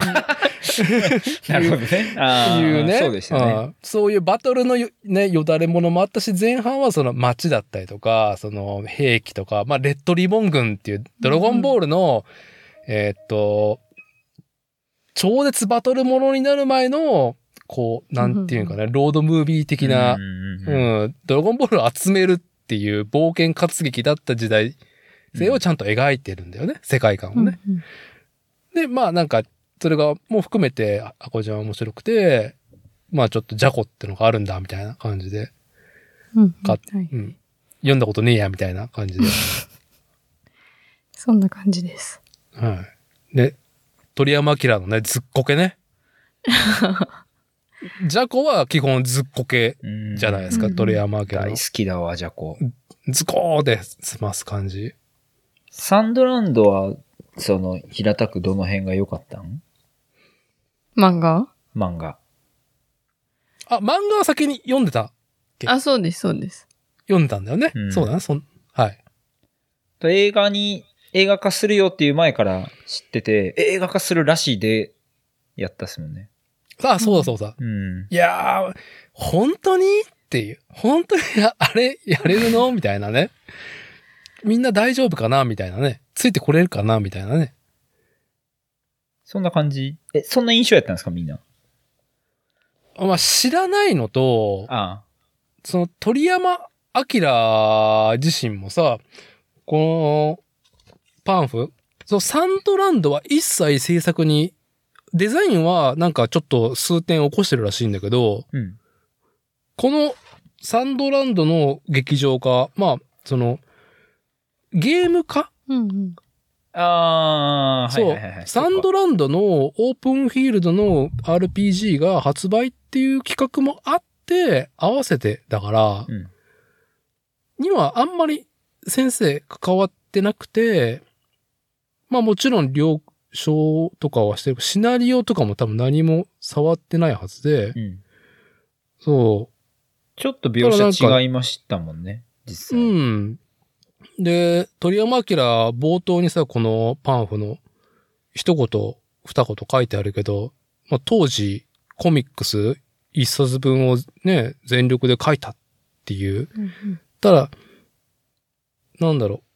Speaker 2: なるほどね。
Speaker 1: いうね。
Speaker 2: そうでしたね。
Speaker 1: うんそういうバトルのよね、よだれものもあったし、前半はその街だったりとか、その兵器とか、まあ、レッドリボン軍っていうドラゴンボールの、えーっと、超絶バトルものになる前の、こう、なんていうかね、ロードムービー的な、
Speaker 2: うん
Speaker 1: ドラゴンボールを集めるっていう冒険活劇だった時代性をちゃんと描いてるんだよね、世界観をね。
Speaker 3: うん
Speaker 1: で、まあなんか、それがもう含めて、あこちゃんは面白くて、まあちょっとジャコってのがあるんだ、みたいな感じで、
Speaker 3: うん
Speaker 1: か
Speaker 3: はい
Speaker 1: うん。読んだことねえや、みたいな感じで。
Speaker 3: そんな感じです。
Speaker 1: はい。で、鳥山明のね、ずっこけね。ジャコは基本ずっこけ
Speaker 2: うん
Speaker 1: じゃないですか、
Speaker 3: うん
Speaker 1: 鳥山明の
Speaker 2: 大好。きだわ、ジャコ。
Speaker 1: ズコーで済ます感じ。
Speaker 2: サンドランドは、その、平たくどの辺が良かったん？
Speaker 3: 漫画？
Speaker 2: 漫画。
Speaker 1: あ、漫画は先に読んでた。
Speaker 3: あ、そうです、そうです。
Speaker 1: 読んだんだよね？
Speaker 2: うん
Speaker 1: そうだね。そん、はい。
Speaker 2: と映画に、映画化するよっていう前から知ってて、え映画化するらしいで、やったっすもんね。
Speaker 1: あ、そうだそうだ。
Speaker 2: うん。
Speaker 1: いやー、本当に？っていう。本当に？や あれ、やれるの？みたいなね。みんな大丈夫かな？みたいなね。ついてこれるかな？みたいなね。
Speaker 2: そんな感じ？え、そんな印象やったんですか、みんな。
Speaker 1: まあ、知らないのと、
Speaker 2: あ
Speaker 1: その鳥山明自身もさ、このパンフ、そのサンドランドは一切制作に、デザインはなんかちょっと数点起こしてるらしいんだけど、
Speaker 2: うん。
Speaker 1: このサンドランドの劇場化、まあ、その、ゲーム化？
Speaker 3: うんうん。
Speaker 2: ああ、
Speaker 1: そう、
Speaker 2: はいはいはいはい。
Speaker 1: サンドランドのオープンフィールドの RPG が発売っていう企画もあって、合わせてだから、
Speaker 2: うん
Speaker 1: にはあんまり先生関わってなくて、まあもちろん了承とかはしてる。シナリオとかも多分何も触ってないはずで、
Speaker 2: うん。
Speaker 1: そ
Speaker 2: ちょっと描写違いましたもんね、実
Speaker 1: う。
Speaker 2: 際。
Speaker 1: うん。で、鳥山明冒頭にさ、このパンフの一言、二言書いてあるけど、まあ当時コミックス一冊分をね、全力で書いたっていう
Speaker 3: うん
Speaker 1: ただ、なんだろう。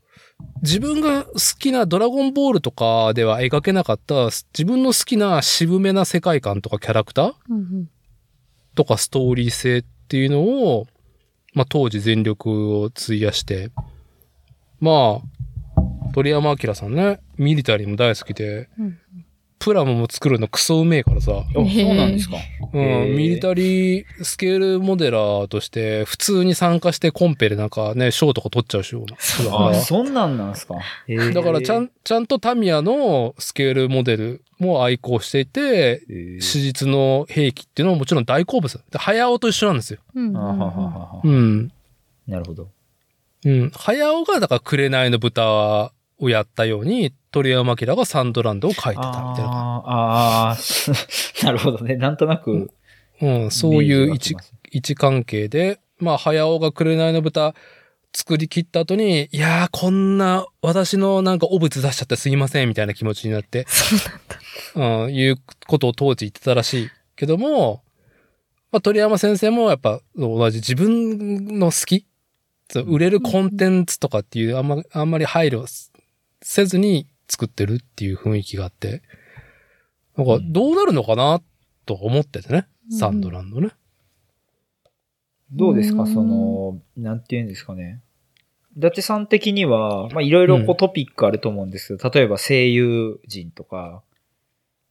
Speaker 1: 自分が好きなドラゴンボールとかでは描けなかった自分の好きな渋めな世界観とかキャラクターとかストーリー性っていうのを、まあ当時全力を費やして、まあ、鳥山明さんね、ミリタリーも大好きで、
Speaker 3: うん。
Speaker 1: プラモも作るのクソうめえからさ、
Speaker 2: あそうなんですか。
Speaker 1: うん、ミリタリースケールモデラーとして普通に参加してコンペでなんかね、賞とか取っちゃうしよ
Speaker 2: あ
Speaker 1: ら
Speaker 2: そんなんなんですか。
Speaker 1: だからちゃん、ちゃんとタミヤのスケールモデルも愛好していて、史実の兵器っていうのはもちろん大好物。で、早尾と一緒なんですよ。
Speaker 3: うん
Speaker 2: あはははは
Speaker 1: うん。
Speaker 2: なるほど。
Speaker 1: うん。早尾が、だから、紅の豚をやったように、鳥山明がサンドランドを書いてたみたいな。
Speaker 2: あーあー、なるほどね。なんとなく、
Speaker 1: うん、そういう位置位置関係で、まあ、早尾が紅の豚作り切った後に、いやー、こんな私のなんか汚物出しちゃってすいません、みたいな気持ちになって、
Speaker 3: そうなんだ。
Speaker 1: うん、いうことを当時言ってたらしいけども、まあ、鳥山先生もやっぱ同じ自分の好き、売れるコンテンツとかっていうあんまあんまり配慮せずに作ってるっていう雰囲気があって、なんかどうなるのかなと思っててね、サンドランドね。
Speaker 2: どうですか？
Speaker 3: うん
Speaker 2: その、なんて言うんですかね。伊達さん的には、まあ、いろいろこ
Speaker 1: う
Speaker 2: うトピックあると思うんですけど、例えば声優陣とか、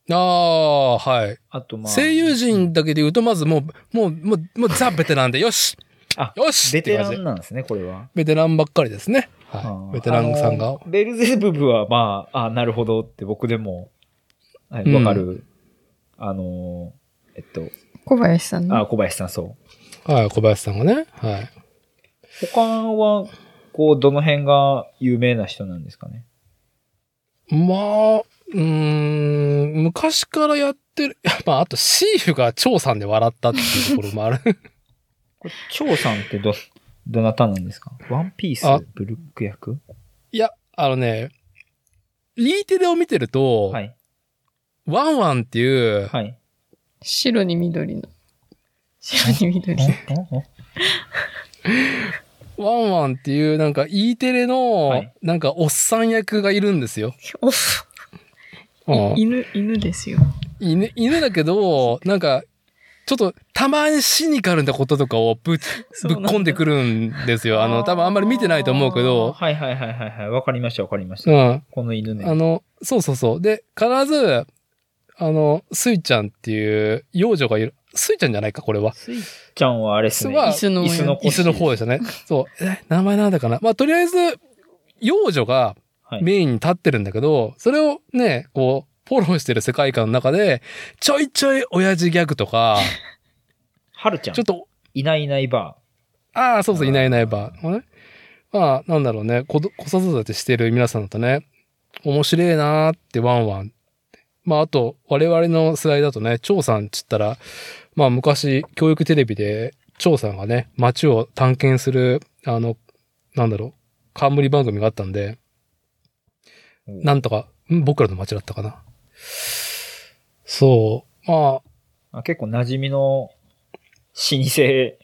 Speaker 1: ああ、はい。
Speaker 2: あとまあ。
Speaker 1: 声優陣だけで言うと、まずもう、もう、もう、もうザ・ベテランで、よし
Speaker 2: あ
Speaker 1: よし
Speaker 2: ベテランなんですね、これは。
Speaker 1: ベテランばっかりですね。
Speaker 2: あ
Speaker 1: は
Speaker 2: ー
Speaker 1: い。ベテランさんが？
Speaker 2: ベルゼブブは、まあ、あなるほどって僕でも、はい、
Speaker 1: うん
Speaker 2: わかる。あの、えっと、
Speaker 3: 小林さんね。
Speaker 2: あ、小林さんそう。
Speaker 1: はい、小林さんがね。はい。
Speaker 2: 他は、こう、どの辺が有名な人なんですかね？
Speaker 1: まあ、うーん、昔からやってる。まあ、あと、シーフが張さんで笑ったっていうところもある。
Speaker 2: これ、張さんってど、どなたなんですか？ワンピース
Speaker 1: あ
Speaker 2: ブルック役？
Speaker 1: いや、あのね、E テレを見てると、
Speaker 2: はい。
Speaker 1: ワンワンっていう、
Speaker 2: はい。
Speaker 3: 白に緑の。白に緑。
Speaker 1: ワンワンっていう、なんか E テレの、
Speaker 2: はい
Speaker 1: なんかおっさん役がいるんですよ。
Speaker 3: お
Speaker 1: うん
Speaker 3: 犬、犬ですよ。
Speaker 1: 犬、犬だけど、なんか、ちょっと、たまにシニカルなこととかをぶっ、ぶっ込んでくるんですよ。あの、多分あんまり見てないと思うけど、
Speaker 2: はいはいはいはいはい。わかりましたわかりました。
Speaker 1: うん。
Speaker 2: この犬ね。
Speaker 1: あの、そうそうそう。で、必ず、あの、スイちゃんっていう幼女がいる。スイちゃんじゃないか、これは。
Speaker 2: スイちゃんはあれですね。
Speaker 1: は
Speaker 3: 椅子の
Speaker 2: 椅子の
Speaker 1: 椅子の方でしたね。そう。え、名前なんだかな。まあ、とりあえず、幼女が
Speaker 2: はい。
Speaker 1: メインに立ってるんだけど、それをね、こう、フォローしてる世界観の中で、ちょいちょい親父ギャグとか、
Speaker 2: はるちゃん
Speaker 1: ちょっ。と、
Speaker 2: いないいないば
Speaker 1: ああ、そうそう、いないいないば。あれまあ、なんだろうね、子育てしてる皆さんだとね、面白いなーってワンワン。まあ、あと、我々の世代だとね、張さんっつったら、まあ、昔、教育テレビで、張さんがね、街を探検する、あの、なんだろう、冠番組があったんで、
Speaker 2: ー。
Speaker 1: なんとか、ん僕らの街だったかな。そう。まあ、
Speaker 2: あ結構馴染みの老舗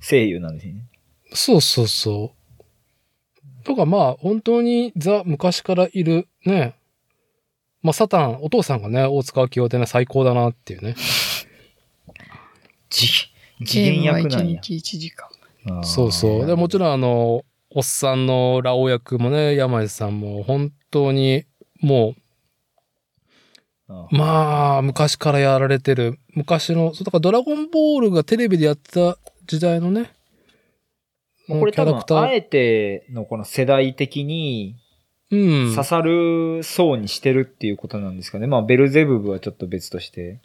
Speaker 2: 声優なんですね。
Speaker 1: そうそうそう。とかまあ、本当にザ、昔からいるね。まあ、サタン、お父さんがね、大塚明夫でね、最高だなっていうね。
Speaker 2: じ、次元役なんや。
Speaker 3: ゲームは1日1時間。
Speaker 1: そうそう。で、もち
Speaker 2: ん。
Speaker 1: ろんあの、おっさんのラオウ役もね、山井さんも本当に、も
Speaker 2: あ
Speaker 1: う、まあ、昔からやられてる、昔の、そうだからドラゴンボールがテレビでやってた時代のね、
Speaker 2: これ多分
Speaker 1: キャラク、ター。
Speaker 2: あえてのこの世代的に
Speaker 1: うん。
Speaker 2: 刺さるそうにしてるっていうことなんですかね。まあ、ベルゼブブはちょっと別として。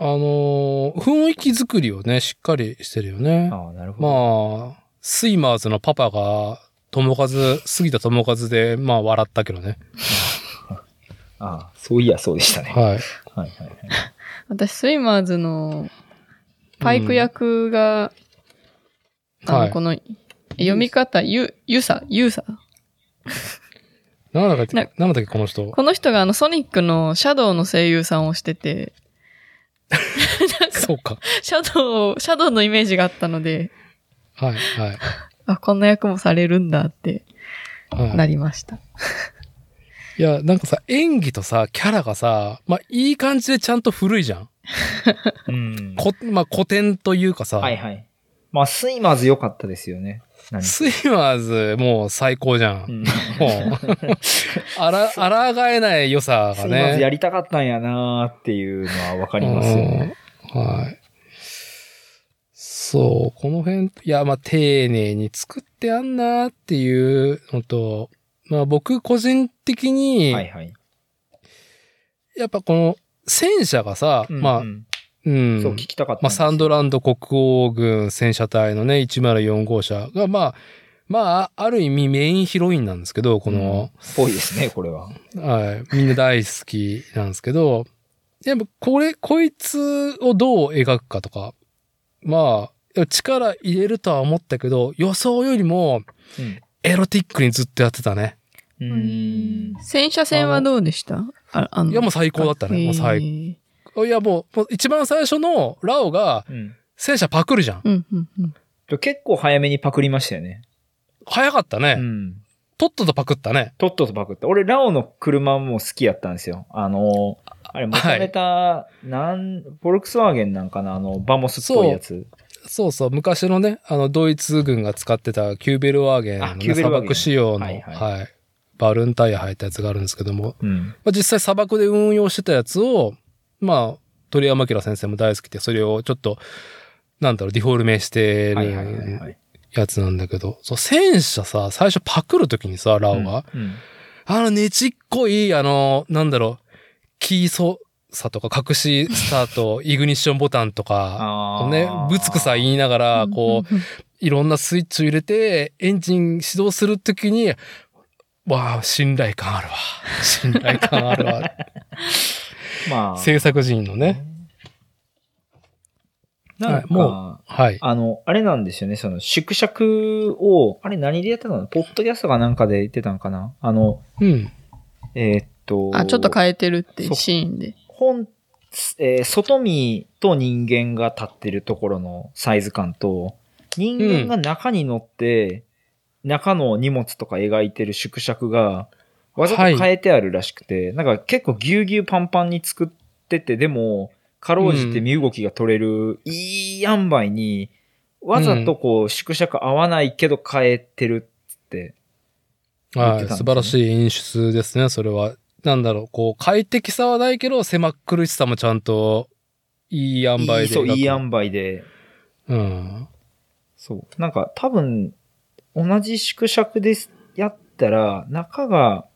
Speaker 1: あのー雰囲気作りをね、しっかりしてるよね。
Speaker 2: ああ、なるほど。
Speaker 1: まあ、スイマーズのパパが、友和、杉田友和で、まあ笑ったけどね。
Speaker 2: ああ、そういや、そうでしたね。はい
Speaker 1: はい。
Speaker 2: はいはい。
Speaker 3: 私、スイマーズのパイク役が、あの、
Speaker 1: はい
Speaker 3: この、読み方、ゆ、ゆさ、ゆさ？
Speaker 1: なんだっけ、
Speaker 3: な
Speaker 1: なんだっけ、この人？
Speaker 3: この人があの、ソニックのシャドウの声優さんをしてて、
Speaker 1: そうか。
Speaker 3: シャドウ、シャドウのイメージがあったので、
Speaker 1: はい、はい。
Speaker 3: あ、こんな役もされるんだって
Speaker 1: は、
Speaker 3: ないりました。
Speaker 1: いや、なんかさ、演技とさ、キャラがさ、まあ、いい感じでちゃんと古いじゃん。
Speaker 2: うん。
Speaker 1: こ、まあ、古典というかさ、
Speaker 2: はいはい。まあ、スイマーズ良かったですよね。何
Speaker 1: スイマーズ、もう最高じゃ。
Speaker 2: うんん。
Speaker 1: もう、あら、あらがえない良さが
Speaker 2: スイマーズや
Speaker 1: ね。
Speaker 2: りたかったんやなーっていうのはわかりますよね。
Speaker 1: うんはい。そう、この辺、いや、まあ、丁寧に作ってあんなーっていうのと、まあ、僕個人的に、
Speaker 2: はいはい。
Speaker 1: やっぱこの戦車がさ、まあ、
Speaker 2: うん
Speaker 1: うん。
Speaker 2: そう聞きたかったん
Speaker 1: まあ。サンドランド国王軍戦車隊のね、104号車が、まあ、まあ、ある意味メインヒロインなんですけど、この、
Speaker 2: ぽいですね、これは。
Speaker 1: はい、みんな大好きなんですけど、やっぱこれ、こいつをどう描くかとか、まあ、力入れるとは思ったけど、予想よりも
Speaker 2: うん。
Speaker 1: エロティックにずっとやってたね。
Speaker 2: うーん。
Speaker 3: 戦車戦はどうでした？ああの
Speaker 1: いや、もう最高だったね。もう最
Speaker 3: へ
Speaker 1: 高。いや、もう、もう一番最初のラオが
Speaker 2: うん
Speaker 1: 戦車パクるじゃん。
Speaker 3: ーうんうんうん
Speaker 2: 結構早めにパクりましたよね。
Speaker 1: 早かったね。
Speaker 2: うん。
Speaker 1: とっととパクったね。
Speaker 2: とっととパクった。俺、ラオの車も好きやったんですよ。あの、あれ、求めた、なん、フォルクスワーゲンなんかなあの、バモスっぽいやつ。
Speaker 1: そうそう、昔のね、あの、ドイツ軍が使ってたキューベルワーゲンの、
Speaker 2: あ
Speaker 1: ね、砂漠仕様の、
Speaker 2: は
Speaker 1: はいい、
Speaker 2: はい
Speaker 1: バルーンタイヤ入ったやつがあるんですけども、
Speaker 2: うん。
Speaker 1: まあ、実際砂漠で運用してたやつを、まあ、鳥山明先生も大好きで、それをちょっと、なんだろう、ディフォルメしてる
Speaker 2: い。
Speaker 1: やつなんだけど、そう、戦車さ、最初パクるときにさ、ラオが、
Speaker 2: うん。
Speaker 1: あのねちっこい、あの、なんだろう、キー操作とか隠しスタート、イグニッションボタンとか、ね、ぶつくさ言いながら、こう、
Speaker 3: うん
Speaker 1: いろんなスイッチを入れて、エンジン始動するときに、わあ、信頼感あるわ。信頼感あるわ。
Speaker 2: まあ。
Speaker 1: 制作陣のね。
Speaker 2: なんか、
Speaker 1: はいもはい。
Speaker 2: あの、あれなんですよね、その、縮尺を、あれ何でやったの？ポッドキャストかなんかで言ってたのかな？あの、
Speaker 1: うん。
Speaker 2: えーっと、
Speaker 3: あ、ちょっと変えてるってシーンで。
Speaker 2: 本、えー外見と人間が立ってるところのサイズ感と、人間が中に乗って、中の荷物とか描いてる縮尺が、わざと変えてあるらしくて、なんか結構ぎゅうぎゅうパンパンに作ってて、でも、かろうじて身動きが取れる、いい塩梅に、わざとこう、縮尺合わないけど変えてるって。言ってたん
Speaker 1: はい。素晴らしい演出ですね、それは。なんだろう、こう、快適さはないけど、狭苦しさもちゃんと、いい塩梅で。
Speaker 2: いいそう、いい塩梅で。
Speaker 1: うん。
Speaker 2: そう。なんか多分、同じ縮尺です、やったら、中が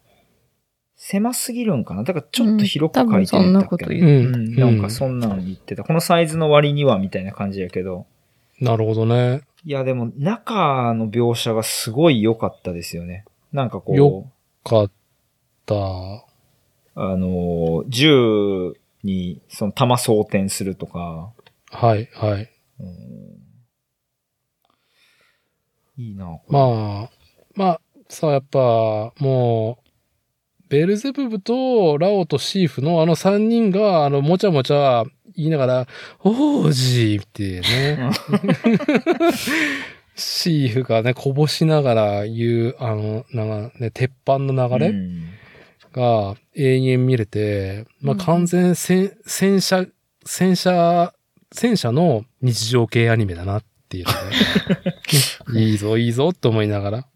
Speaker 2: 狭すぎるんかなだからちょっと広く書いて
Speaker 3: うん多分そんな
Speaker 2: たっけ
Speaker 3: こと言
Speaker 1: う
Speaker 2: うんん。なんかそんなん言ってた。このサイズの割にはみたいな感じやけど。
Speaker 1: なるほどね。
Speaker 2: いや、でも中の描写がすごい良かったですよね。なんかこ
Speaker 1: よ
Speaker 2: う、
Speaker 1: かった。
Speaker 2: あの、銃にその弾装填するとか、
Speaker 1: はい、はい。
Speaker 2: うん。いいな、
Speaker 1: まあ、まあ、さあ、やっぱ、もう、ベルゼブブとラオとシーフのあの三人が、あの、もちゃもちゃ言いながら、王子ってね、シーフがね、こぼしながら言う、あの、なんかね、鉄板の流れ、
Speaker 2: うん
Speaker 1: が永遠見れて、まあ、
Speaker 3: うん
Speaker 1: 完全戦、戦車、戦車、戦車の日常系アニメだなっていうのね。いいぞ、いいぞって思いながら。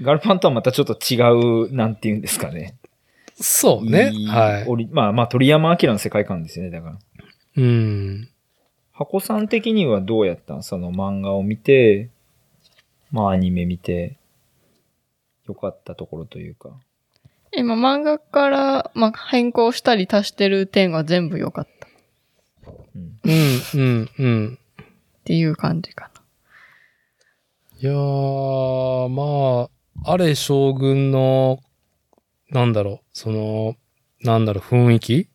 Speaker 2: ガルパンとはまたちょっと違う、なんて言うんですかね。
Speaker 1: そうね。
Speaker 2: い
Speaker 1: はい。
Speaker 2: オリまあまあ、鳥山明の世界観ですよね、だから。
Speaker 1: うん。
Speaker 2: 箱さん的にはどうやったん？その漫画を見て、まあアニメ見て、よかったところというか。
Speaker 3: 今漫画から、まあ、変更したり足してる点が全部良かったっ
Speaker 2: うん。
Speaker 1: うん、うん、うん。
Speaker 3: ていう感じかな。
Speaker 1: いやー、まあ、あれ将軍の、なんだろう、その、なんだろう、雰囲気？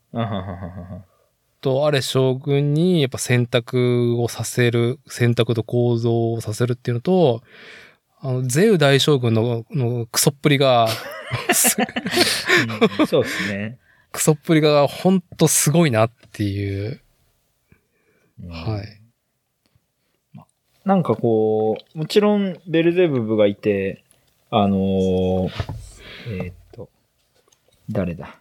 Speaker 1: と、あれ将軍にやっぱ選択をさせる、選択と構造をさせるっていうのと、あの、ゼウ大将軍ののクソっぷりが、
Speaker 2: うんそうですね。
Speaker 1: クソっぷりがほんとすごいなっていう。
Speaker 2: うん
Speaker 1: はい。
Speaker 2: なんかこう、もちろんベルゼブブがいて、あのーえーっと、誰だ？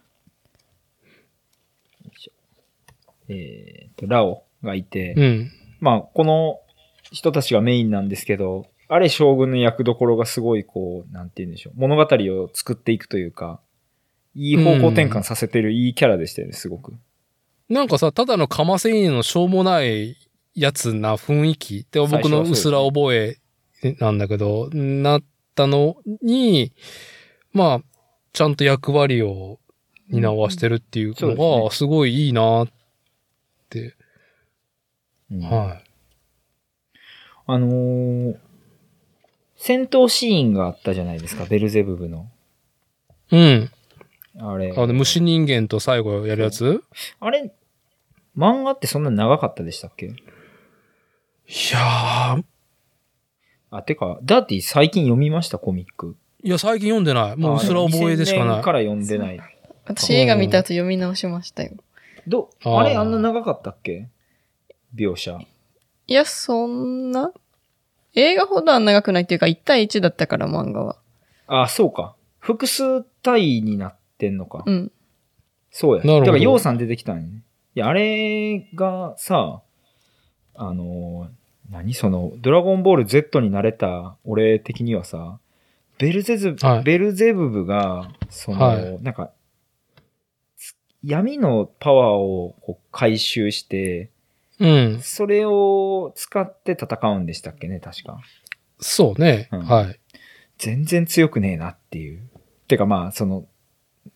Speaker 2: えーっと、ラオがいて、
Speaker 1: うん。
Speaker 2: まあ、この人たちがメインなんですけど、あれ将軍の役どころがすごいこう、なんて言うんでしょう。物語を作っていくというか、いい方向転換させてるいいキャラでしたよね、すごく。
Speaker 1: なんかさ、ただのカマセイニのしょうもないやつな雰囲気って僕の薄ら覚えなんだけど、なったのに、まあ、ちゃんと役割を担わしてるっていうのが、すごいいいなって。
Speaker 2: うん
Speaker 1: は
Speaker 2: あのー戦闘シーンがあったじゃないですか、ベルゼブブの。
Speaker 1: うん。
Speaker 2: あれ。
Speaker 1: あの、虫人間と最後やるやつ？
Speaker 2: あれ、漫画ってそんな長かったでしたっけ？
Speaker 1: いやー、
Speaker 2: あ、てか、ダーティ最近読みました、コミック。
Speaker 1: いや、最近読んでない。もう、うすら覚えでしか
Speaker 2: 2000
Speaker 1: ない。
Speaker 2: 年から読んでない。
Speaker 3: 私映画見た後読み直しましたよ。
Speaker 2: ど、
Speaker 1: あー
Speaker 2: あれあんな長かったっけ？描写。
Speaker 3: いや、そんな映画ほどは長くないっていうか、1対1だったから漫画は。
Speaker 2: あ、そうか。複数体になってんのか。
Speaker 3: うん。
Speaker 2: そうや。
Speaker 1: なるほど
Speaker 2: だから、ヨウさん出てきたんやね。いや、あれがさ、あのー、何その、ドラゴンボール Z になれた俺的にはさ、ベルゼズ、
Speaker 1: はい
Speaker 2: ベルゼブブが、その、
Speaker 1: はい
Speaker 2: なんか、つ闇のパワーをこう回収して、
Speaker 1: うん。
Speaker 2: それを使って戦うんでしたっけね、確か。
Speaker 1: そうね。
Speaker 2: うん
Speaker 1: はい。
Speaker 2: 全然強くねえなっていう。てかまあ、その、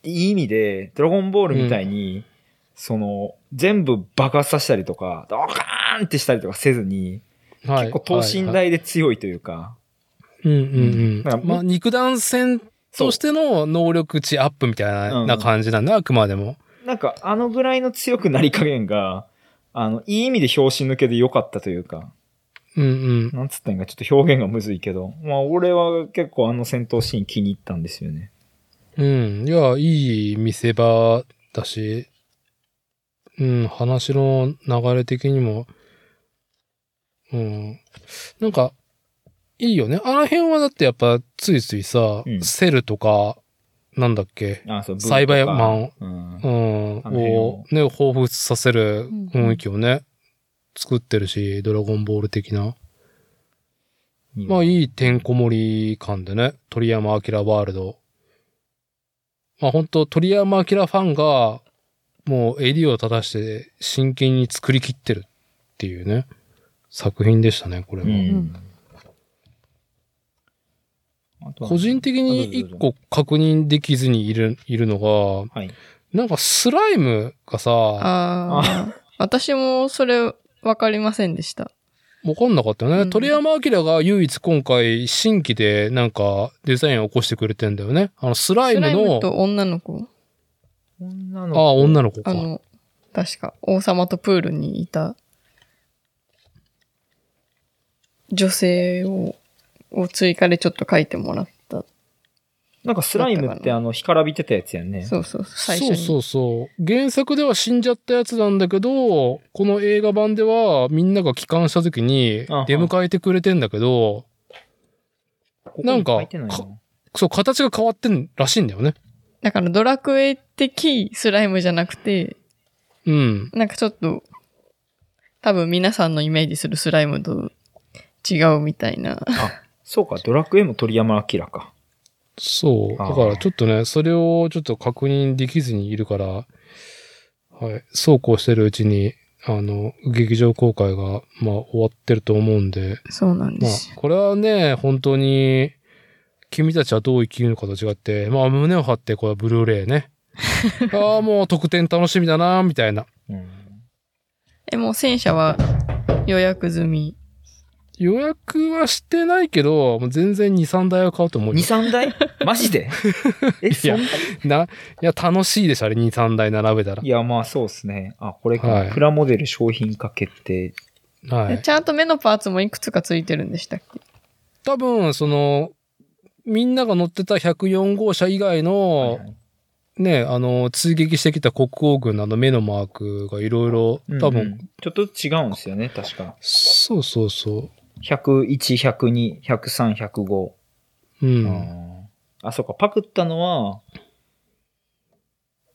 Speaker 2: いい意味で、ドラゴンボールみたいに、その、全部爆発させたりとか、ドカーンってしたりとかせずに、
Speaker 1: はい。
Speaker 2: 結構等身
Speaker 1: はい
Speaker 2: 大で強いというか、
Speaker 1: うんうんうん
Speaker 2: だから。
Speaker 1: まあ、肉弾戦としての能力値アップみたいな,、感じなんだ、あくまでも。
Speaker 2: なんかあのぐらいの強くなり加減が、あの、いい意味で拍子抜けで良かったというか、
Speaker 1: うんうん。
Speaker 2: なんつったんかちょっと表現がむずいけど、まあ俺は結構あの戦闘シーン気に入ったんですよね。
Speaker 1: うん。いや、いい見せ場だし、うん、話の流れ的にも、うん。なんか、いいよね。あの辺はだってやっぱついついさ、
Speaker 2: うん
Speaker 1: セルとか、なんだっけ、
Speaker 2: あ、そう、
Speaker 1: サイバーマン
Speaker 2: うんを
Speaker 1: をね、彷彿させる
Speaker 3: うん
Speaker 1: 雰囲気をね、作ってるし、ドラゴンボール的な。まあいいてんこ盛り感でね、鳥山明ワールド。まあ本当鳥山明ファンが、もう襟を正して真剣に作りきってるっていうね、作品でしたね、これは。
Speaker 2: うん。
Speaker 1: 個人的に一個確認できずにいる、いるのが、
Speaker 2: はい。
Speaker 1: なんかスライムがさ、わ
Speaker 3: ああ。私もそれ分かりませんでした。
Speaker 1: かんなかったよね。
Speaker 3: うん
Speaker 1: 鳥山明が唯一今回新規でなんかデザインを起こしてくれてんだよね。あのスライ
Speaker 3: ス
Speaker 1: ムの、
Speaker 3: ライムと女の子。
Speaker 2: 女
Speaker 1: ああ、女の子か。
Speaker 3: あの、確か、王様とプールにいた女性を、を追加でちょっと書いてもらった。
Speaker 2: なんかスライムってあの、干からびてたやつやんね。
Speaker 3: そうそう、最初に。
Speaker 1: そうそうそう。原作では死んじゃったやつなんだけど、この映画版ではみんなが帰還した時に出迎えてくれてんだけど、
Speaker 2: ここに
Speaker 1: なんかそう、形が変わってんらしいんだよね。
Speaker 3: だからドラクエ的スライムじゃなくて、
Speaker 1: うん。
Speaker 3: なんかちょっと、多分皆さんのイメージするスライムと違うみたいな。
Speaker 2: あ、そうか、ドラクエも鳥山明か。
Speaker 1: そう。だからちょっとね、それをちょっと確認できずにいるから、はい。そうこうしてるうちに、あの、劇場公開が、まあ終わってると思うんで、
Speaker 3: そうなんで
Speaker 1: まあこれはね、本当に、君たちはどう生きるのかと違って、まあ、胸を張って、これはブルーレイね。ああ、もう特典楽しみだな、みたいな。
Speaker 2: うん。
Speaker 3: え、もう戦車は予約済み？
Speaker 1: 予約はしてないけど、もう全然2、3台は買うと思う
Speaker 2: 2、
Speaker 1: よ。
Speaker 2: 3台？マジで？え、そんな？
Speaker 1: な、いや、楽しいでしょ、あれ、2、3台並べたら
Speaker 2: い。や、まあそうですね。あ、これか。
Speaker 1: はい
Speaker 2: プラモデル商品化決定。
Speaker 1: はい。
Speaker 3: えちゃんと目のパーツもいくつかついてるんでしたっけ？
Speaker 1: 多分、その、みんなが乗ってた104号車以外の、
Speaker 2: はいはい
Speaker 1: ね、あの、追撃してきた国王軍のあの目のマークがいろいろ、多分、
Speaker 2: うんうんちょっと違うんですよね、確か。
Speaker 1: そうそうそ
Speaker 2: 101、102、103、105。
Speaker 1: う。うん。
Speaker 2: あそうか、パクったのは、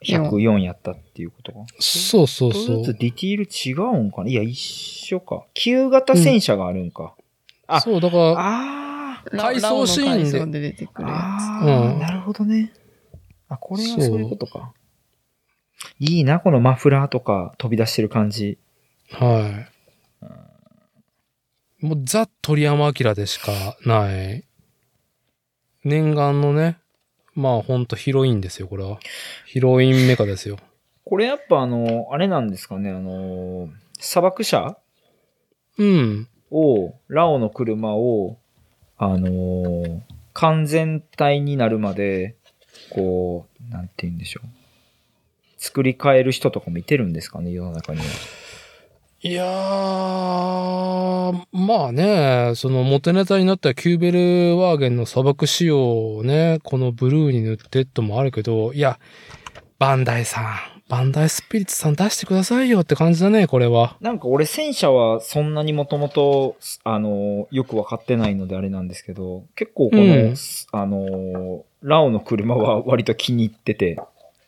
Speaker 2: 104やったっていうことか。
Speaker 1: そうそう
Speaker 2: ちょ
Speaker 1: そう
Speaker 2: っと。ディティール違うんかな？いや、一緒か。旧型戦車があるんか。あ
Speaker 1: そう、だから、
Speaker 2: あー
Speaker 3: ラ
Speaker 1: 回想シーンで
Speaker 3: 出てくるや
Speaker 2: あー、
Speaker 1: うん
Speaker 2: なるほどね。あ、これは
Speaker 1: そう
Speaker 2: そういうことか。いいな、このマフラーとか飛び出してる感じ。
Speaker 1: はい。もうザ・鳥山明でしかない。念願のね、まあほんとヒロインですよ、これは。ヒロインメカですよ。
Speaker 2: これやっぱあの、あれなんですかね、あの、砂漠車？
Speaker 1: うん。
Speaker 2: を、ラオの車を、あのー完全体になるまで、こう、なんて言うんでしょう。作り変える人とかもいてるんですかね、世の中には。
Speaker 1: いやー、まあね、その元ネタになったキューベルワーゲンの砂漠仕様をね、このブルーに塗ってともあるけど、いや、バンダイさん、バンダイスピリッツさん出してくださいよって感じだね、これは。
Speaker 2: なんか俺戦車はそんなにもともと、あの、よくわかってないのであれなんですけど、結構この、
Speaker 1: うん
Speaker 2: あの、ラオの車は割と気に入ってて、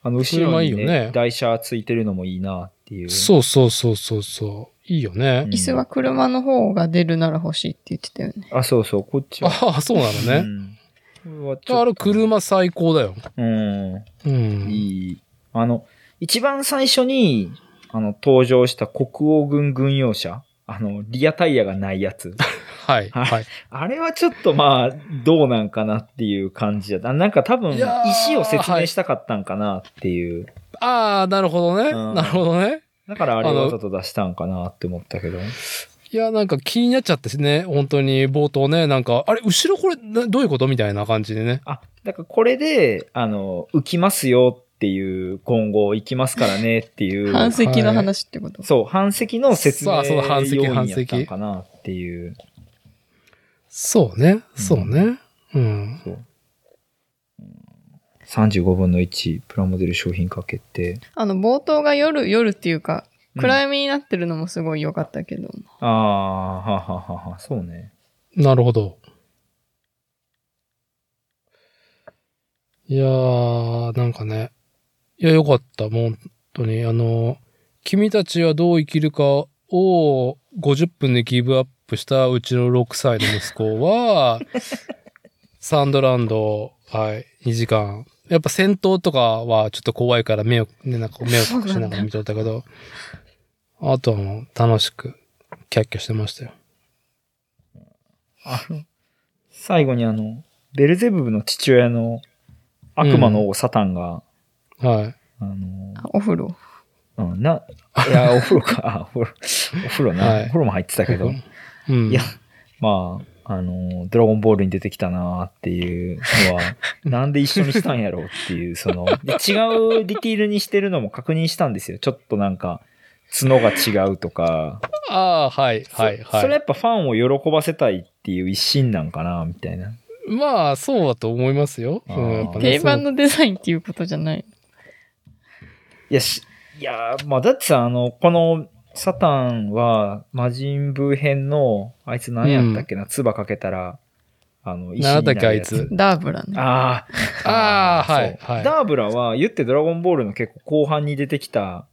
Speaker 2: あの、後ろにね、
Speaker 1: 車いいよね
Speaker 2: 台車ついてるのもいいなっていう。
Speaker 1: そうそうそうそうそう。いいよね。
Speaker 2: うん
Speaker 3: 椅子は車の方が出るなら欲しいって言ってたよね。
Speaker 2: あ、そうそう、こっちは。
Speaker 1: ああ、そうなのね。
Speaker 2: うん
Speaker 1: あれ、車最高だよ。
Speaker 2: うん。
Speaker 1: うん。
Speaker 2: いい。あの、一番最初に、あの、登場した国王軍軍用車。あの、リアタイヤがないやつ。
Speaker 1: はい。
Speaker 2: はい
Speaker 1: はい。
Speaker 2: あれはちょっとまあ、どうなんかなっていう感じだった。なんか多分、石を説明したかったんかなっていう。
Speaker 1: ああ、なるほどね。
Speaker 2: うん
Speaker 1: なるほどね。
Speaker 2: だからあれ
Speaker 1: あの
Speaker 2: わざと出したんかなって思ったけど。
Speaker 1: いや、なんか気になっちゃってね、本当に冒頭ね、なんか、あれ、後ろこれ、などういうことみたいな感じでね。
Speaker 2: あ、だからこれで、あの、浮きますよっていう、今後行きますからねっていう。
Speaker 3: 半席の話ってこと、
Speaker 2: そう、半席の説明
Speaker 1: そうそう半席
Speaker 2: 要因やったん
Speaker 1: 半席
Speaker 2: かなっていう。
Speaker 1: そうね。そうね。うん。
Speaker 2: そう。35分の1、プラモデル商品化決定。
Speaker 3: あの、冒頭が夜、夜っていうか、
Speaker 2: うん
Speaker 3: 暗闇になってるのもすごい良かったけど。
Speaker 2: ああ、はははは、そうね。
Speaker 1: なるほど。いやー、なんかね。いや、よかった。もう本当に。あの、君たちはどう生きるかを50分でギブアップしたうちの6歳の息子は、サンドランド、はい、2時間。やっぱ戦闘とかはちょっと怖いから目を、ね、なんか目を隠しながら見とったけど、あとはもう楽しくキャッキャしてましたよ。
Speaker 2: あの、最後にあの、ベルゼブブの父親の悪魔の王サタンが、
Speaker 1: はい。
Speaker 2: あの、
Speaker 3: あお風呂。
Speaker 2: うん、な、いや、お風呂か、あお風呂、お風呂な、
Speaker 1: はい
Speaker 2: お風呂も入ってたけど、
Speaker 1: うん。
Speaker 2: いや、まあ、あの、ドラゴンボールに出てきたなっていうのは、なんで一緒にしたんやろうっていう、その、で違うディティールにしてるのも確認したんですよ。ちょっとなんか、角が違うとか。
Speaker 1: ああ、はい、はい、
Speaker 2: そそれ
Speaker 1: は
Speaker 2: やっぱファンを喜ばせたいっていう一心なんかなみたいな。
Speaker 1: い。まあ、そうだと思いますよ。
Speaker 3: 定番のデザインっていうことじゃない。
Speaker 2: いや、し、いや、まあだってさ、あの、この、サタンは、魔人ブー編の、あいつ何やったっけな、唾かけたら、あの、石にな
Speaker 1: だっけあいつ？
Speaker 3: ダーブラね。
Speaker 2: ああ。
Speaker 1: あー
Speaker 2: そう。
Speaker 1: はいはい。
Speaker 2: ダーブラは、言ってドラゴンボールの結構後半に出てきた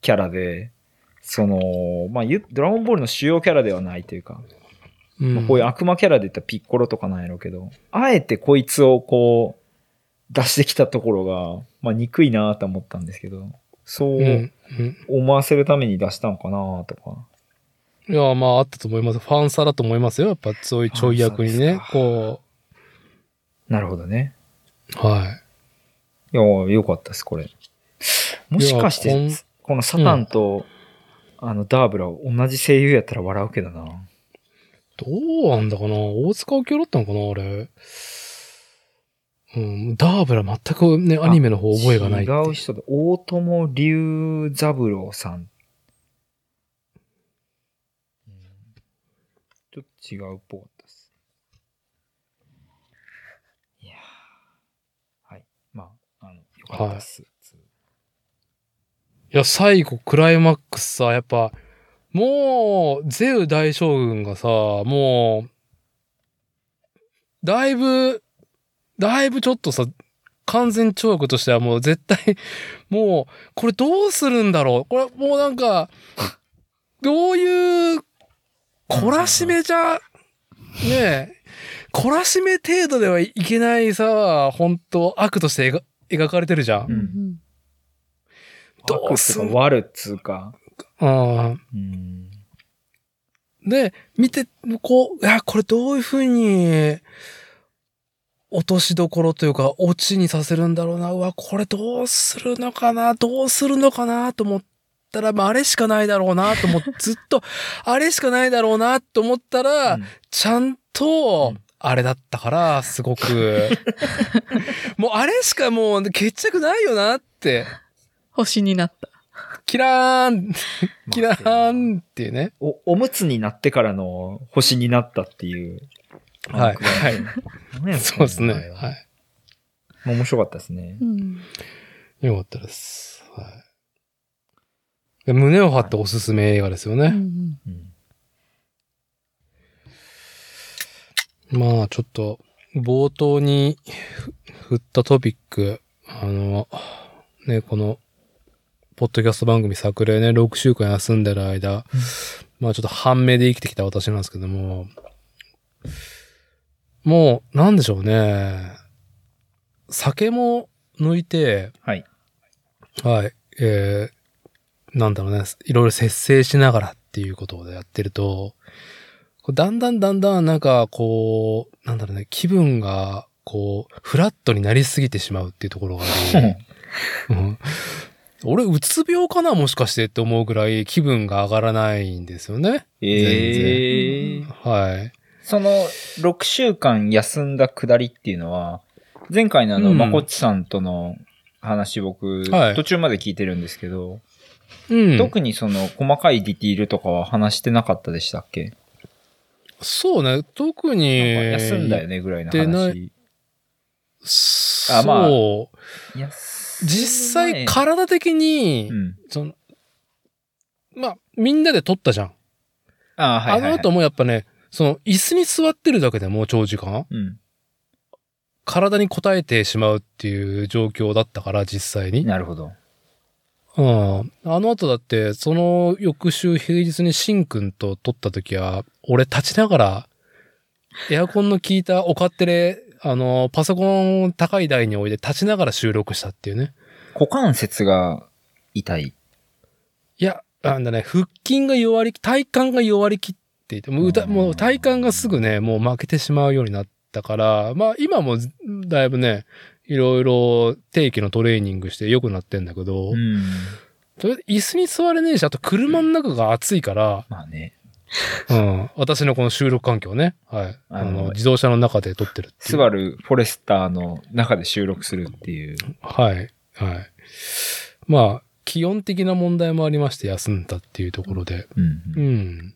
Speaker 2: キャラで、その、まあ、言うドラゴンボールの主要キャラではないというか、
Speaker 1: うん。
Speaker 2: まあこういう悪魔キャラで言ったらピッコロとかなんやろうけど、あえてこいつをこう、出してきたところが、まあ、憎いなと思ったんですけど、そう
Speaker 1: うん。うん。
Speaker 2: 思わせるために出したんかなとか。
Speaker 1: いや、まあ、あったと思います。ファンサだと思いますよ。やっぱ、そういうちょい役にねこ
Speaker 2: なるほどね。
Speaker 1: う、はい
Speaker 2: や、よかったです、これ。もしかして、このサタンと、あの、ダーブラ、同じ声優やったら笑うけどな。
Speaker 1: い。どうなんだかな大塚明夫だったのかなあれ。うん。ダーブラ全くね、アニメの方覚えがない。
Speaker 2: 違う人で、大友龍三郎さん。うんちょっと違うっぽかったです。いやーはい。まあ、あの、よかったです。
Speaker 1: いや、最後、クライマックスさ、やっぱ、もう、ゼウ大将軍がさ、もう、だいぶ、だいぶちょっとさ、完全懲悪としてはもう絶対、もう、これどうするんだろうこれもうなんか、どういう、懲らしめじゃ、ねえ、懲らしめ程度ではいけないさ、本当悪として描描かれてるじゃん。
Speaker 2: うん
Speaker 1: どうすん
Speaker 2: 悪とか悪っつうか。
Speaker 1: ああ。
Speaker 2: うん。
Speaker 1: で、見て、こう、いや、これどういう風に、落としどころというか、落ちにさせるんだろうな。うわ、これどうするのかな？どうするのかな？と思ったら、まあ、あれしかないだろうな。と思って、ずっと、あれしかないだろうな。と思ったら、
Speaker 2: うん。
Speaker 1: ちゃんと、
Speaker 2: うん。
Speaker 1: あれだったから、すごく、もうあれしかもう決着ないよなって、
Speaker 3: 星になった。
Speaker 1: キラーン、キラーンっていうね。
Speaker 2: お、おむつになってからの星になったっていう。
Speaker 1: はい。はい。
Speaker 2: ね
Speaker 1: そうですね。
Speaker 2: は
Speaker 1: はい。
Speaker 2: 面白かったですね。
Speaker 3: うん。
Speaker 1: よかったです。はい。で胸を張っておすすめ映画ですよね。
Speaker 2: うん
Speaker 1: まあ、ちょっと、冒頭にふ振ったトピック、あの、ね、この、ポッドキャスト番組作例ね、6週間休んでる間、まあちょっと半目で生きてきた私なんですけども、もう、なんでしょうね。酒も抜いて、
Speaker 2: はい。
Speaker 1: はい、えー、なんだろうね、いろいろ節制しながらっていうことをやってると、だんだんだんだんなんかこう、なんだろうね、気分がこう、フラットになりすぎてしまうっていうところがあり、うん俺、うつ病かなもしかしてって思うぐらい気分が上がらないんですよね。
Speaker 2: ええ
Speaker 1: はい。
Speaker 2: その、6週間休んだくだりっていうのは、前回のあの、
Speaker 1: うん
Speaker 2: まこっちさんとの話僕、
Speaker 1: はい
Speaker 2: 途中まで聞いてるんですけど、
Speaker 1: うん。
Speaker 2: 特にその、細かいディティールとかは話してなかったでしたっけ、
Speaker 1: そうね、特に。
Speaker 2: なんか休んだよねぐらいの
Speaker 1: 言っ
Speaker 2: 話。
Speaker 1: そう。
Speaker 2: あまあ
Speaker 1: 実
Speaker 2: 実
Speaker 1: 際、体的に、
Speaker 2: うん。
Speaker 1: その、まあ、みんなで撮ったじゃん。
Speaker 2: ああ、はいはい、はい。
Speaker 1: あの後もやっぱね、その、椅子に座ってるだけでも長時間、
Speaker 2: うん。
Speaker 1: 体に応えてしまうっていう状況だったから、実際に。
Speaker 2: なるほど。
Speaker 1: うん。あの後だって、その翌週平日にシンくんと撮った時は、俺立ちながら、エアコンの効いたおかってれ、あの、パソコンを高い台に置いて立ちながら収録したっていうね。
Speaker 2: 股関節が痛い。
Speaker 1: いや、なんだね、腹筋が弱り、体幹が弱りきっていて、もう歌、
Speaker 2: うん
Speaker 1: もう体幹がすぐね、もう負けてしまうようになったから、まあ今もだいぶね、いろいろ定期のトレーニングして良くなってんだけど、
Speaker 2: うん。
Speaker 1: 椅子に座れねえし、あと車の中が暑いから、
Speaker 2: まあね。
Speaker 1: うん、私のこの収録環境ね、はい。あ
Speaker 2: あの
Speaker 1: の、自動車の中で撮ってるって。
Speaker 2: スバルフォレスターの中で収録するっていう。
Speaker 1: はい、はい。まあ、気温的な問題もありまして休んだっていうところで、
Speaker 2: うん
Speaker 1: う。ん。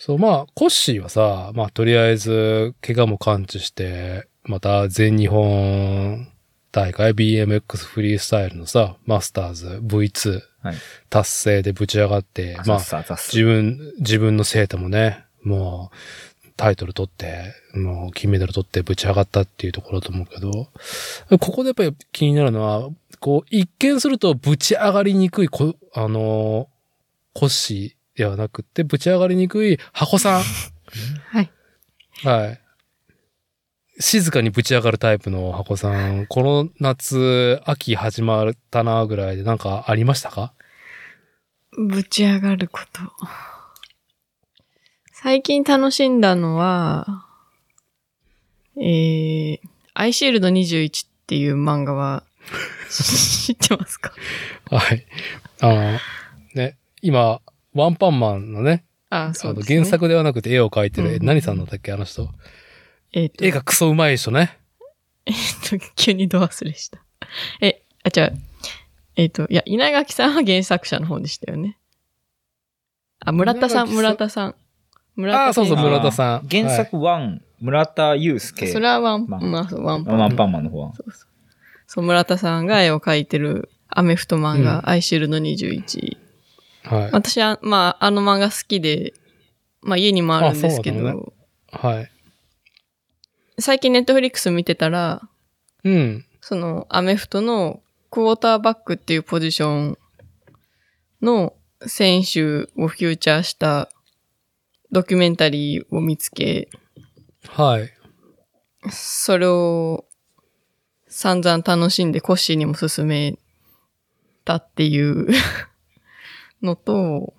Speaker 1: そう、まあ、コッシーはさ、まあ、とりあえず、怪我も完治して、また全日本大会 BMX フリースタイルのさ、マスターズ V2
Speaker 2: はい。
Speaker 1: 達成でぶち上がって、まあ、自分、自分の生徒もね、もう、タイトル取って、もう金メダル取ってぶち上がったっていうところだと思うけど、ここでやっぱり気になるのは、こう、一見するとぶち上がりにくいこ、あのーコッシーではなくって、ぶち上がりにくい箱さん。
Speaker 3: はい。
Speaker 1: はい。静かにぶち上がるタイプの箱さん、この夏、秋始まったなぐらいでなんかありましたか？
Speaker 3: ぶち上がること。最近楽しんだのは、えー、アイシールド21っていう漫画は、知ってますか？
Speaker 1: はい。あの、ね、今、ワンパンマンのね、
Speaker 3: あ、そ
Speaker 1: あの
Speaker 3: うね。
Speaker 1: 原作ではなくて絵を描いてる、
Speaker 3: うん
Speaker 1: え何さんだったっけあの人。
Speaker 3: えっ、と、
Speaker 1: 絵がクソうまい人ね。
Speaker 3: えっと、急にド忘れした。え、あ、違う。えっ、と、いや、稲垣さんは原作者の方でしたよね。あ、村田さん、村田さん。村田
Speaker 1: あーそうそう村田さん
Speaker 2: 原作1、村田祐介。
Speaker 3: それはワン、
Speaker 2: まあ
Speaker 3: まあ、そうワンパン。
Speaker 2: ワンパンマンの方は。
Speaker 3: そうそう。そう、村田さんが絵を描いてるアメフト漫画、
Speaker 1: うん
Speaker 3: アイシールド21。
Speaker 1: はい。
Speaker 3: 私は、まあ、あの漫画好きで、まあ家にもあるんですけど、
Speaker 1: あそうなのはい。
Speaker 3: 最近ネットフリックス見てたら、
Speaker 1: うん。
Speaker 3: そのアメフトのクォーターバックっていうポジションの選手をフューチャーしたドキュメンタリーを見つけ、
Speaker 1: はい。
Speaker 3: それを散々楽しんでコッシーにも勧めたっていう のと、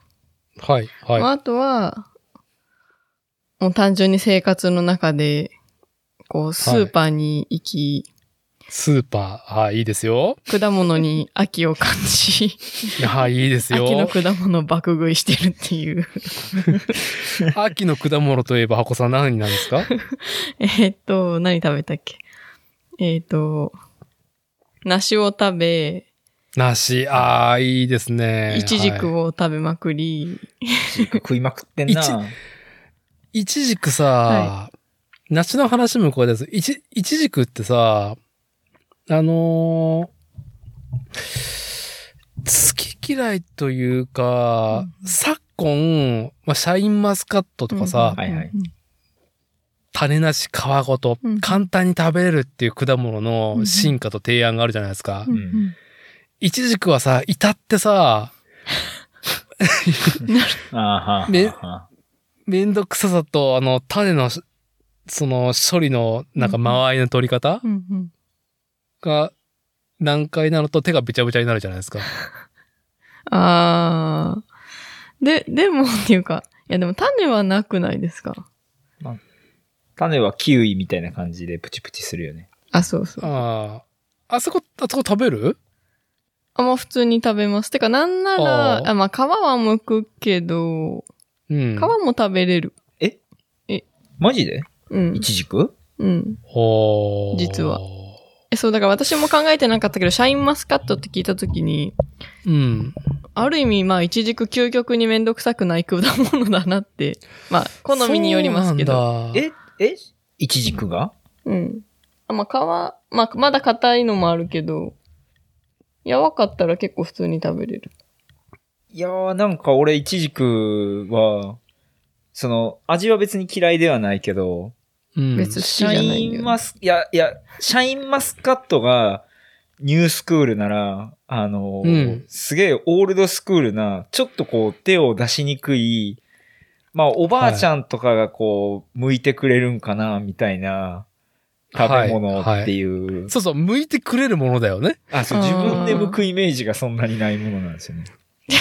Speaker 1: はい。
Speaker 3: まあ、
Speaker 1: は
Speaker 3: あとは、もう単純に生活の中で、こう、スーパーに行き、
Speaker 1: スーパー。はい、いいですよ。
Speaker 3: 果物に秋を感じ、
Speaker 1: はい、いいですよ。
Speaker 3: 秋の果物を爆食いしてるっていう。
Speaker 1: 秋の果物といえば、箱さん何なんですか？
Speaker 3: えーっと、何食べたっけ？えーっと、梨を食べ、
Speaker 1: 梨。ああ、いいですね。
Speaker 3: イチジク
Speaker 1: はい
Speaker 3: を食べまくり、
Speaker 2: 食いまくってんな。
Speaker 1: イチジクさ、
Speaker 3: は
Speaker 1: 梨の話もこれです。イチ、イチジクってさ、あのー好き嫌いというか、
Speaker 3: うん
Speaker 1: 昨今、まあ、シャインマスカットとかさ、
Speaker 2: はいはい
Speaker 1: 種なし皮ごと
Speaker 3: うん
Speaker 1: 簡単に食べれるっていう果物
Speaker 3: う
Speaker 1: の
Speaker 3: ん
Speaker 1: 進化と提案があるじゃないですか。
Speaker 3: うんうん
Speaker 1: イチジクはさ、至ってさ、
Speaker 2: あーはー
Speaker 1: ね
Speaker 2: はーは
Speaker 1: めんどくささと、あの、種の、その処理の、なんか間合いの取り方
Speaker 3: うんうん
Speaker 1: が難解なのと手がべちゃべちゃになるじゃないですか。
Speaker 3: あー。で、でもっていうか、いやでも種はなくないですか？
Speaker 2: 種はキウイみたいな感じでプチプチするよね。
Speaker 3: あ、そうそう。
Speaker 1: ああ。あそこ、あそこ食べる？
Speaker 3: あ、もう普通に食べます。てか、なんな
Speaker 1: あ
Speaker 3: ら、
Speaker 1: ー
Speaker 3: あまあ、皮は剥くけど、
Speaker 1: うん。
Speaker 3: 皮も食べれる。
Speaker 2: マジで？
Speaker 3: うん
Speaker 2: イ。チジク
Speaker 3: うん。
Speaker 1: ほー
Speaker 3: 実は。え、そう、だから私も考えてなかったけど、シャインマスカットって聞いたときに、
Speaker 1: うん。
Speaker 3: ある意味、まあ、一軸究極にめんどくさくない果物だなって、まあ、好みによりますけど。
Speaker 2: え？え？イチジクが？
Speaker 3: うん。あまあ、皮、まあ、まだ硬いのもあるけど、柔らかったら結構普通に食べれる。
Speaker 2: いやー、なんか俺イチジクは、その、味は別に嫌いではないけど、
Speaker 1: うん。
Speaker 3: 別好き
Speaker 2: シャ
Speaker 3: じゃないんだよ
Speaker 2: インマス、いや、いや、シャインマスカットがニュースクールなら、あの、
Speaker 1: うん
Speaker 2: すげえオールドスクールな、ちょっとこう手を出しにくい、まあおばあちゃんとかがこう、向いてくれるんかな、みたいな食べ物っていう。
Speaker 1: そうそう、向いてくれるものだよね。
Speaker 2: あ、そう、自分で剥くイメージがそんなにないものなんですよね。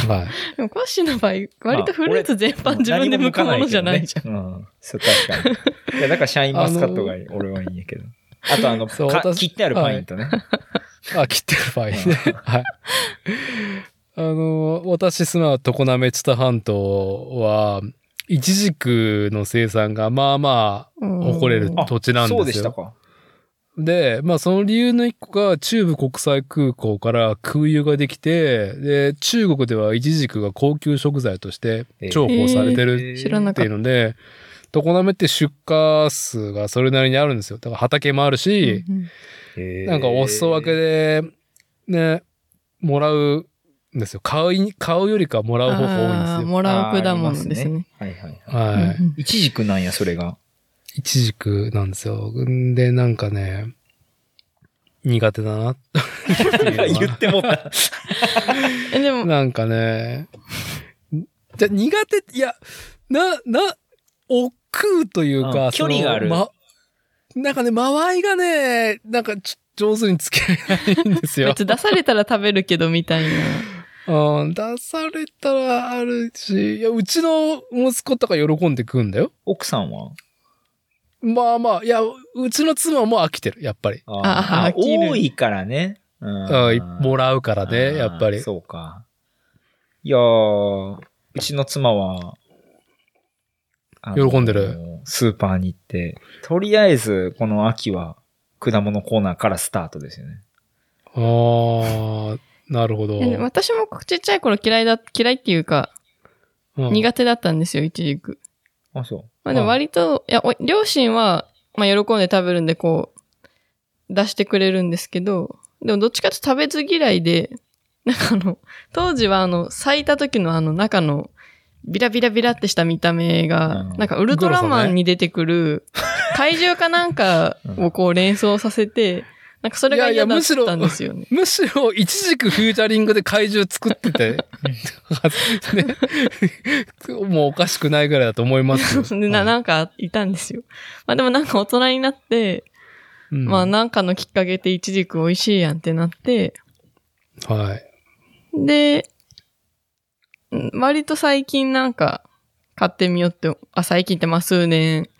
Speaker 1: はい。
Speaker 3: でも、コッシーの場合、割とフルーツ全般自分で剥くものじゃないじゃん。
Speaker 2: ん。うん。そう、確かに。いや、だからシャインマスカットが俺はいいんやけど。あとあの、切ってあるパインとね。
Speaker 1: あ、切ってる場合ね。はい。あの、私住まう常滑知多半島は、イチジクの生産がまあまあ誇れる
Speaker 2: あ
Speaker 1: 土地なんですよ。
Speaker 2: そうでしたか。
Speaker 1: で、まあその理由の一個が中部国際空港から空輸ができて、で、中国ではイチジクが高級食材として重宝されてる
Speaker 3: 知らなかっ
Speaker 1: ていう。ので、常滑って出荷数がそれなりにあるんですよ。だから畑もあるし、
Speaker 3: うんうん
Speaker 1: なんかお裾分けで、ね、もらうんですよ。買うい、買うよりかもらう方法多いんですよ。
Speaker 3: もらう果物ですね。
Speaker 2: はいはいはい。
Speaker 1: はい。
Speaker 2: なんや、それが。
Speaker 1: イチジクなんですよ。んで、なんかね、苦手だな。
Speaker 2: 言ってもった。
Speaker 3: え、でも、
Speaker 1: なんかね、じゃ、苦手、いや、な、な、億劫という
Speaker 2: うん
Speaker 1: か、
Speaker 2: 距離がある
Speaker 1: そのま、なんかね、間合いがね、なんかちょ上手に付き合えないんですよ。
Speaker 3: 別に出されたら食べるけどみたいな。
Speaker 1: うん、出されたらあるし、いや、うちの息子とか喜んで食うんだよ。
Speaker 2: 奥さんは？
Speaker 1: まあまあ、いや、うちの妻も飽きてる、やっぱり。
Speaker 3: あー飽きる
Speaker 2: 多いからね。うん
Speaker 1: うんもらうからね、やっぱり。
Speaker 2: そうか。いやー、うちの妻は、
Speaker 1: 喜んでる。
Speaker 2: スーパーに行って、とりあえずこの秋は果物コーナーからスタートですよね。
Speaker 1: ああ、なるほど。
Speaker 3: え私もちっちゃい頃嫌いだ、嫌いっていうか、
Speaker 1: うん
Speaker 3: 苦手だったんですよ、イチジク。
Speaker 2: あ、そう。
Speaker 3: まあでも割と、いや、お両親は、まあ喜んで食べるんで、こう、出してくれるんですけど、でもどっちかというと食べず嫌いで、なんかあの、当時はあの、咲いた時のあの中の、ビラビラビラってした見た目が、
Speaker 2: うん。
Speaker 3: なんかウルトラマンに出てくる、怪獣かなんかをこう連想させて、なんかそれが嫌だったんですよね。
Speaker 1: むしろ、一時期フューチャリングで怪獣作ってて、ね、もうおかしくないぐらいだと思いますよ。
Speaker 3: で な
Speaker 1: はい
Speaker 3: なんかいたんですよ。まあでもなんか大人になって、
Speaker 1: うん
Speaker 3: まあなんかのきっかけでイチジク美味しいやんってなって、
Speaker 1: はい。
Speaker 3: で、ん割と最近なんか買ってみようって、あ、最近ってまあ数年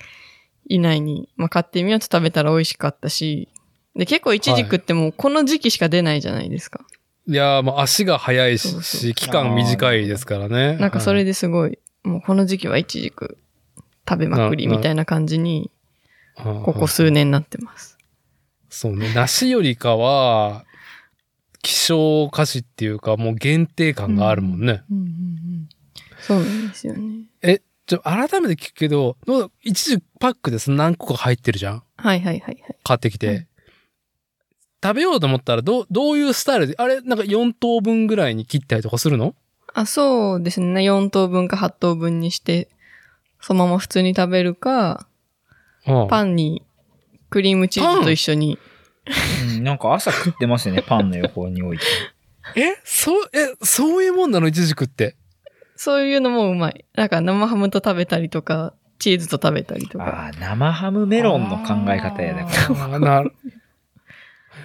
Speaker 3: 以内に、まあ買ってみようと食べたら美味しかったし、で、結構イチジクってもうこの時期しか出ないじゃないですか。
Speaker 1: いやー、もう足が速い
Speaker 3: そうそう
Speaker 1: し、期間短いですからね。
Speaker 3: なんかそれですごい、もうこの時期はイチジク食べまくりみたいな感じに、
Speaker 1: はい、
Speaker 3: ここ数年なってます。
Speaker 1: そうね。梨よりかは、希少価値っていうか、もう限定感があるもんね。
Speaker 3: うんうんうん。そうなんですよね。
Speaker 1: え、ちょ、改めて聞くけど、一時パックです何個か入ってるじゃん？
Speaker 3: はいはいはいはい。
Speaker 1: 買ってきて。
Speaker 3: うん
Speaker 1: 食べようと思ったら、どう、どういうスタイルで、あれ、なんか4等分ぐらいに切ったりとかするの？
Speaker 3: あ、そうですね。4等分か8等分にして、そのまま普通に食べるか、
Speaker 1: うん
Speaker 3: パンにクリームチーズと一緒に。
Speaker 2: うん、なんか朝食ってますよね、パンの横に置いて。
Speaker 1: え、そう、え、そういうもんなの？イチジクって。
Speaker 3: そういうのもうまい。なんか生ハムと食べたりとか、チーズと食べたりとか。
Speaker 2: ああ、生ハムメロンの考え方やだから。
Speaker 1: ら。なる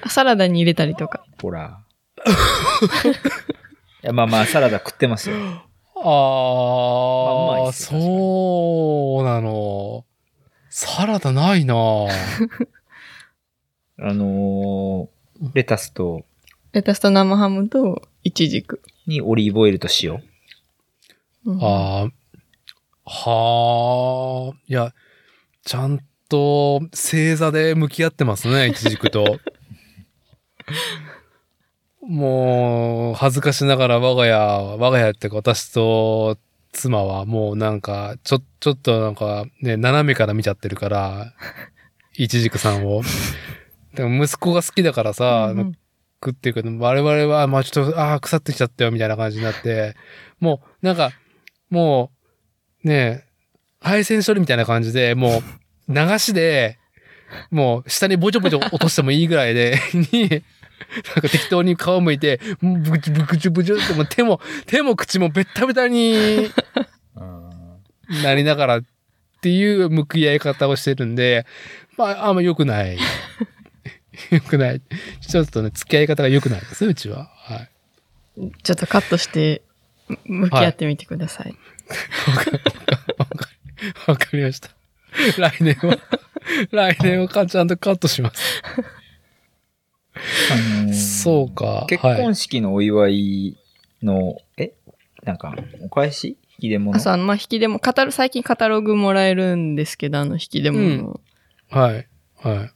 Speaker 3: サラダに入れたりとか。
Speaker 2: ほら。いや、まあまあ、サラダ食ってますよ。
Speaker 1: あ
Speaker 2: まあう
Speaker 1: あ、そうなの。サラダないな
Speaker 2: あのーレタスと、
Speaker 3: レタスと生ハムとイチジク。
Speaker 2: にオリーブオイルと塩。
Speaker 3: うん
Speaker 1: ああ、はあ、いや、ちゃんと正座で向き合ってますね、イチジクと。もう、恥ずかしながら我が家、我が家ってか私と妻はもうなんか、ちょ、ちょっとなんかね、斜めから見ちゃってるから、イチジクさんを。でも息子が好きだからさ、
Speaker 3: うんうん
Speaker 1: 食ってるけど、我々は、まあちょっと、ああ、腐ってきちゃったよ、みたいな感じになって、もう、なんか、もう、ねえ、配線処理みたいな感じで、もう、流しで、もう、下にぼちょぼちょ落としてもいいぐらいで、に、なんか適当に皮むいて、ブチブチブチって、もう手も、手も口もベッタベタに なりながらっていう向き合い方をしてるんで、まあ、あんま良くない。良くない。ちょっとね、付き合い方が良くないですね、うちは。はい。
Speaker 3: ちょっとカットして、向き合ってみてください。
Speaker 1: わかりました。来年は、来年はかちゃんとカットします。
Speaker 2: あのー
Speaker 1: そうか。
Speaker 2: 結
Speaker 1: はい
Speaker 2: 婚式のお祝いの、え？なんか、お返し？引き出物？
Speaker 3: あ、そう、あの、まあ、引きでも、カタロ、最近カタログもらえるんですけど、あの、引きでもの。
Speaker 1: はい。はい。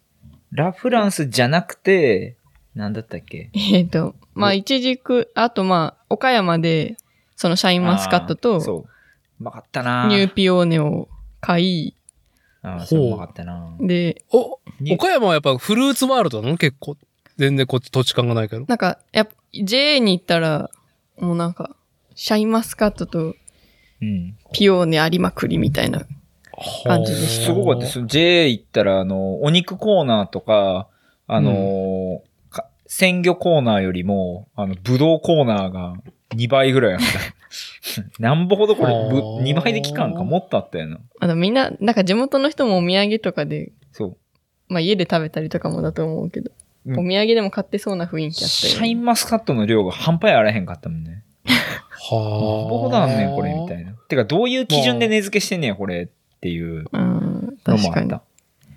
Speaker 2: ラ・フランスじゃなくて、なんだったっけ？
Speaker 3: えっ、と、まあ、いちじく、あと、まあ、岡山で、そのシャインマスカット
Speaker 2: あー
Speaker 3: と、
Speaker 2: そう。うまかったな
Speaker 3: ニューピオーネを買い、
Speaker 2: あーそううまかったな
Speaker 3: で、
Speaker 1: お、
Speaker 2: に
Speaker 1: 岡山はやっぱフルーツワールドなの？結構。全然こっち土地勘がないけど。
Speaker 3: なんか、やっぱ、JA に行ったら、もうなんか、シャインマスカットと
Speaker 2: うん。
Speaker 3: ピオーネありまくりみたいな。感じでした
Speaker 2: すごかったです。JA 行ったら、あの、お肉コーナーとか、あのーか鮮魚コーナーよりも、あの、ブドウコーナーが2倍ぐらいあった。なんぼほどこれ、ぶ
Speaker 1: はあ
Speaker 2: 2倍で期間かもっとあったよな。
Speaker 3: あの、みんな、なんか地元の人もお土産とかで、
Speaker 2: そう。
Speaker 3: まあ家で食べたりとかもだと思うけど、
Speaker 2: うん
Speaker 3: お土産でも買ってそうな雰囲気あったよ、
Speaker 2: シャインマスカットの量が半端やあらへんかったもんね。
Speaker 1: はあ。
Speaker 2: どこだんねん、これ、みたいな。てか、どういう基準で値付けしてんねや、これ、っていう
Speaker 3: うん、
Speaker 2: のもあった
Speaker 3: 確かに。。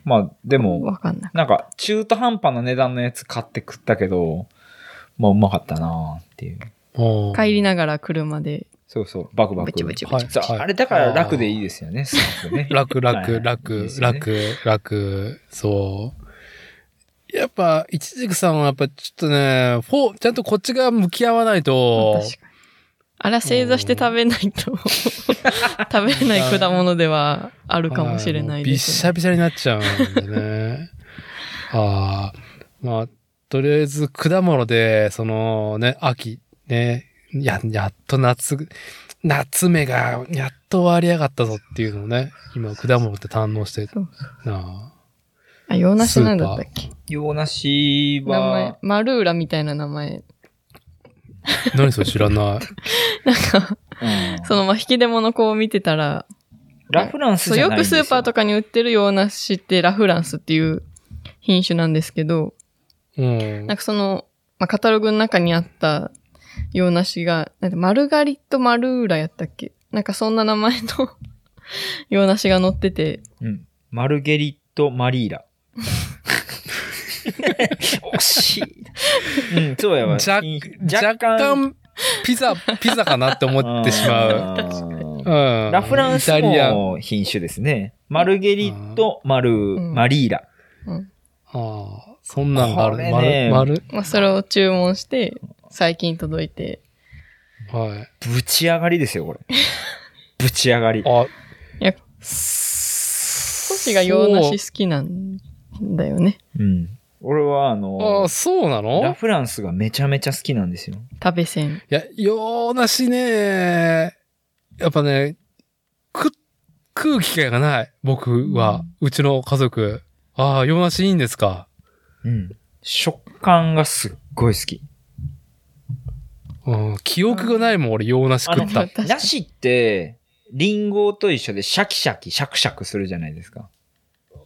Speaker 2: まあ、でも、
Speaker 3: わかんない。
Speaker 2: なんか、中途半端な値段のやつ買って食ったけど、まあ、うまかったなっていう。
Speaker 1: うん
Speaker 3: 帰りながら車で、
Speaker 2: そうそう、バクバク。
Speaker 3: ブチブチブ
Speaker 1: はい
Speaker 3: チ。
Speaker 2: そうあれだから楽でいいですよね、すごくね。
Speaker 1: 楽、
Speaker 2: はい
Speaker 1: 楽、
Speaker 2: いい
Speaker 1: 楽
Speaker 2: で、すよね
Speaker 1: 楽、楽、そう。やっぱ、いちじくさんはやっぱちょっとね、フォー、ちゃんとこっち側向き合わないと、
Speaker 3: 確かに。あら、正座して食べないと、食べれない果物ではあるかもしれないです、ね。
Speaker 1: しゃびしゃになっちゃうんでね。ああ、まあ、とりあえず果物で、そのね、秋、ね、や、やっと夏、夏目がやっと終わりやがったぞっていうのをね、今果物って堪能して
Speaker 3: そう
Speaker 1: な
Speaker 3: あ、洋梨なんだったっけ？
Speaker 2: 洋梨
Speaker 3: 名前
Speaker 2: は、、
Speaker 3: マルーラみたいな名前。
Speaker 1: あ。何それ知らない。
Speaker 3: なんか、
Speaker 2: うん
Speaker 3: その、まあ、引き出物こう見てたら、
Speaker 2: ラフランス
Speaker 3: そう、よ
Speaker 2: じゃないんですよ。
Speaker 3: くスーパーとかに売ってる洋梨ってラフランスっていう品種なんですけど、
Speaker 1: うん
Speaker 3: なん。かその、まあ、カタログの中にあった洋梨が、なんかマルガリット・マルーラやったっけ？なんかそんな名前の 洋梨が載ってて、
Speaker 2: うん。マルゲリット・マリーラ。惜しい。うん、そうやわ。
Speaker 1: 若若干、ピザ、ピザかなって思ってしまう。うん。
Speaker 2: ラフランス
Speaker 1: イタリアン。
Speaker 2: も品種ですね。マルゲリット、マル、
Speaker 3: ん
Speaker 2: マリーラ。
Speaker 3: うん。
Speaker 1: ああ、そんなんがある。
Speaker 2: これね
Speaker 1: 丸、丸。
Speaker 3: まあ、それを注文して、最近届いて。
Speaker 1: はい。
Speaker 2: ぶち上がりですよ、これ。ぶち上がり。
Speaker 1: あ、
Speaker 3: いや、
Speaker 1: 少
Speaker 3: 少しが洋梨好きなんだよね。
Speaker 2: うん。俺は、あ
Speaker 1: あ
Speaker 2: の
Speaker 1: あ、、そうな
Speaker 2: ラ
Speaker 1: の
Speaker 2: フランスがめちゃめちゃ好きなんですよ。
Speaker 3: 食べせん。
Speaker 1: いや、洋梨ね、やっぱね、く、食う機会がない。僕は、うちの家族。ああ、洋梨いいんですか？
Speaker 2: うん。食感がすっごい好き。
Speaker 1: うん、記憶がないもん、俺、洋梨食った。
Speaker 3: 確かに
Speaker 2: 梨って、リンゴと一緒でシャキシャキ、シャクシャクするじゃないですか。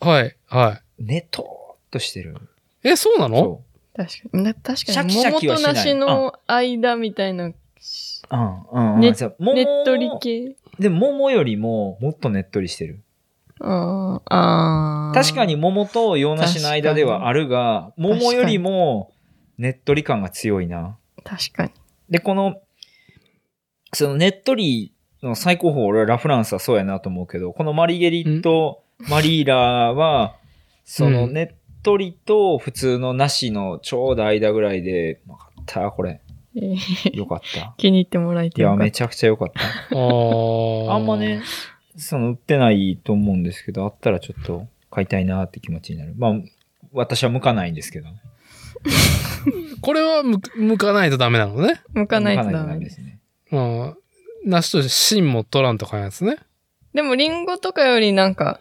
Speaker 1: はい、は
Speaker 2: ねとーっとしてる。
Speaker 1: い。え、そうなの？
Speaker 2: そ
Speaker 3: 確かに。な確かに。
Speaker 2: シャキシャ
Speaker 3: 桃と
Speaker 2: キはしない
Speaker 3: 梨の間みたいな、
Speaker 2: う。うん、うん、
Speaker 3: ね
Speaker 2: うんそう。桃
Speaker 3: ねっとり系。
Speaker 2: でも桃よりももっとねっとりしてる。
Speaker 3: あーあー。
Speaker 2: 確かに桃と洋梨の間ではあるが、
Speaker 3: 確かに
Speaker 2: 桃よりもねっとり感が強いな。
Speaker 3: 確かに。
Speaker 2: で、この、そのねっとりの最高峰、俺はラフランスはそうやなと思うけど、このマリゲリット、マリーラは、その
Speaker 1: うん
Speaker 2: ねっとりと普通の梨のちょうど間ぐらいで、よかった、これ。
Speaker 3: えー
Speaker 2: よかった。
Speaker 3: 気に入ってもらえ
Speaker 2: いや、
Speaker 3: てよかっ
Speaker 2: めちゃくちゃよかった。
Speaker 1: ああ。
Speaker 2: あんまね、その売ってないと思うんですけど、あったらちょっと買いたいなって気持ちになる。まあ、私は向かないんですけど。
Speaker 1: これはむ、向かないとダメなのね。
Speaker 3: た。向かないと
Speaker 2: 向
Speaker 3: ダメです。
Speaker 2: ね。
Speaker 1: うん。梨と芯も取らんとかのやつね。
Speaker 3: でも、リンゴとかよりなんか、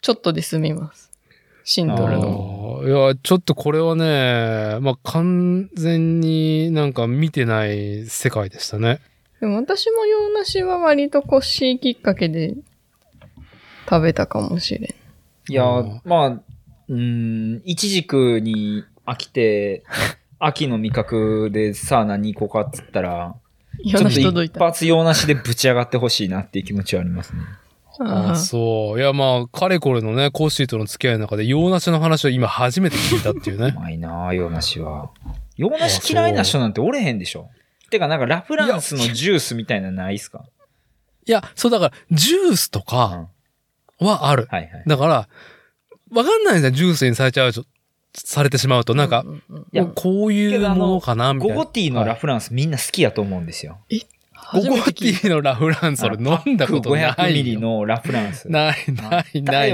Speaker 3: ちょっとで済みます。シンドル
Speaker 1: あ
Speaker 3: の。
Speaker 1: ーいや、ちょっとこれはね、まあ、完全になんか見てない世界でしたね。
Speaker 3: でも私も洋梨は割とコッシーきっかけで食べたかもしれん。
Speaker 2: いや
Speaker 1: うん、
Speaker 2: まあ、うーん、いちじくに飽きて、秋の味覚でさあ何個かっつったら、
Speaker 3: 洋
Speaker 2: ちょっと。一発用なしでぶち上がってほしいなっていう気持ちはありますね。
Speaker 1: あそう。いや、まあ、かれこれのね、コッシーとの付き合いの中で、洋梨の話を今初めて聞いたっていう
Speaker 2: う
Speaker 1: ね。
Speaker 2: まいなあ、洋梨は。洋梨嫌いな人なんておれへんでしょ。てか、なんかラフランスのジュースみたいなのないっすか？
Speaker 1: いや、そうだから、ジュースと
Speaker 2: うん。
Speaker 1: か
Speaker 2: はい
Speaker 1: はある。
Speaker 2: はい。
Speaker 1: だから、わかんないんだよ、ジュースにされちゃうと、されてしまうと、なんか、
Speaker 3: うううん
Speaker 1: こういうものかな、みたいな。
Speaker 2: ゴゴティーのラフランスみんな好きやと思うんですよ。
Speaker 1: ゴゴ
Speaker 3: 初めて聞い
Speaker 1: ティーのラフランス、俺飲んだことないよ。
Speaker 2: 500ミリのラフランス。
Speaker 1: ない、ない、ない。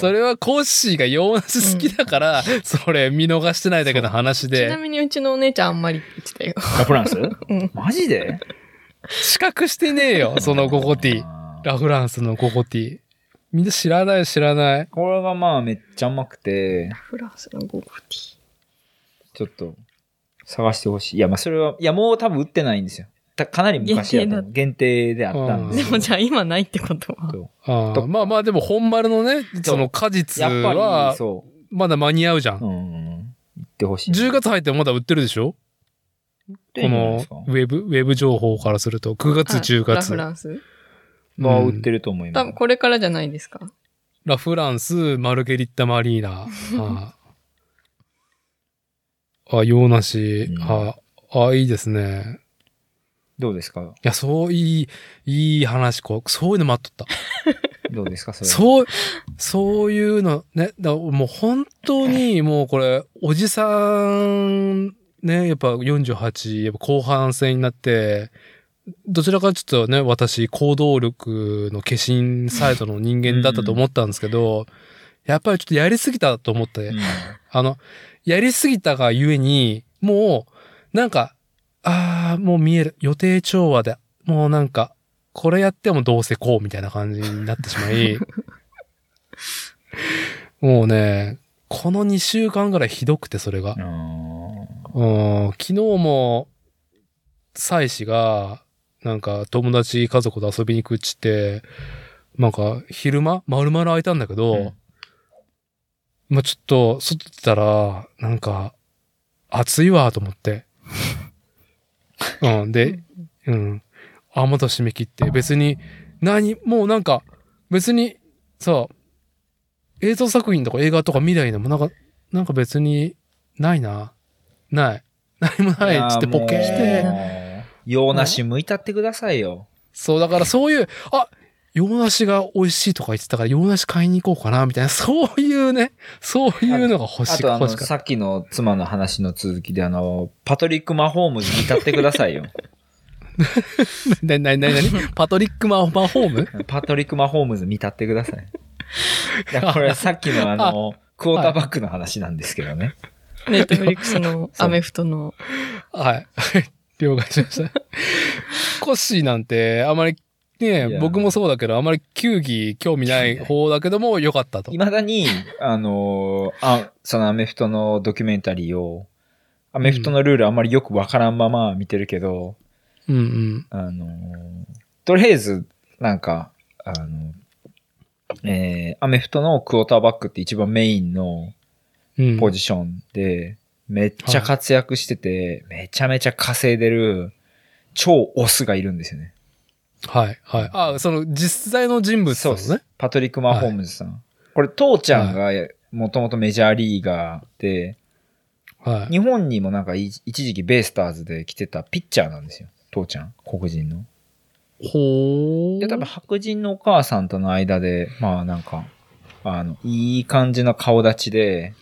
Speaker 1: それはコッシーが洋梨好きだから、それ見逃してないだけの話
Speaker 3: た。ちな
Speaker 1: で、
Speaker 3: みにうちのお姉ちゃんあんまり言ってたよ。
Speaker 2: ラフランス？
Speaker 3: うん。
Speaker 2: マジで？
Speaker 1: 資格してねえよ、そのゴゴティラフランスのゴゴティー。みんな知らない、知らない。
Speaker 2: これがまあめっちゃうまくて、
Speaker 3: フランスのゴーゴティ
Speaker 2: ちょっと探してほしい。いや、まあそれは、いやもう多分売ーないんですよ。たかなり昔やったの限定であったん。でよ。
Speaker 3: ですもじゃあ今ないってことは。
Speaker 1: あまあまあ、でも本丸のね、その果実は、
Speaker 2: そ
Speaker 1: まだ間に合うじゃん
Speaker 2: う。。うんってほしい。
Speaker 1: 10月入ってもまだ売ってるでしょ？このウェブ、ウェブ情報からすると、9月、10
Speaker 3: あラ
Speaker 1: 月。
Speaker 3: フランス？
Speaker 2: は
Speaker 1: うん
Speaker 2: 売ってると思います
Speaker 3: 多分。これからじゃないですか？
Speaker 1: ラフランス、マルゲリッタ・マリーナ。ああ、洋梨
Speaker 2: う。ん
Speaker 1: ああ、いいですね。
Speaker 2: どうですか？
Speaker 1: いや、そういい、いい話、こう、そういうの待っとった。
Speaker 2: どうですかそれ。
Speaker 1: そう、そういうの、ね、だもう本当にもうこれ、おじさん、ね、やっぱ48、やっぱ後半戦になって、どちらかちょっとね、私、行動力の化身サイドの人間だったと思ったんですけど、やっぱりちょっとやりすぎたと思って、
Speaker 2: うん。
Speaker 1: あの、やりすぎたがゆえに、もう、なんか、ああ、もう見える。予定調和で、もうなんか、これやってもどうせこうみたいな感じになってしまい、もうね、この2週間ぐらいひどくて、それが。うん、昨日も、妻子が、なんか友達家族と遊びに行くっちって、なんか昼間丸々空いたんだけど、
Speaker 2: うん
Speaker 1: まあちょっと外出たら、なんか暑いわと思って。うん、で、うん。あ、また締め切って、別に、何、もうなんか、別に、さ、映像作品とか映画とか見ないのもなんか、なんか別に、ないな。ない。何もない。つってポケして。
Speaker 2: て。洋梨剥いたってくださいよ。
Speaker 1: そう、だからそういう、あ、洋梨が美味しいとか言ってたから、洋梨買いに行こうかな、みたいな、そういうね、そういうのが欲し
Speaker 2: あとあの。さっきの妻の話の続きであの、パトリック・マホームズに至ってくださいよ。
Speaker 1: な、な、な、なにパトリックマ・マホーム？
Speaker 2: パトリック・マホーム ズ見立ってください。いや、これはさっきのあの、クォーターバックの話なんですけどね。
Speaker 3: ネットフリックスのアメフトの。
Speaker 1: はい。了解しました。コッシーなんて、あまり、
Speaker 2: い
Speaker 1: ね
Speaker 2: や
Speaker 1: 僕もそうだけど、あまり球技興味ない方だけども、良かったと。
Speaker 2: 未だに、あの、あ、そのアメフトのドキュメンタリーを、アメフトのルールあんまりよくわからんまま見てるけど、
Speaker 1: うんうん。
Speaker 2: あの、とりあえず、なんか、あの、えー、アメフトのクォーターバックって一番メインの
Speaker 1: うん。
Speaker 2: ポジションで、めっちゃ活躍してて、めちゃめちゃ稼いでる、超オスがいるんですよね。
Speaker 1: はい、はい。あ、その、実在の人物
Speaker 2: そうです
Speaker 1: なのね。
Speaker 2: パトリック・マホームズさん。これ、父ちゃんがもともとメジャーリーガーで、
Speaker 1: はい。
Speaker 2: 日本にもなんかい一時期ベイスターズで来てたピッチャーなんですよ。父ちゃん。黒人の。
Speaker 1: ほー。
Speaker 2: で、多分白人のお母さんとの間で、まあなんか、あの、いい感じの顔立ちで、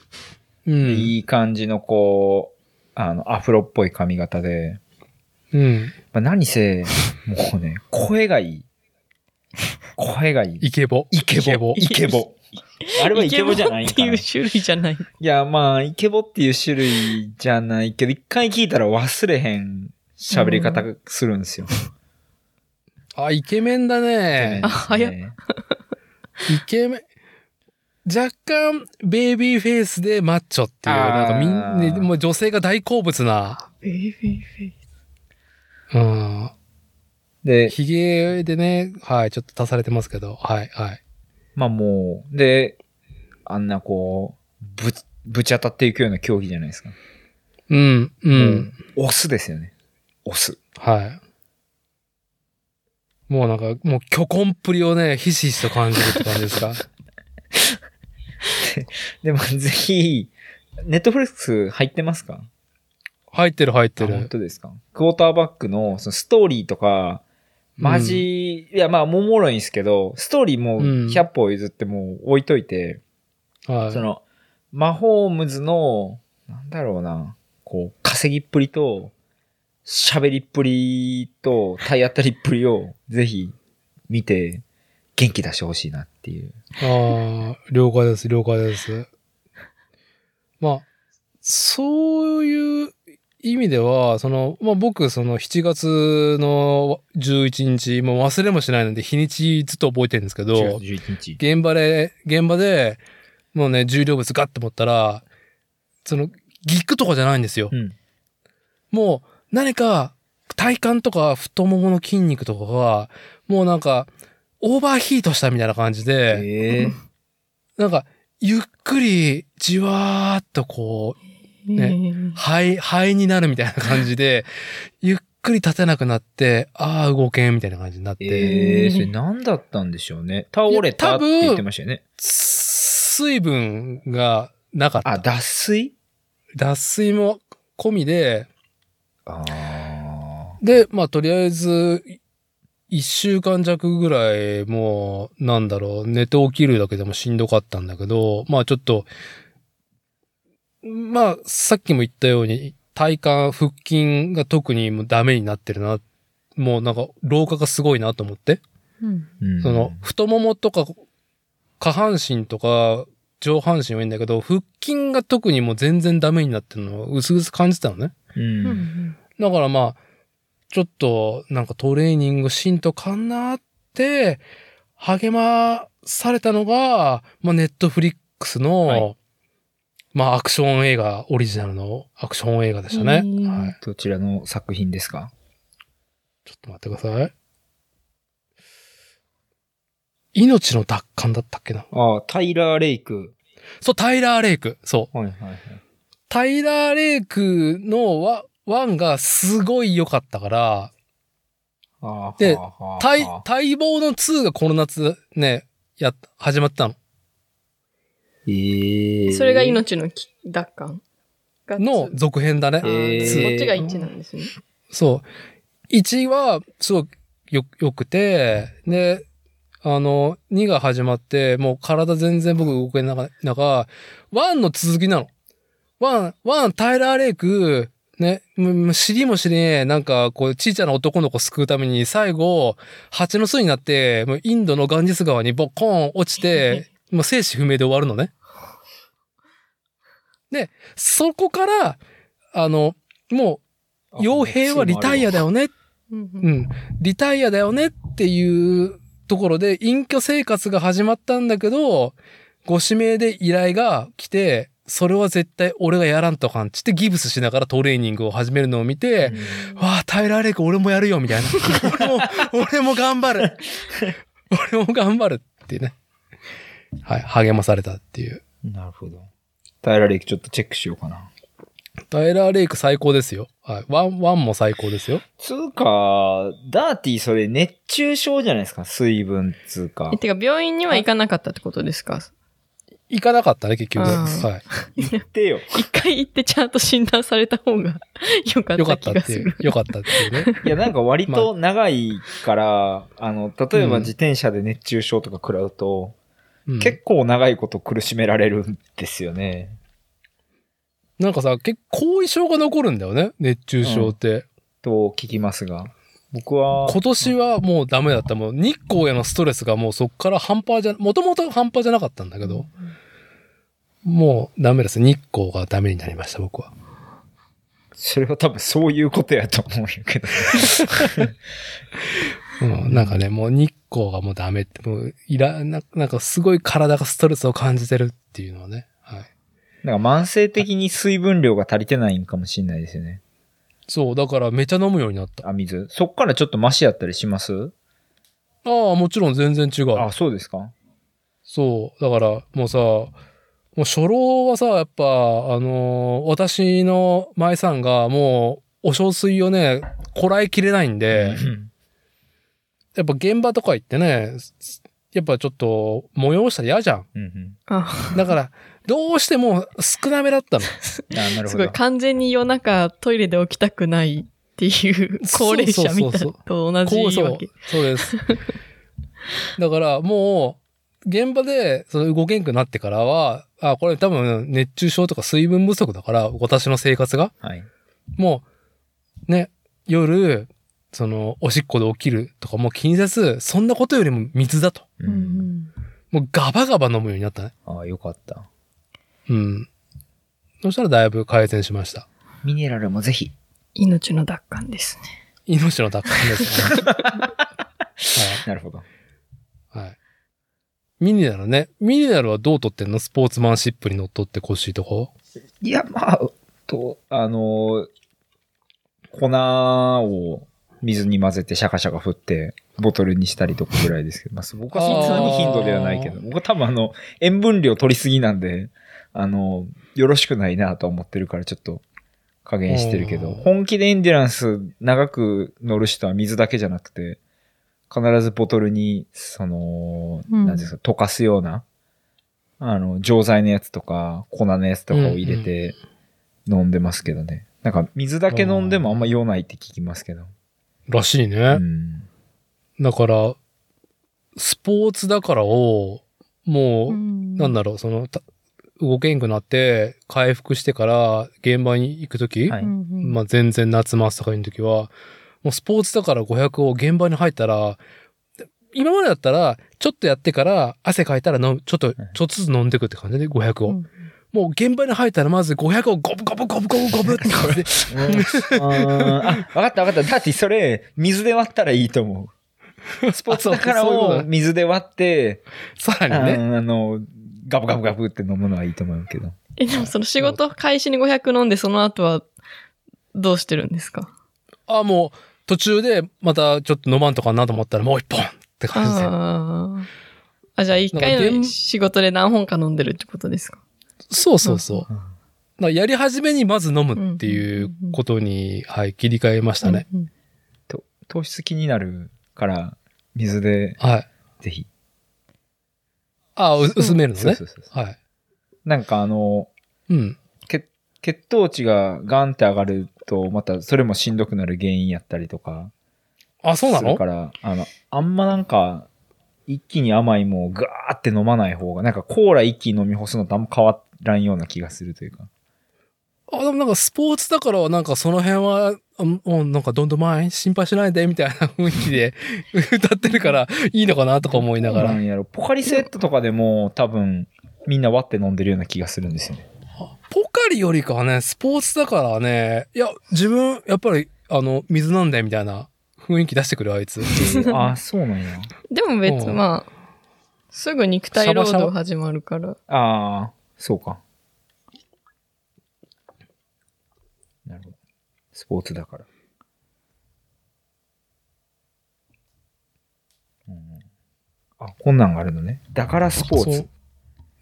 Speaker 1: うん。
Speaker 2: いい感じのこう、あの、アフロっぽい髪型で、
Speaker 1: うん。
Speaker 2: まあ、何せ、もうね、声がいい。声がいい。
Speaker 1: イケボ。
Speaker 2: イケボ。イケボ。あれはイケボじゃないんかな。い
Speaker 3: イケボっていう種類じゃない。
Speaker 2: や、まあ、イケボっていう種類じゃないけど、一回聞いたら忘れへん喋り方するんですよ。
Speaker 1: あ、イケメンだね
Speaker 3: あ。早っ
Speaker 2: ね
Speaker 1: イケメン。若干、ベイビーフェイスでマッチョっていう、なんかみんな、もう女性が大好物な。
Speaker 3: ベイビーフェイ
Speaker 1: うん。
Speaker 2: で、
Speaker 1: ヒゲでね、はい、ちょっと足されてますけど、はい、はい。
Speaker 2: まあもう、で、あんなこう、ぶ、ぶち当たっていくような競技じゃないですか。
Speaker 1: うん、うん。
Speaker 2: もうオスですよね。オス。
Speaker 1: はい。もうなんか、もう巨根っぷりをね、ひしひしと感じるって感じですか？
Speaker 2: でもぜひ、ネットフリックス入ってますか？
Speaker 1: 入ってる入って
Speaker 2: あ本
Speaker 1: る。
Speaker 2: 当ですか？クォーターバックのそのストーリーとか、マジ、いやまあももろいんですけど、ストーリーもう
Speaker 1: うん
Speaker 2: 100歩譲ってもう置いといて、
Speaker 1: はい。
Speaker 2: その、マホームズの、なんだろうな、こう、稼ぎっぷりと、喋りっぷりと、体当たりっぷりを、ぜひ、見て、元気出してほしいなっていう。
Speaker 1: ああ、了解です、了解です。まあ、そういう意味では、その、まあ僕、その7月の11日、もう忘れもしないので日にちずっと覚えてるんですけど、
Speaker 2: 11日。
Speaker 1: 現場で、現場で、もうね、重量物ガッと持ったら、その、ギックとかじゃないんですよ。
Speaker 2: うん。
Speaker 1: もう、何か、体幹とか太ももの筋肉とかが、もうなんか、オーバーヒートしたみたいな感じで、
Speaker 2: ええ
Speaker 1: なんか、ゆっくり、じわーっとこう、ね肺、肺になるみたいな感じで、ゆっくり立てなくなって、ああ、動けんみたいな感じになって、
Speaker 2: ええそれ何だったんでしょうね。倒れたって言ってましたよね。
Speaker 1: 水分がなかった。
Speaker 2: あ、脱水？
Speaker 1: 脱水も込みで、
Speaker 2: ああ。
Speaker 1: で、まあ、とりあえず、一週間弱ぐらい、もう、なんだろう、寝て起きるだけでもしんどかったんだけど、まあ、ちょっと、まあ、さっきも言ったように、体幹、腹筋が特にもうダメになってるな。もうなんか、老化がすごいなと思って。
Speaker 3: うん
Speaker 2: うん
Speaker 1: その、太ももとか、下半身とか、上半身はいいんだけど、腹筋が特にもう全然ダメになってるのを薄々感じてたのね。
Speaker 2: う。
Speaker 3: うんん
Speaker 1: だからまあ、ちょっとなんかトレーニングしんとかんなって、励まされたのが、まあネットフリックスの、
Speaker 2: はい
Speaker 1: まあアクション映画、オリジナルのアクション映画でしたね。
Speaker 3: うん
Speaker 1: はい。
Speaker 2: どちらの作品ですか？
Speaker 1: ちょっと待ってください。命の奪還だったっけな？
Speaker 2: ああ、タイラー・レイク。
Speaker 1: そう、タイラー・レイク。そう。
Speaker 2: はいはいはい。
Speaker 1: タイラー・レイクのワワンがすごい良かったから、
Speaker 2: ああ
Speaker 1: で待、待望の2がこの夏ね、や、始まったの。
Speaker 2: ええ
Speaker 3: それが命のき奪還が
Speaker 1: の
Speaker 3: 2
Speaker 1: 続編だね。
Speaker 3: あー
Speaker 2: へー
Speaker 3: こっちが1なんですね。
Speaker 1: そう。1は、すごくよ、良くて、で、あの、2が始まって、もう体全然僕動けなか中、1の続きなの。1、1、タイラー・レイク、ね、もう知りも知りねえ、なんか、こう、ちいちゃな男の子救うために、最後、蜂の巣になって、もうインドのガンジス川にボッコーン落ちて、もう生死不明で終わるのね。で、そこから、あの、もう、傭兵はリタイアだよね。
Speaker 3: うんう
Speaker 1: うんん。リタイアだよねっていうところで隠居生活が始まったんだけど、ご指名で依頼が来て、それは絶対俺がやらんとかんっつってギブスしながらトレーニングを始めるのを見て、わあ、タイラーレイク俺もやるよみたいな。俺も、俺も頑張る。俺も頑張るってね。はい、励まされたっていう。
Speaker 2: なるほど。タイラーレイクちょっとチェックしようかな。
Speaker 1: タイラーレイク最高ですよ。はい。ワン、ワンも最高ですよ。
Speaker 2: つうか、ダーティーそれ熱中症じゃないですか、水分つうか
Speaker 3: え。てか、病院には行かなかったってことですか？
Speaker 1: 行かなかったね、結局。
Speaker 3: あー
Speaker 1: はい。
Speaker 2: 言ってよ。
Speaker 3: 一回行ってちゃんと診断された方が よかっ
Speaker 1: よか
Speaker 3: た
Speaker 1: ったっていう。よかったっていうね。
Speaker 2: いや、なんか割と長いから、あの、例えば
Speaker 1: うん
Speaker 2: 自転車で熱中症とか食らうと、
Speaker 1: うん
Speaker 2: 結構長いこと苦しめられるんですよね。
Speaker 1: なんかさ、結構後遺症が残るんだよね、熱中症って。
Speaker 2: と聞きますが。僕は、
Speaker 1: 今年はもうダメだった。もう日光へのストレスがもうそっから半端じゃ、もともと半端じゃなかったんだけど、もうダメです。日光がダメになりました、僕は。
Speaker 2: それは多分そういうことやと思うんやけど。
Speaker 1: うん、なんかね、もう日光がもうダメって、もういら、ななんかすごい体がストレスを感じてるっていうのをね。はい。
Speaker 2: なんか慢性的に水分量が足りてないんかもしれないですよね。
Speaker 1: そう、だからめちゃ飲むようになった。
Speaker 2: あ、水？そっからちょっとマシやったりします？
Speaker 1: ああ、もちろん全然違う。
Speaker 2: あ、そうですか？
Speaker 1: そう。だから、もうさ、もう初老はさ、やっぱ、あのー私の前さんがもう、お小水をね、こらえきれないんで、
Speaker 2: うん
Speaker 1: やっぱ現場とか行ってね、やっぱちょっと催したら嫌じゃん。
Speaker 2: うんうん
Speaker 3: あ
Speaker 1: だから、どうしても少なめだったの。
Speaker 2: あ、なる
Speaker 3: すごい
Speaker 2: ほど。
Speaker 3: 完全に夜中トイレで起きたくないっていう高齢者みたいなと同じ
Speaker 1: こうそう
Speaker 3: わけ。。
Speaker 1: そうです。だから、もう、現場でその動けんくなってからは、あ、これ多分熱中症とか水分不足だから、私の生活が。
Speaker 2: はい。
Speaker 1: もう、ね、夜、その、おしっこで起きるとかもう気にせず、そんなことよりも水だと。
Speaker 2: う
Speaker 3: うんん
Speaker 1: もうガバガバ飲むようになったね。
Speaker 2: ああ、よかった。
Speaker 1: うん。そしたらだいぶ改善しました。
Speaker 2: ミネラルもぜひ。
Speaker 3: 命の奪還ですね。
Speaker 1: 命の奪還ですね。は
Speaker 2: なるほど。
Speaker 1: い。はい。ミネラルね。ミネラルはどう取ってんの？スポーツマンシップにのっとってほしいとこ
Speaker 2: いや、まあ、と、あの、粉を水に混ぜてシャカシャカ振って、ボトルにしたりとかぐらいですけど、まあ、僕はそんなに頻度ではないけど、僕は多分あの、塩分量取りすぎなんで、あの、よろしくないなと思ってるからちょっと加減してるけど、
Speaker 1: うん
Speaker 2: 本気でエンデュランス長く乗る人は水だけじゃなくて、必ずボトルに、その、
Speaker 3: うん
Speaker 2: うんですか、溶かすような、あの、錠剤のやつとか、粉のやつとかを入れて飲んでますけどね。なんか、水だけ飲んでもあんま用ないって聞きますけど。
Speaker 1: らしいうね。
Speaker 2: ん。
Speaker 1: だから、スポーツだからを、もう、なんだろう、その、た動けんくなって、回復してから現場に行くとき、
Speaker 2: はい
Speaker 1: まあ全然夏真っ盛りの時は、もうスポーツだから500を現場に入ったら、今までだったら、ちょっとやってから汗かいたら飲む、ちょっと、ちょっとずつ飲んでいくって感じで、500を。もう現場に入ったらまず500をゴブゴブゴブゴブゴブって感じで、
Speaker 2: あ、わかったわかった。だってそれ、水で割ったらいいと思う。スポーツだから
Speaker 1: あそう
Speaker 2: 水で割って、
Speaker 1: さらにね。
Speaker 2: ああの、ガブガブガブって飲むのはいいと思うけど。
Speaker 3: え、でもその仕事開始に500飲んで、その後はどうしてるんですか？
Speaker 1: あ、もう途中でまたちょっと飲まんとかなと思ったらもう一本って感じで。
Speaker 3: あーあ、じゃあ一回の仕事で何本か飲んでるってことですか？
Speaker 1: そうそうそう。
Speaker 2: うん
Speaker 1: らやり始めにまず飲むっていうことに、はい、切り替えましたね。
Speaker 3: うんうん
Speaker 2: と糖質気になるから、水で、
Speaker 1: はい。
Speaker 2: ぜひ。
Speaker 1: あ、う薄めるのね
Speaker 2: そうそう。そう。
Speaker 1: はい。
Speaker 2: なんかあの、
Speaker 1: うん。
Speaker 2: 血血糖値がガンって上がると、またそれもしんどくなる原因やったりとか、
Speaker 1: あ、そうなの？
Speaker 2: するから、あの、あんまなんか、一気に甘いもんをガーって飲まない方が、なんかコーラ一気に飲み干すのとあんま変わらんような気がするというか。
Speaker 1: あ、でもなんかスポーツだから、なんかその辺は、あもうなんかどんどん前心配しないで、みたいな雰囲気で 歌ってるからいいのかなとか思いながら。
Speaker 2: なんやろ。ポカリセットとかでも多分、みんな割って飲んでるような気がするんですよね。
Speaker 1: ポカリよりかはね、スポーツだからね、いや、自分、やっぱり、あの、水なんだよみたいな雰囲気出してくる、あいつ。
Speaker 2: あ、そうなんや。
Speaker 3: でも別、
Speaker 1: うん
Speaker 3: まあ、すぐ肉体労働始まるから。
Speaker 2: ああ、そうか。なるほど。スポーツだから。うん、あ、こんなんがあるのね。だからスポーツ。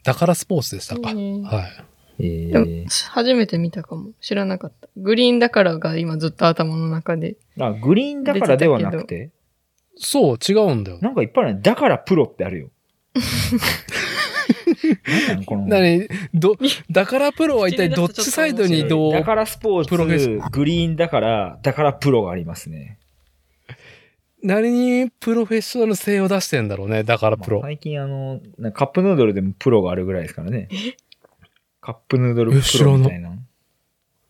Speaker 1: だからスポーツでしたか。
Speaker 3: うん
Speaker 1: はい。
Speaker 2: えー、
Speaker 3: 初めて見たかも。知らなかった。グリーンだからが今ずっと頭の中で。
Speaker 2: あ、グリーンだからではなくて、
Speaker 1: そう、違うんだよ。
Speaker 2: なんかいっぱいあるね。だからプロってあるよ。なんなんこの。
Speaker 1: なに、ど、だからプロは一体どっちサイドにどう？
Speaker 2: だからスポー
Speaker 1: プロフェッシ
Speaker 2: ツ、グリーンだから、だからプロがありますね。
Speaker 1: 何にプロフェッショナル性を出してんだろうね。だからプロ。
Speaker 2: 最近あの、カップヌードルでもプロがあるぐらいですからね。カップヌードルプロみたいな。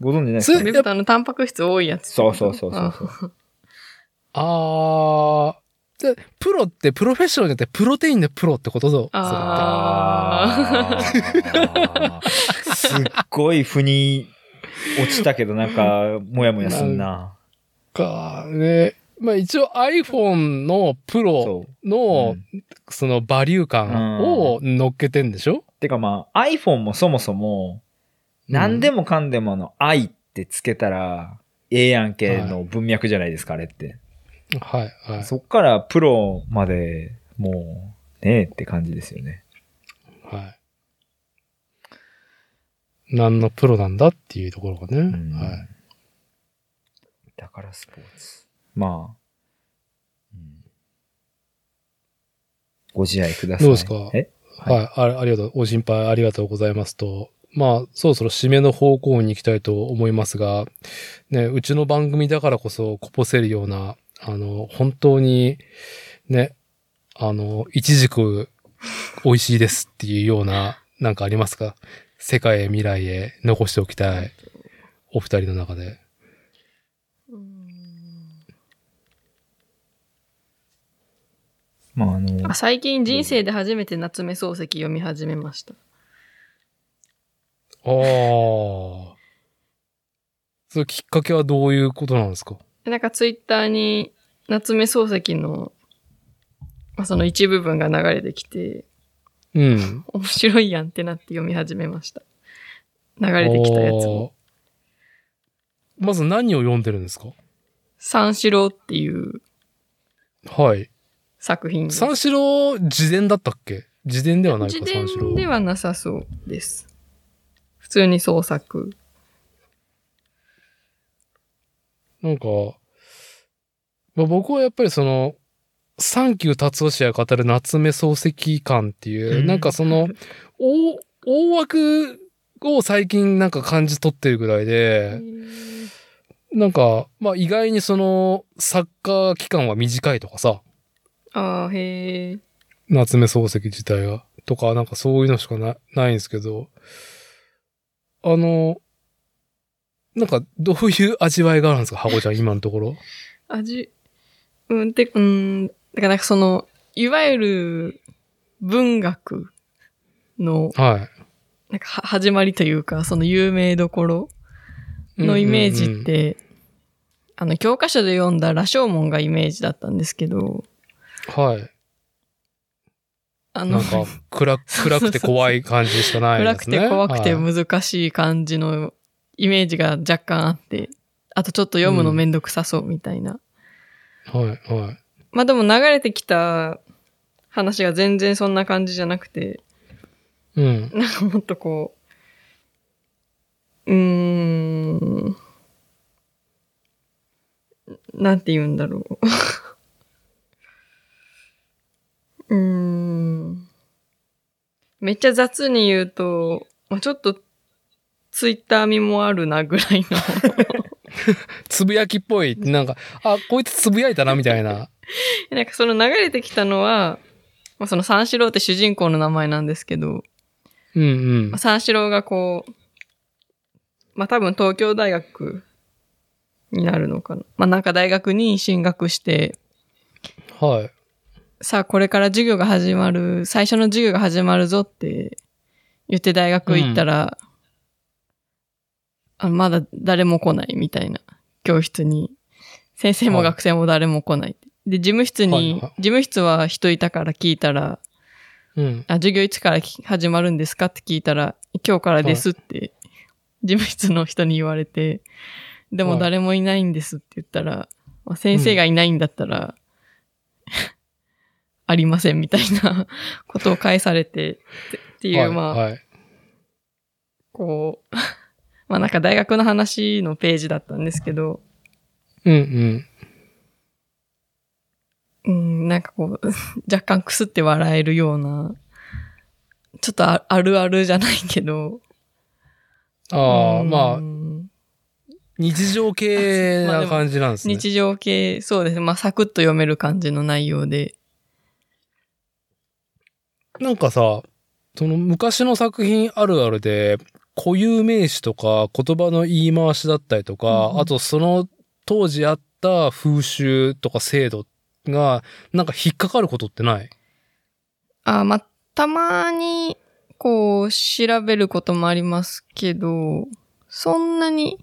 Speaker 2: ご存知ないですか？
Speaker 1: それ
Speaker 3: ベブタのタンパク質多いやつ。
Speaker 2: そうそうそうそうそう。
Speaker 1: あー。で、プロってプロフェッショナルじゃなくてプロテインのプロってことぞ。
Speaker 3: あ
Speaker 2: あーすっごい腑に落ちたけど、なんか、もやもやすんな。
Speaker 1: か、ね。まあ一応 iPhone のプロ。の、
Speaker 2: うん
Speaker 1: そのバリュー感を乗っけてんでしょ、
Speaker 2: てかまあ、iPhone もそもそも、何でもかんでもあの、愛ってつけたら、ええやんけの文脈じゃないですか、あれって。
Speaker 1: はい、はい。
Speaker 2: そっからプロまで、もう、ねえって感じですよね。
Speaker 1: はい。何のプロなんだっていうところがね。
Speaker 2: うん
Speaker 1: はい。
Speaker 2: だからスポーツ。まあ、うんご自愛ください。
Speaker 1: どうですか？
Speaker 2: え？
Speaker 1: はい、あありがとう。ご心配ありがとうございますと。まあ、そろそろ締めの方向に行きたいと思いますが、ね、うちの番組だからこそこぼせるような、あの、本当に、ね、あの、いちじく美味しいですっていうような、なんかありますか？世界へ未来へ残しておきたい。お二人の中で。
Speaker 2: まああの
Speaker 3: あ、最近人生で初めて夏目漱石読み始めました。
Speaker 1: ああ。それきっかけはどういうことなんですか？
Speaker 3: なんかツイッターに夏目漱石の、まあ、その一部分が流れてきて、
Speaker 1: うん。
Speaker 3: 面白いやんってなって読み始めました。流れてきたやつも。
Speaker 1: まず何を読んでるんですか？
Speaker 3: 三四郎っていう
Speaker 1: はい。
Speaker 3: 作品。
Speaker 1: 三四郎、自伝だったっけ？自伝ではないか、
Speaker 3: 自
Speaker 1: 三四郎。
Speaker 3: 伝ではなさそうです。普通に創作。
Speaker 1: なんか、まあ、僕はやっぱりその、サンキュー達夫氏が語る夏目漱石感っていう、
Speaker 2: うん
Speaker 1: なんかその、大、大枠を最近なんか感じ取ってるぐらいで、なんか、まあ意外にその、作家期間は短いとかさ、
Speaker 3: ああ、へえ。
Speaker 1: 夏目漱石自体が。とか、なんかそういうのしかなないんですけど、あの、なんかどういう味わいがあるんですか、ハコちゃん、今のところ。
Speaker 3: 味、うん、て、うん、だからなんかその、いわゆる文学の、
Speaker 1: はい。
Speaker 3: なんかは始まりというか、その有名どころのイメージって、あの、教科書で読んだ羅生門がイメージだったんですけど、
Speaker 1: はい。
Speaker 3: あの
Speaker 1: なん、か暗、暗くて怖い感じしかない
Speaker 3: 暗く
Speaker 1: ですね。
Speaker 3: て怖くて
Speaker 1: はい
Speaker 3: 難しい感じのイメージが若干あって、あとちょっと読むのめんどくさそうみたいな。
Speaker 1: はい、はい。
Speaker 3: まあでも流れてきた話が全然そんな感じじゃなくて、
Speaker 1: うん。
Speaker 3: なんかもっとこう、うーん、なんて言うんだろう。うーん。めっちゃ雑に言うと、まあ、ちょっと、ツイッター味もあるなぐらいの。
Speaker 1: つぶやきっぽい。なんか、あ、こいつつぶやいたな、みたいな。
Speaker 3: なんかその流れてきたのは、まあ、その三四郎って主人公の名前なんですけど、
Speaker 1: うんうん
Speaker 3: まあ、。三四郎がこう、まあ多分東京大学になるのかな。まあなんか大学に進学して、
Speaker 1: はい。
Speaker 3: さあこれから授業が始まる、最初の授業が始まるぞって言って大学行ったら、あまだ誰も来ないみたいな教室に、先生も
Speaker 1: はい
Speaker 3: 学生も誰も来ない。で、事務室に、
Speaker 1: はいはい
Speaker 3: 事務室は人いたから聞いたら、
Speaker 1: うん。
Speaker 3: あ、授業いつからき始まるんですかって聞いたら、今日からですって、事務室の人に言われて、でも
Speaker 1: はい
Speaker 3: 誰もいないんですって言ったら、まあ、先生がいないんだったら、ありませんみたいな ことを返されて、っていう、
Speaker 1: はい
Speaker 3: まあ、
Speaker 1: はい。
Speaker 3: こう、まあなんか大学の話のページだったんですけど、
Speaker 1: うんうん。
Speaker 3: うん、なんかこう、若干くすって笑えるような、ちょっとああるあるじゃないけど、
Speaker 1: ああ、
Speaker 3: うん
Speaker 1: まあ、日常系な感じなんですね。
Speaker 3: 日常系、そうですね。まあ、サクッと読める感じの内容で。
Speaker 1: なんかさ、その昔の作品あるあるで、固有名詞とか言葉の言い回しだったりとか、
Speaker 3: うんうん。
Speaker 1: あとその当時あった風習とか制度が、なんか引っかかることってない？
Speaker 3: あまあ、たまに、こう、調べることもありますけど、そんなに、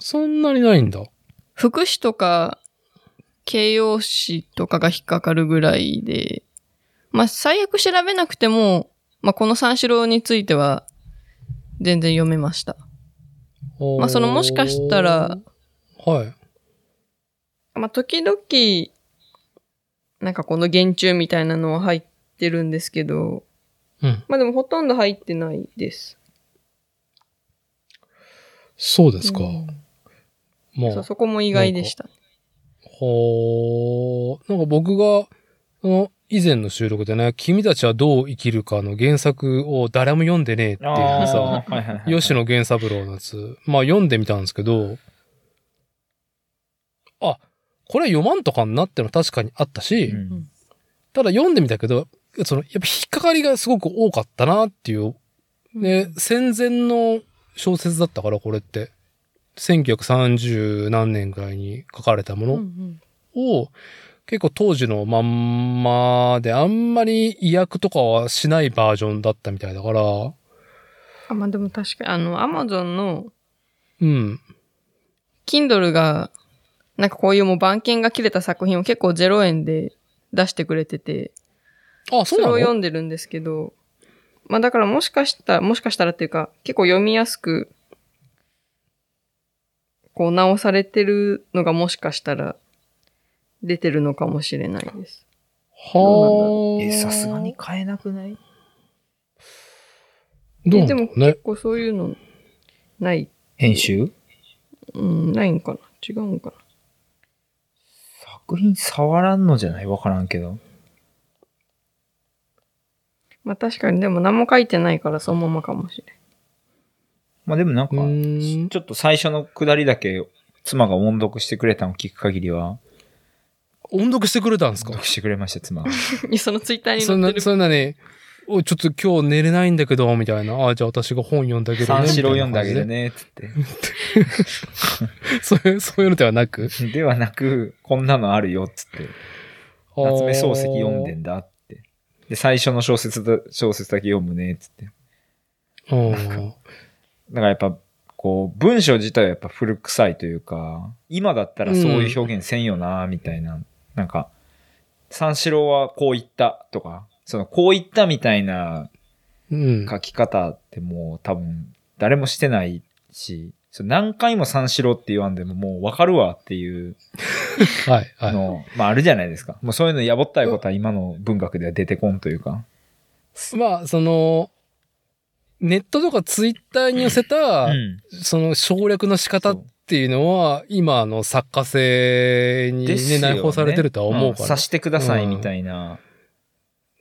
Speaker 1: そんなにないんだ。
Speaker 3: 副詞とか、形容詞とかが引っかかるぐらいで、まあ、最悪調べなくても、まあ、この三四郎については、全然読めました。まあそのもしかしたら、
Speaker 1: はい。
Speaker 3: まあ、時々、なんかこの原中みたいなのは入ってるんですけど、
Speaker 1: うん。
Speaker 3: まあでもほとんど入ってないです。
Speaker 1: そうですか。
Speaker 3: うん
Speaker 1: まあ
Speaker 3: そう、そこも意外でした。
Speaker 1: ほー。なんか僕が、あの、以前の収録でね、君たちはどう生きるかの原作を誰も読んでねえっていう
Speaker 2: あ
Speaker 1: さ。吉野源三郎のやつ、まあ読んでみたんですけど、あ、これ読まんとかんなってのは確かにあったし、
Speaker 2: うん
Speaker 1: ただ読んでみたけど、その、やっぱ引っかかりがすごく多かったなっていう。で、戦前の小説だったから、これって。1930何年ぐらいに書かれたもの。
Speaker 3: うん
Speaker 1: を結構当時のまんまであんまり意訳とかはしないバージョンだったみたいだから、
Speaker 3: あ、まあでも確かに、あの、アマゾンの
Speaker 1: うん。
Speaker 3: Kindle が、なんかこういうもう番犬が切れた作品を結構0円で出してくれてて、
Speaker 1: あ、
Speaker 3: それを
Speaker 1: そうなの
Speaker 3: 読んでるんですけど、まあだからもしかしたら、もしかしたらっていうか、結構読みやすく、こう直されてるのがもしかしたら出てるのかもしれないです。
Speaker 1: はあ。
Speaker 2: え、さすがに。買えなくない？
Speaker 1: どう
Speaker 3: えでも結。構そういうのない、
Speaker 2: 編集？
Speaker 3: うん、ないんかな？違うんかな？
Speaker 2: 作品触らんのじゃない？わからんけど。
Speaker 3: まあ確かにでも何も書いてないからそのままかもしれん。
Speaker 2: まあでもなんかちょっと最初の下りだけ妻が音読してくれたのを聞く限りは、
Speaker 1: 音読してくれたんですか？
Speaker 2: 音読してくれました、妻が。
Speaker 3: いやそのツイッターに
Speaker 1: そんな、
Speaker 3: 載ってる。
Speaker 1: そんなね、おちょっと今日寝れないんだけど、みたいな。あ、じゃあ私が本読んであげるね。
Speaker 2: 三四郎読んであげる
Speaker 1: み
Speaker 2: ね、つって。
Speaker 1: そういう、そういうのではなく？
Speaker 2: ではなく、こんなのあるよ、つって。夏目漱石読んで
Speaker 1: ん
Speaker 2: んだって。で、最初の小説だ、小説だけ読むね、つって。
Speaker 1: うん。
Speaker 2: だからやっぱ、こう、文章自体はやっぱ古臭いというか、今だったらそういう表現せんよな、みたいな。なんか、三四郎はこう言ったとか、その、こう言ったみたいな
Speaker 1: うん。
Speaker 2: 書き方ってもう多分誰もしてないし、それ何回も三四郎って言わんでももうわかるわっていう
Speaker 1: はい、はい。
Speaker 2: の、まああるじゃないですか。もうそういうのやぼったいことは今の文学では出てこんというか。
Speaker 1: まあ、その、ネットとかツイッターに寄せた、
Speaker 2: うん
Speaker 1: その省略の仕方っていうのは、今の作家性にね、
Speaker 2: ね
Speaker 1: 内包されてるとは思うから。
Speaker 2: んさしてくださいみたいな。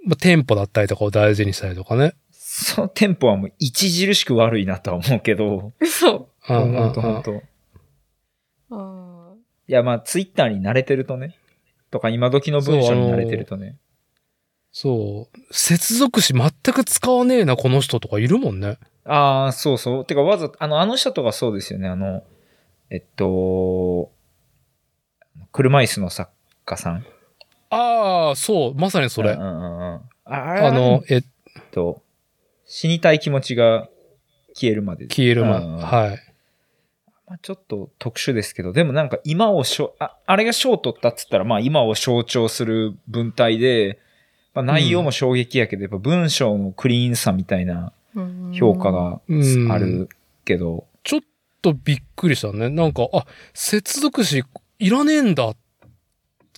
Speaker 1: まあ、テンポだったりとかを大事にしたりとかね。
Speaker 2: そのテンポはもう著しく悪いなとは思うけど、
Speaker 3: 嘘。
Speaker 1: うんうん
Speaker 2: ほんとほんと。
Speaker 3: あ
Speaker 2: いや、まあ、ツイッターに慣れてるとね。とか、今時の文章に慣れてるとね。
Speaker 1: そう。接続詞全く使わねえな、この人とかいるもんね。
Speaker 2: ああ、そうそう。てか、わざ、あの、あの人とかそうですよね。あの、えっと、車椅子の作家さん？
Speaker 1: ああ、そう。まさにそれ。
Speaker 2: うんうんうんうん。ああ
Speaker 1: の、えっ
Speaker 2: と、死にたい気持ちが消えるまで。
Speaker 1: 消えるま、
Speaker 2: うん
Speaker 1: はい。
Speaker 2: まあ、ちょっと特殊ですけど、でもなんか今をしょ、あ、あれが賞を取ったっつったら、まあ今を象徴する文体で、まあ内容も衝撃やけど、やっぱ文章のクリーンさみたいな
Speaker 3: ー
Speaker 2: 評価。が
Speaker 1: うん
Speaker 2: あるけど、
Speaker 1: とびっくりしたね。なんか、あ、接続詞いらねえんだ。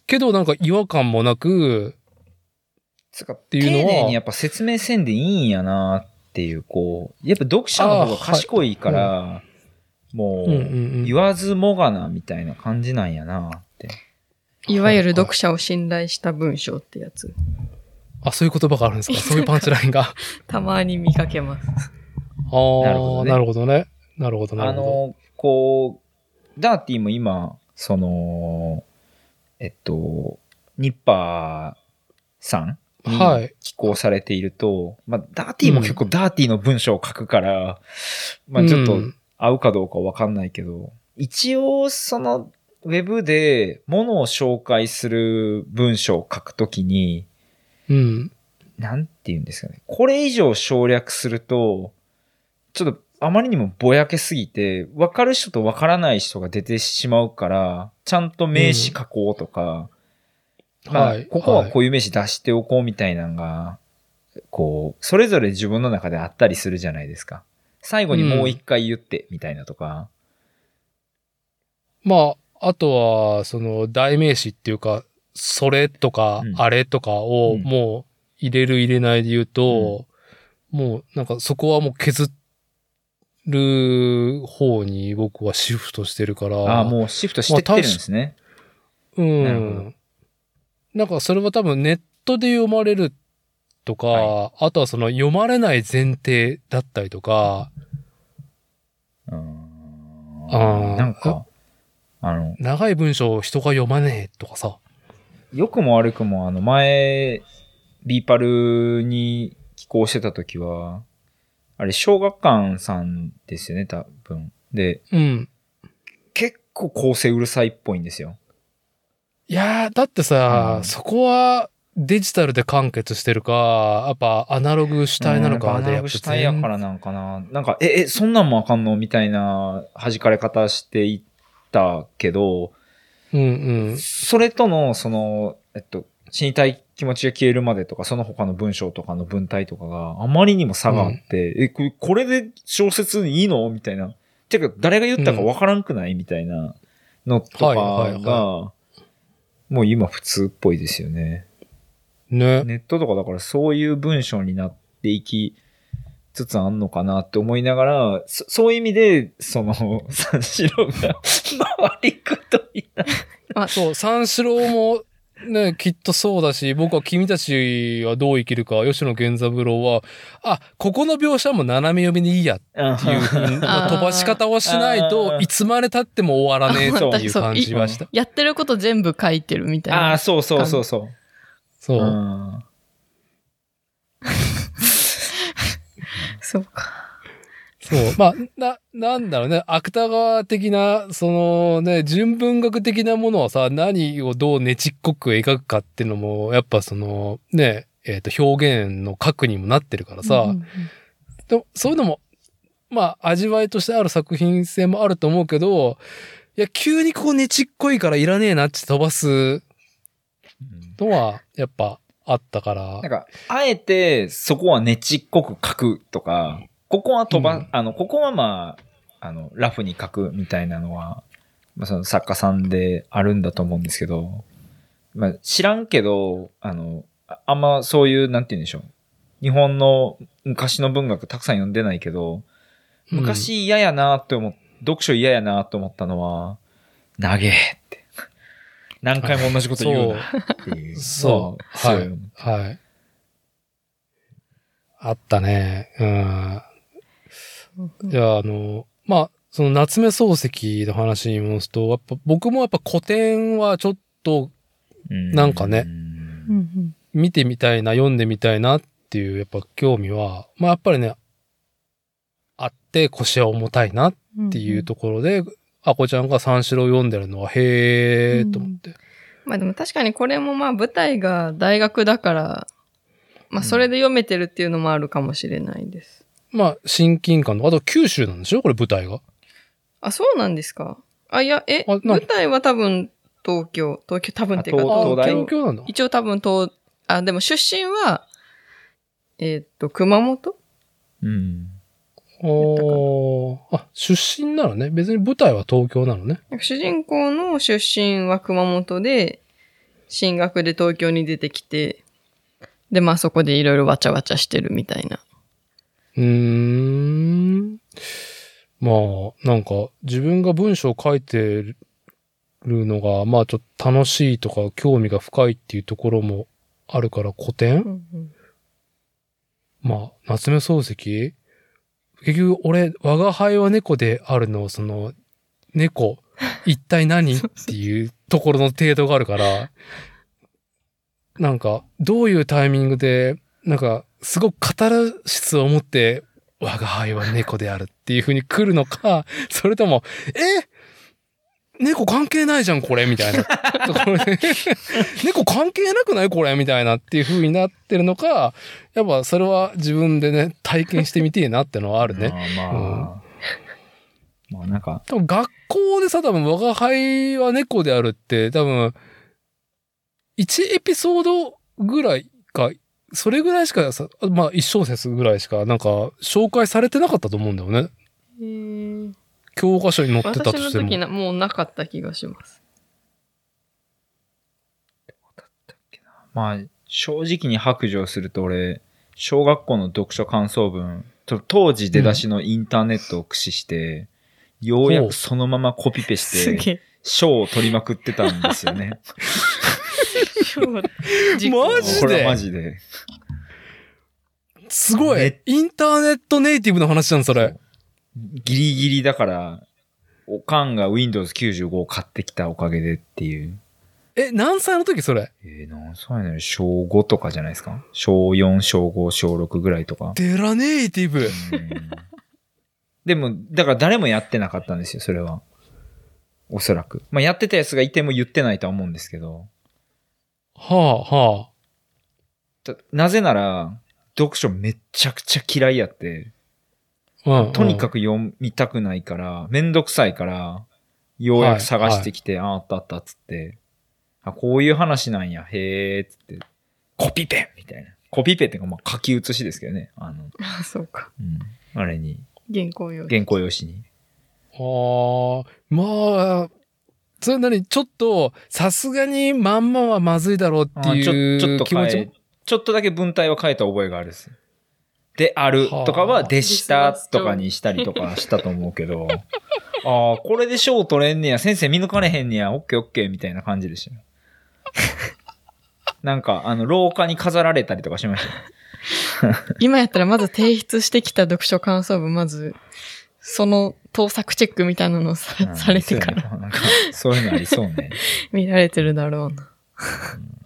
Speaker 1: けどなんか違和感もなく、
Speaker 2: つうか、
Speaker 1: ていうのは
Speaker 2: 丁寧にやっぱ説明せんでいいんやなっていう、こう、やっぱ読者の方が賢いから、も
Speaker 1: う
Speaker 2: 言わずもがなみたいな感じなんやなって。
Speaker 3: いわゆる読者を信頼した文章ってやつ。
Speaker 1: あ、そういう言葉があるんですか？そういうパンチラインが。あ
Speaker 3: たまに見かけます。
Speaker 1: あ、
Speaker 2: なるほどね
Speaker 1: なるほどね。なるほど、な
Speaker 2: あ。の、こう、ダーティーも今、その、えっと、ニッパーさんに
Speaker 1: はい
Speaker 2: 寄稿されていると、まあ、ダーティーも結構ダーティーの文章を書くから、まあ、ちょっと
Speaker 1: うん
Speaker 2: 合うかどうかわかんないけど、一応、その、ウェブで物を紹介する文章を書くときに、
Speaker 1: うん。
Speaker 2: なんて言うんですかね。これ以上省略すると、ちょっとあまりにもぼやけすぎて、分かる人と分からない人が出てしまうから、ちゃんと名詞書こうとか、まあ、
Speaker 1: はい
Speaker 2: ここはこういう名詞出しておこうみたいなのが、こう、それぞれ自分の中であったりするじゃないですか。最後にもう一回言って、みたいなとか。
Speaker 1: まあ、あとは、その、代名詞っていうか、それとか
Speaker 2: う、ん。
Speaker 1: あれとかを
Speaker 2: うん。
Speaker 1: もう入れる入れないで言うと、もうなんかそこはもう削る方に僕はシフトしてるから。
Speaker 2: ああ、もうシフトしてってるんですね。
Speaker 1: う
Speaker 2: なるほど
Speaker 1: ん。なんかそれは多分ネットで読まれるとか、
Speaker 2: は
Speaker 1: あとはその読まれない前提だったりとか、
Speaker 2: うーん
Speaker 1: あー
Speaker 2: なんか、あの、
Speaker 1: 長い文章を人が読まねえとかさ。
Speaker 2: 良くも悪くも、あの、前、ビーパルに寄稿してた時は、あれ、小学館さんですよね、多分。で、
Speaker 1: うん。
Speaker 2: 結構構成うるさいっぽいんですよ。
Speaker 1: いやー、だってさ、
Speaker 2: うん
Speaker 1: そこはデジタルで完結してるか、やっぱアナログ主体なのか
Speaker 2: うんやっぱアナログ主体やからなんかな。なんか、え、え、そんなんもあかんのみたいな弾かれ方していったけど、
Speaker 1: うんうん。
Speaker 2: それとの、その、えっと、死にたい気持ちが消えるまでとか、その他の文章とかの文体とかがあまりにも差があって、え、これこれで小説いいのみたいな。てか、誰が言ったかわからんくないみたいなのとか
Speaker 1: はいはい
Speaker 2: が、もう今普通っぽいですよね。
Speaker 1: ね。
Speaker 2: ネットとかだからそういう文章になっていきつつあんのかなって思いながら、そそういう意味で、その、三四郎が 回りくどいな。
Speaker 1: そう、三四郎もね、きっとそうだし、僕は君たちはどう生きるか、吉野源三郎は、あ、ここの描写も斜め読みでいいやっていう飛ばし方をしない
Speaker 2: あ
Speaker 1: と
Speaker 2: ー
Speaker 1: いつまで経っても終わらねえっていう感じました。
Speaker 3: やってること全部書いてるみたいな。
Speaker 2: ああ、そうそうそうそう。
Speaker 1: そうう。
Speaker 2: ん
Speaker 3: そうか。
Speaker 1: そう。まあ、な、なんだろうね。芥川的な、そのね、純文学的なものはさ、何をどうねちっこく描くかっていうのも、やっぱその、ね、えっ、と、表現の核にもなってるからさ、
Speaker 3: うんうん
Speaker 1: でもそういうのも、まあ、味わいとしてある作品性もあると思うけど、いや、急にこうねちっこいからいらねえなって飛ばすのは、やっぱあったから
Speaker 2: なん。か、あえてそこはねちっこく書くとか、ここは飛ば、
Speaker 1: うん
Speaker 2: あの、ここはまあ、あの、ラフに書くみたいなのは、まあその作家さんであるんだと思うんですけど、まあ知らんけど、あの、ああんまそういう、なんて言うんでしょう。日本の昔の文学たくさん読んでないけど、昔嫌やなって思っ、読書嫌やなと思ったのは、長えって。何回も同じこと言うなっていう。
Speaker 1: そう
Speaker 2: まあ
Speaker 1: はい
Speaker 2: そう
Speaker 1: はい。あったね。うん。じゃあ、あの、まあ、その夏目漱石の話に戻すと、やっぱ僕もやっぱ古典はちょっと
Speaker 2: うん。
Speaker 1: なんかね
Speaker 3: うんうん。
Speaker 1: 見てみたいな、読んでみたいなっていうやっぱ興味は、まあやっぱりね、あって腰は重たいなっ
Speaker 3: うん
Speaker 1: ていうところで、あこちゃんが三四郎読んでるのはへーと思って。
Speaker 3: まあでも確かにこれもまあ舞台が大学だから、まあそれで読めてるっていうのもあるかもしれないです。
Speaker 1: まあ親近感の、あと九州なんでしょ？これ舞台が。
Speaker 3: あ、そうなんですかあ、いや、え、舞台は多分東京、東京多分っていうか
Speaker 2: あ東
Speaker 3: 京
Speaker 1: 東。京なんだ。
Speaker 3: 一応多分東、あ、でも出身は、えーっと、熊本？
Speaker 2: うん。
Speaker 1: おーあ、出身なのね。別に舞台は東京なのね。
Speaker 3: 主人公の出身は熊本で、進学で東京に出てきて、で、まあそこでいろいろわちゃわちゃしてるみたいな。
Speaker 1: うーん。まあ、なんか、自分が文章を書いてるのが、まあちょっと楽しいとか、興味が深いっていうところもあるから古典。まあ、夏目漱石？結局、俺、我が輩は猫であるの、その、猫、一体何？っていうところの程度があるから、なんか、どういうタイミングで、なんか、すごくカタルシスを持って、我が輩は猫であるっていう風に来るのか、それとも、え？猫関係ないじゃん、これみたいな。ところで猫関係なくないこれみたいなっていう風になってるのか、やっぱそれは自分でね、体験してみてえなってのはあるね。
Speaker 2: まあまあ。まあなんか、
Speaker 1: 多分学校でさ、多分我が輩は猫であるって、多分、1エピソードぐらいか、それぐらいしかさ、まあ一小節ぐらいしか、なんか、紹介されてなかったと思うんだよね。
Speaker 3: へー
Speaker 1: 教科書に載ってたとしても。
Speaker 3: 私の時な、もうなかった気がします。
Speaker 2: まあ、正直に白状すると俺、小学校の読書感想文、と当時出だしのインターネットを駆使して、ようやくそのままコピペして。賞を取りまくってたんですよね。
Speaker 1: マジで？
Speaker 2: これはマジで。
Speaker 1: すごい
Speaker 2: め
Speaker 1: インターネットネイティブの話じゃん、それ。
Speaker 2: ギリギリだから、おかんが Windows 95を買ってきたおかげでっていう。
Speaker 1: え、何歳の時それ？
Speaker 2: えー、何歳なの？小5とかじゃないですか？小4、小5、小6ぐらいとか。
Speaker 1: デラネイティブ。
Speaker 2: うんでも、だから誰もやってなかったんですよ、それは。おそらく。まあ、やってたやつがいても言ってないとは思うんですけど。
Speaker 1: はあ、は
Speaker 2: たなぜなら、読書めっちゃくちゃ嫌いやって、
Speaker 1: あ。うん。
Speaker 2: とにか
Speaker 1: く。
Speaker 2: く読みたくないから、めんどくさいから、ようやく探してきて、ああ、あったあったっつって、あ、こういう話なんや、へえ、つって、コピペみたいな。コピペっていうか、まあ、書き写しですけどね。あの、
Speaker 3: あ、そうか。
Speaker 2: うん。あれに、
Speaker 3: 原稿用紙。
Speaker 2: 原稿用紙に。
Speaker 1: ああ、まあ、それなに、ちょっと、さすがにまんまはまずいだろうっていう気持ちも。、
Speaker 2: ちょっとだけ文体を変えた覚えがあるです。であるとか
Speaker 1: は
Speaker 2: でしたとかにしたりとかしたと思うけど、ああ、これで賞取れんねや、先生見抜かれへんねや、オッケーオッケーみたいな感じでしたよ。なんか、あの、廊下に飾られたりとかしましたよ。
Speaker 3: 今やったらまず提出してきた読書感想文、まず、その盗作チェックみたいなのをさ
Speaker 2: うん
Speaker 3: されてから
Speaker 2: そうやななんか、そういうのありそうね。
Speaker 3: 見られてるだろうな。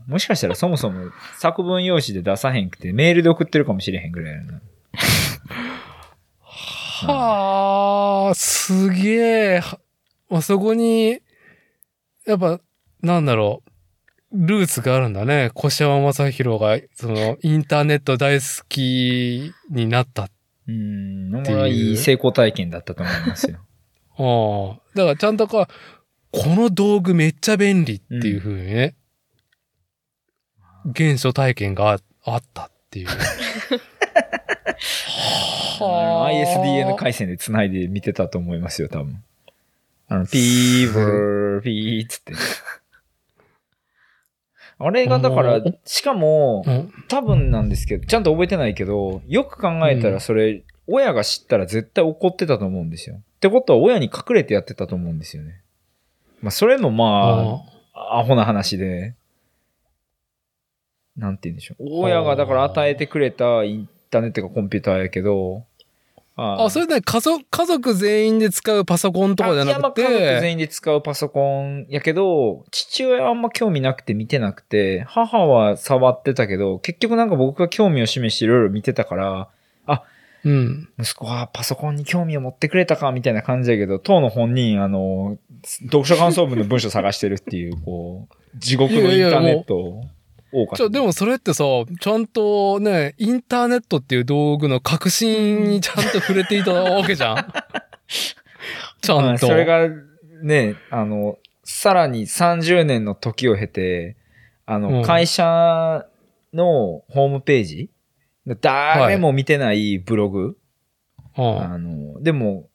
Speaker 2: もしかしたらそもそも作文用紙で出さへんくて、メールで送ってるかもしれへんぐらいやな。
Speaker 1: はあ、すげえ。はまあそこに、やっぱ、なんだろう。ルーツがあるんだね。越山正宏が、その、インターネット大好きになった。あ
Speaker 2: うん、の
Speaker 1: てい
Speaker 2: いい成功体験だったと思いますよ。
Speaker 1: あ。だからちゃんとこう、この道具めっちゃ便利っていう風にね、現象体験がああったっていう。はあ
Speaker 2: ISDN 回線で繋いで見てたと思いますよ、多分。あの、ピー、ブー、ピーっつって。あれがだから
Speaker 1: うん、
Speaker 2: しかも
Speaker 1: う、ん
Speaker 2: 多分なんですけど、ちゃんと覚えてないけど、よく考えた
Speaker 1: うん
Speaker 2: らそれ、親が知ったら絶対怒ってたと思うんですよ。ってことは親に隠れてやってたと思うんですよね。まあ、それもまあ、アホな話で、なんて言うんでしょう。親がだから与えてくれたインターネットがコンピューターやけど、
Speaker 1: あ、それで家族、家族全員で使うパソコンとかじゃなく
Speaker 2: いやまあ家族
Speaker 1: て、
Speaker 2: 全員で使うパソコンやけど、父親はあんま興味なくて見てなくて、母は触ってたけど、結局なんか僕が興味を示していろいろ見てたから、
Speaker 1: うん。
Speaker 2: 息子はパソコンに興味を持ってくれたかみたいな感じだけど、当の本人、あの、読書感想文の文章探してるっていう、こう、地獄のインターネットを多かった。
Speaker 1: でもそれってさ、ちゃんとね、インターネットっていう道具の革新にちゃんと触れていたわけじゃん？ちゃんと。
Speaker 2: まあそれがね、あの、さらに30年の時を経て、あの、
Speaker 1: うん。
Speaker 2: 会社のホームページ誰も見てないブログ、
Speaker 1: うん。
Speaker 2: あの、でも、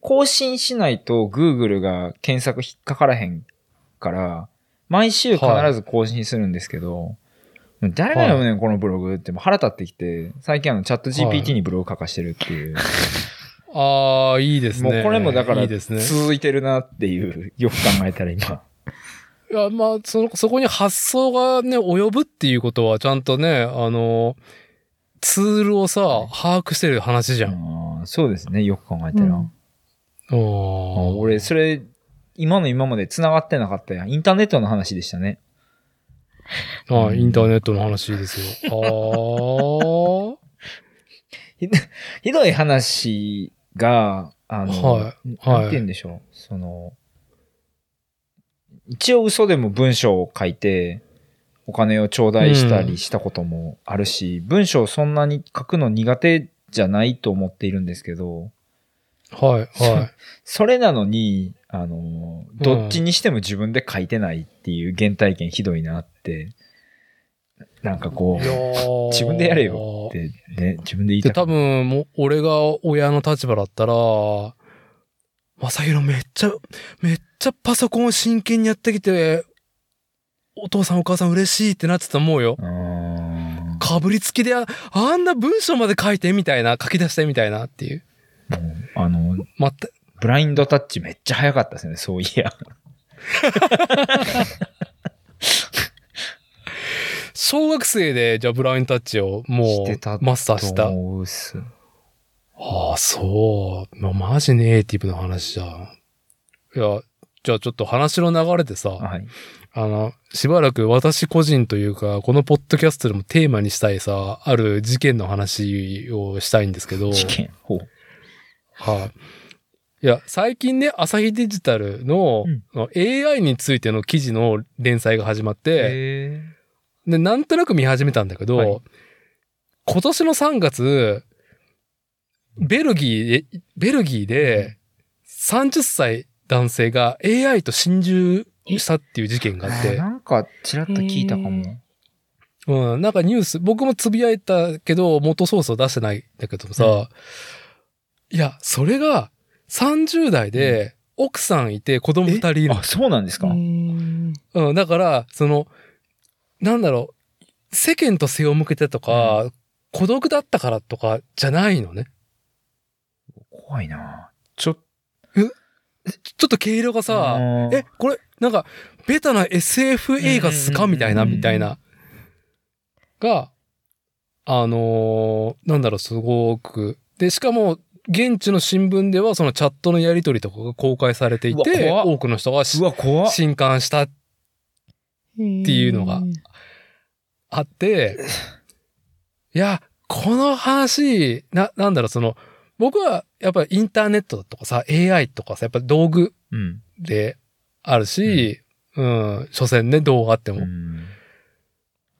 Speaker 2: 更新しないと Google が検索引っかからへんから、毎週必ず更新するんですけど、誰が読むねん、このブログってもう腹立ってきて、最近あのチャット GPT にブログ書かしてるっていう。
Speaker 1: ああ、いいですね。
Speaker 2: もうこれもだから。続いてるなっていう、よく考えたら今。
Speaker 1: いや、まあ、その、そこに発想がね、及ぶっていうことは、ちゃんとね、あの、ツールをさ、把握してる話じゃん。
Speaker 2: そうですね、よく考えたら。
Speaker 3: うん
Speaker 2: あ
Speaker 1: お
Speaker 2: 俺、それ、今の今まで繋がってなかったやん。インターネットの話でしたね。
Speaker 1: ああ、インターネットの話ですよ。あ
Speaker 2: ひどい話が、あの、
Speaker 1: はいはい。
Speaker 2: なんて言うんでしょう。その、一応嘘でも文章を書いて、お金を頂戴したりしたこともあるし、文章をそんなに書くの苦手じゃないと思っているんですけど、
Speaker 1: あ、はい、は
Speaker 2: それなのに、あの、どっちにしても自分で書いてないっていう原体験ひどいなって、なんかこう、
Speaker 1: ー。
Speaker 2: 自分でやれよってね、自分で言い
Speaker 1: で、
Speaker 2: たく
Speaker 1: 多分、もう、俺が親の立場だったら、まさひろめっちゃ、めっちゃパソコンを真剣にやってきて、お父さんお母さん嬉しいってなってたと思うよ。かぶりつきであ、あんな文章まで書いてみたいな、書き出してみたいなっていう
Speaker 2: あの、
Speaker 1: また、
Speaker 2: ブラインドタッチめっちゃ早かったですね、そういや。
Speaker 1: 小学生で、じゃあブラインドタッチをもうマスターした。
Speaker 2: と思うっす。
Speaker 1: ああ、そう。まあ、マジネイティブな話じゃん。いや、じゃあちょっと話の流れでさ、
Speaker 2: はい。
Speaker 1: あの、しばらく私個人というか、このポッドキャストでもテーマにしたいさ、ある事件の話をしたいんですけど、
Speaker 2: 事件？ほう。
Speaker 1: はい。いや、最近ね、朝日デジタルの,、の AI についての記事の連載が始まって、
Speaker 2: へ
Speaker 1: で、なんとなく見始めたんだけど、
Speaker 2: はい。
Speaker 1: 今年の3月、ベルギーで、ベルギーで30歳男性が AI と心中したっていう事件があって、
Speaker 2: なんか、ちらっと聞いたかも。
Speaker 1: うん、なんかニュース、僕もつぶやいたけど、元ソースを出してないんだけどさ、
Speaker 2: うん。
Speaker 1: いや、それが30代で奥さんいて子供2人いる。の
Speaker 2: あ、そうなんですか？
Speaker 3: うん。
Speaker 1: うん、だから、その、なんだろう、世間と背を向けてとか、孤独だったからとかじゃないのね。
Speaker 2: 怖いな。ちょっ
Speaker 1: ちょっと毛色がさ、
Speaker 2: と、
Speaker 1: え、これ、なんか、ベタな SF 映画っすか
Speaker 2: うん
Speaker 1: みたいな、
Speaker 2: うん。
Speaker 1: みたいな。が、あのーなんだろう、すごく。で、しかも、現地の新聞では、そのチャットのやりとりとかが公開されていて、多くの人がし
Speaker 2: うわ、怖っ。
Speaker 1: 震撼した
Speaker 3: って
Speaker 1: いうのがあって、いや、この話、な、なんだろう、その、僕はやっぱりインターネットとかさ、AI とかさ、やっぱ道具
Speaker 2: うん。
Speaker 1: であるし、うん、所詮ね、動画あっても。
Speaker 2: うん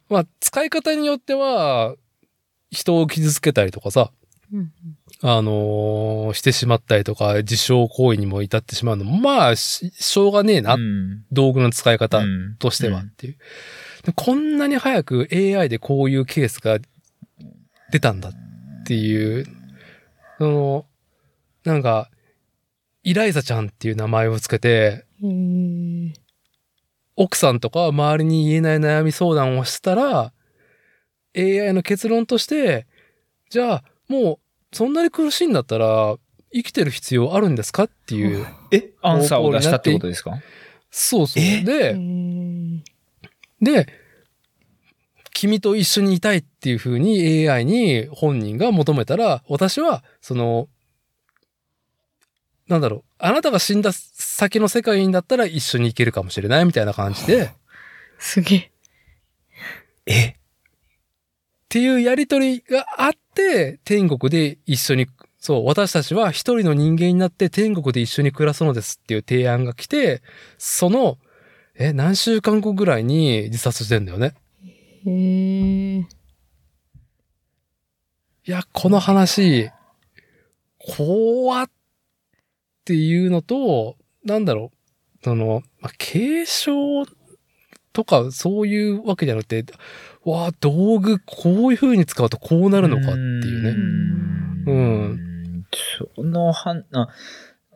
Speaker 1: まあ、使い方によっては、人を傷つけたりとかさ、
Speaker 3: うん
Speaker 1: あのーしてしまったりとか、自傷行為にも至ってしまうのも、まあ、ししょうがねえな、
Speaker 2: うん。
Speaker 1: 道具の使い方
Speaker 2: うん。
Speaker 1: としてはっていう。でこんなに早く AI でこういうケースが出たんだっていう、その、なんか、イライザちゃんっていう名前をつけて、
Speaker 3: うん
Speaker 1: 奥さんとか周りに言えない悩み相談をしたら、AI の結論として、じゃあ、もう、そんなに苦しいんだったら、生きてる必要あるんですかっていう。
Speaker 2: え、アンサーを出したってことですか？
Speaker 1: そうそう。
Speaker 2: え？
Speaker 1: で、
Speaker 3: うん
Speaker 1: で、昨君と一緒にいたいっていう風に AI に本人が求めたら、私は、その、なんだろう、あなたが死んだ先の世界だったら一緒に行けるかもしれないみたいな感じで、っ
Speaker 3: すげえ。
Speaker 2: え？
Speaker 1: ていうやりとりがあって、天国で一緒に、そう、私たちは一人の人間になって天国で一緒に暮らすのですっていう提案が来て、その、え、何週間後ぐらいに自殺してんだよね。
Speaker 3: へえ。
Speaker 1: いや、この話、怖っていうのと、なんだろう、その、まあ、継承とかそういうわけじゃなくて、わあ、道具こういう風に使うとこうなるのかっていうね。
Speaker 2: う
Speaker 1: うん
Speaker 2: ん。そのは、あ、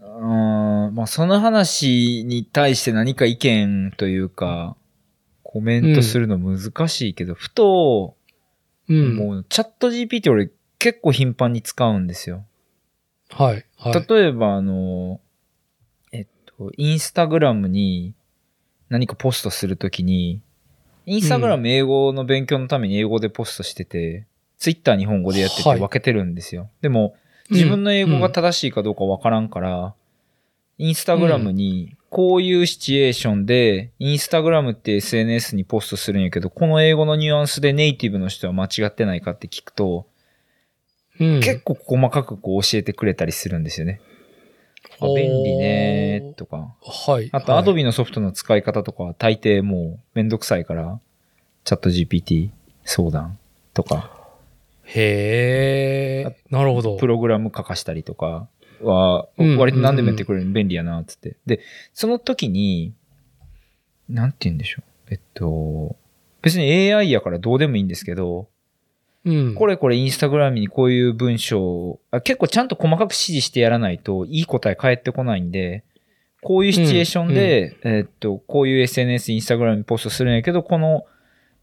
Speaker 2: あーまあ、その話に対して何か意見というか、コメントするの難しいけど、ふと、
Speaker 1: うん。
Speaker 2: もうチャット GPT 俺結構頻繁に使うんですよ。
Speaker 1: はい。はい。
Speaker 2: 例えばあの、えっと、インスタグラムに何かポストするときに、インスタグラム英語の勉強のために英語でポストしてて、ツイッター日本語でやってて
Speaker 1: はい。
Speaker 2: 分けてるんですよ。でも、自分の英語が正しいかどうか分からんから、インスタグラムにこういうシチュエーションで、インスタグラムって SNS にポストするんやけど、この英語のニュアンスでネイティブの人は間違ってないかって聞くと、
Speaker 1: うん、
Speaker 2: 結構細かくこう教えてくれたりするんですよね。あ便利ねとか。
Speaker 1: はい。
Speaker 2: あと、
Speaker 1: はい
Speaker 2: アドビのソフトの使い方とかは大抵もうめんどくさいから、チャット GPT 相談とか、
Speaker 1: へえ、なるほど。
Speaker 2: プログラム書かしたりとかは、
Speaker 1: うん
Speaker 2: 割と何でもやってくれるの便利やな、つって。で、その時に、なんて言うんでしょう。えっと、別に AI やからどうでもいいんですけど、
Speaker 1: うん。
Speaker 2: これこれインスタグラムにこういう文章をあ結構ちゃんと細かく指示してやらないといい答え返ってこないんで、こういうシチュエーションで、えっと、こういう SNS、インスタグラムにポストするんやけど、この、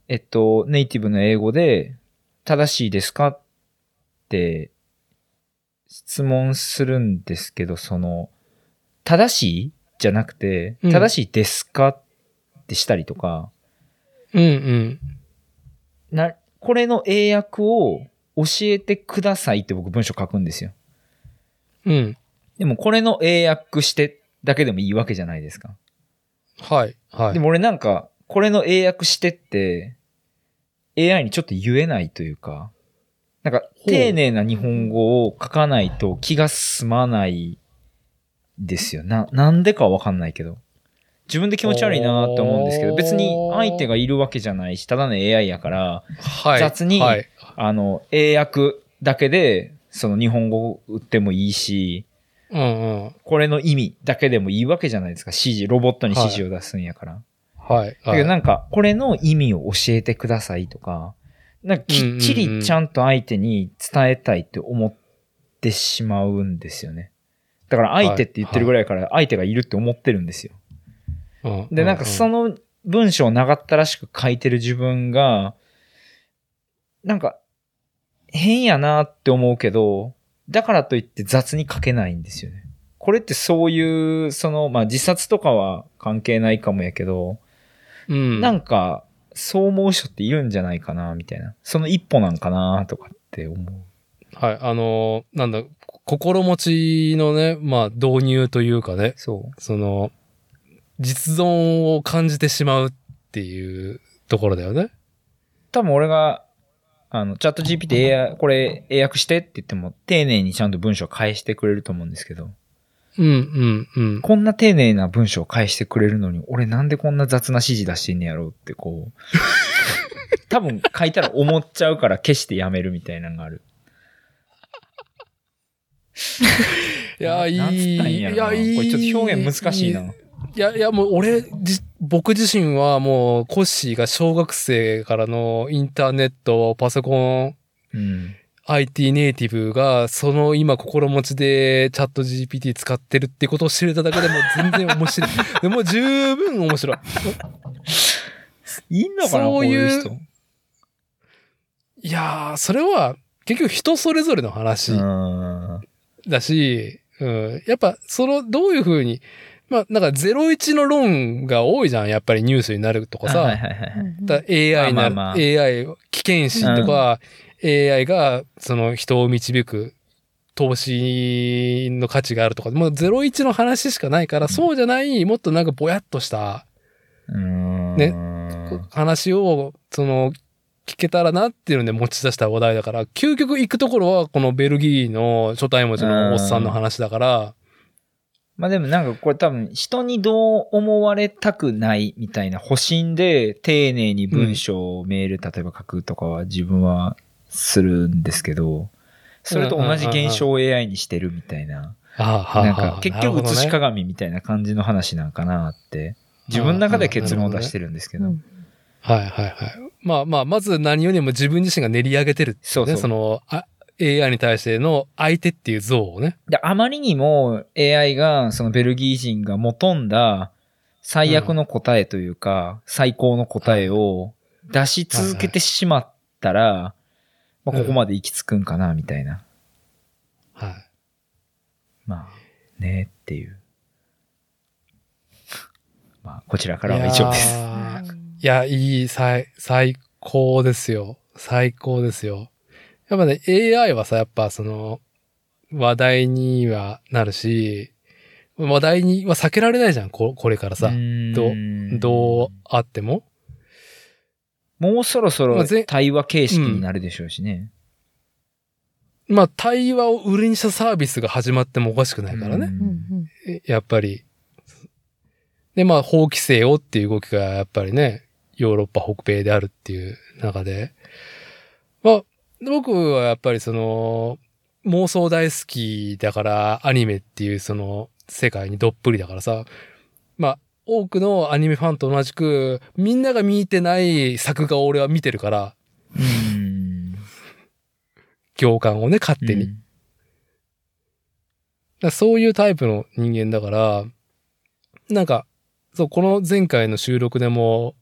Speaker 2: えっと、ネイティブの英語で正しいですかって質問するんですけど、その、正しいじゃなくて、
Speaker 1: うん
Speaker 2: 正しいですかってしたりとか、
Speaker 1: うんうん。
Speaker 2: な、これの英訳を教えてくださいって僕文章書くんですよ。
Speaker 1: うん。
Speaker 2: でもこれの英訳してだけでもいいわけじゃないですか。
Speaker 1: はい。はい。
Speaker 2: でも俺なんか、これの英訳してって、AI にちょっと言えないというか、なんか
Speaker 1: う
Speaker 2: 丁寧な日本語を書かないと気が済まないですよ。な、なんでかはわかんないけど。自分で気持ち悪いなって思うんですけど、別に相手がいるわけじゃないし、ただの AI やから、
Speaker 1: はい。
Speaker 2: 雑に
Speaker 1: はい。
Speaker 2: あの、英訳だけで、その日本語を打ってもいいし、
Speaker 1: うんうん。
Speaker 2: これの意味だけでもいいわけじゃないですか。指示、ロボットに指示を出すんやから。
Speaker 1: はい。
Speaker 2: だけどなんか、これの意味を教えてくださいとか、なんかきっちりちゃんと相手に伝えたいって思ってしまうんですよね。だから相手って言ってるぐらいから相手がいるって思ってるんですよ。
Speaker 1: うん
Speaker 2: で、なんかそ
Speaker 1: の、
Speaker 2: の文章を長ったらしく書いてる自分が、なんか変やなって思うけど、だからといって雑に書けないんですよね。これってそういう、その、まあ自殺とかは関係ないかもやけど、
Speaker 1: うん。
Speaker 2: なんか、そう思う人っているんじゃないかな、みたいな。その一歩なんかな、とかって思う。
Speaker 1: はい。あのーなんだ、心持ちのね、まあ、導入というかね、
Speaker 2: そう。
Speaker 1: その、実存を感じてしまうっていうところだよね。
Speaker 2: 多分俺が、あの、チャット GPT 英これ英訳してって言っても、丁寧にちゃんと文章を返してくれると思うんですけど、
Speaker 1: うん、うん、うん。
Speaker 2: こんな丁寧な文章を返してくれるのに、俺なんでこんな雑な指示出してんねやろうってこう、多分書いたら思っちゃうから消してやめるみたいなのがある。
Speaker 1: いや、い
Speaker 2: なんつ
Speaker 1: い。
Speaker 2: ったんや
Speaker 1: いい。
Speaker 2: これちょっと表現難しいな。
Speaker 1: いや、いや、もう俺、じ僕自身はもう、コッシーが小学生からのインターネット、パソコン、
Speaker 2: うん。
Speaker 1: IT ネイティブが、その今心持ちでチャット GPT 使ってるってことを知れただけでも全然面白い。でも十分面白い。
Speaker 2: いいのかな
Speaker 1: そういう
Speaker 2: こういう人。
Speaker 1: いやー、それは結局人それぞれの話
Speaker 2: うん。
Speaker 1: だし、うん、やっぱその、どういうふうに、まあ、なんか01の論が多いじゃん。やっぱりニュースになるとかさ。
Speaker 2: はいはいはい
Speaker 1: AI な、
Speaker 2: まあまあまあ。
Speaker 1: AI、危険心とか、AI がその人を導く投資の価値があるとか、もう01の話しかないから、そうじゃない、もっとなんかぼやっとしたね話を、その、聞けたらなっていうので持ち出した話題だから、究極行くところはこのベルギーの初対文字のおっさんの話だから、
Speaker 2: まあでもなんかこれ多分人にどう思われたくないみたいな保身で丁寧に文章をメール例えば書くとかは自分はするんですけど、それと同じ現象を AI にしてるみたいな。なん
Speaker 1: はあ
Speaker 2: か結局映し鏡みたいな感じの話なんかなって、自分の中で結論を出してるんですけど。
Speaker 3: うん
Speaker 1: はいはいはい。まあまあ、まず何よりも自分自身が練り上げてるね。
Speaker 2: そうそう
Speaker 1: その、あ AI に対しての相手っていう像をね。
Speaker 2: で、あまりにも AI が、そのベルギー人が求んだ最悪の答えというか、最高の答えを出し続けてしまったら、まあ、ここまで行き着くんかな、みたいな。
Speaker 1: はい。
Speaker 2: まあ、ねっていう。まあ、こちらからは以上です。
Speaker 1: いやーいや、いい、最、最高ですよ。最高ですよ。やっぱね、AI はさ、やっぱその、話題にはなるし、話題には避けられないじゃん、ここれからさ。ど
Speaker 2: う
Speaker 1: どうあっても。
Speaker 2: もうそろそろ対話形式になるでしょうしね。
Speaker 1: まあ、対話を売りにしたサービスが始まってもおかしくないからね。やっぱり。で、まあ、法規制をっていう動きがやっぱりね、ヨーロッパ北米であるっていう中で。まあ、僕はやっぱりその、妄想大好きだから、アニメっていうその世界にどっぷりだからさ、まあ、多くのアニメファンと同じく、みんなが見てない作画を俺は見てるから、
Speaker 2: うん。
Speaker 1: 共感をね、勝手に。
Speaker 2: うん
Speaker 1: そういうタイプの人間だから、なんか、そう、この前回の収録でも、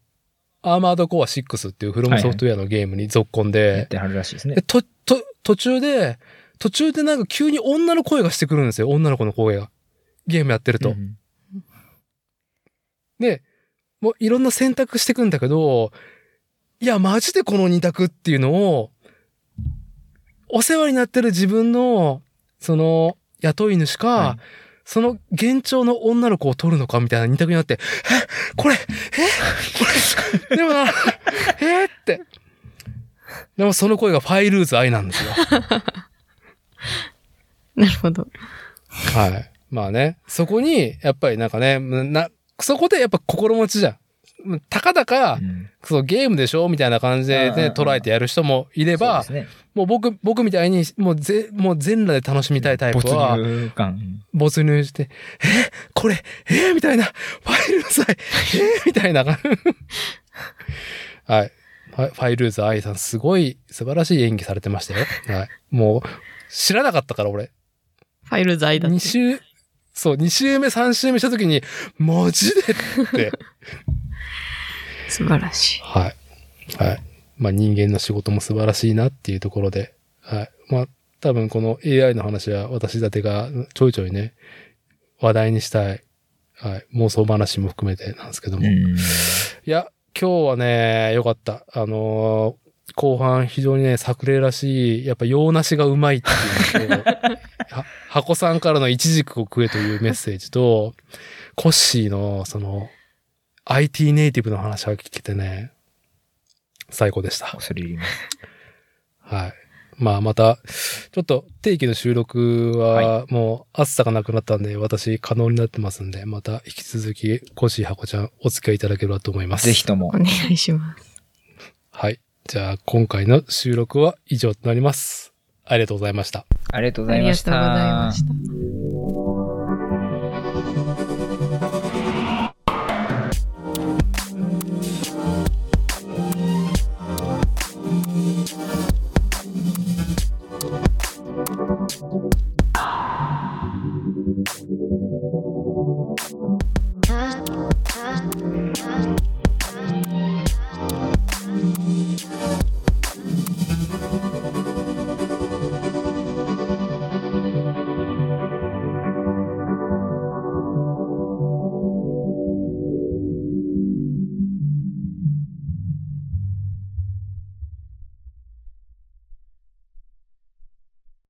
Speaker 1: アーマードコア6っていうフロムソフトウェアのゲームに続婚
Speaker 2: やっ
Speaker 1: で、
Speaker 2: てはるらしいですね
Speaker 1: で。と、と、途中で、途中でなんか急に女の声がしてくるんですよ。女の子の声が。ゲームやってると。
Speaker 2: うん
Speaker 1: で、もういろんな選択してくんだけど、いや、マジでこの二択っていうのを、お世話になってる自分の、その、雇い主か、
Speaker 2: はい
Speaker 1: その現状の女の子を取るのかみたいな二択になって、え？これ？え？これ？でもな、え？って。でもその声がファイルーズ愛なんですよ。
Speaker 3: なるほど。
Speaker 1: はい。まあね、そこに、やっぱりなんかね、な、そこでやっぱ心持ちじゃん。たかだか、
Speaker 2: うん
Speaker 1: そうゲームでしょみたいな感じでね、捉えてやる人もいれば、
Speaker 2: ね
Speaker 1: もう僕、僕みたいに、もうぜ、もう全裸で楽しみたいタイプは、
Speaker 2: 没入感。
Speaker 1: 没入して、え？これ、え？みたいな、ファイルーズ愛、え？みたいな。はい。ファイルーズ愛さん、すごい素晴らしい演技されてましたよ。はい。もう、知らなかったから、俺。
Speaker 3: ファイル在だって
Speaker 1: 2。週、そう、2週目、3週目した時に、マジでって。
Speaker 3: 素晴らしい。
Speaker 1: はい。はい。まあ人間の仕事も素晴らしいなっていうところで、はい。まあ多分この AI の話は私だてがちょいちょいね、話題にしたい、はい。妄想話も含めてなんですけども。い
Speaker 2: うん
Speaker 1: や、今日はね、良かった。あのー後半非常にね、作例らしい、やっぱ洋梨がうまいっていうの 箱さんからのイチジクを食えというメッセージと、コッシーのその IT ネイティブの話が聞けてね、最高でした。
Speaker 2: 恐れ入ります。
Speaker 1: はい。まあまた、ちょっと定期の収録はもう暑さがなくなったんで、私可能になってますんで、また引き続き、コッシー箱ちゃんお付き合いいただければと思います。
Speaker 2: ぜひとも
Speaker 3: お。願いします。
Speaker 1: はい。じゃあ今回の収録は以上となります。ありがとうございました。
Speaker 2: ありがとうご
Speaker 3: ありが
Speaker 2: ざいました。
Speaker 3: とうございました。you.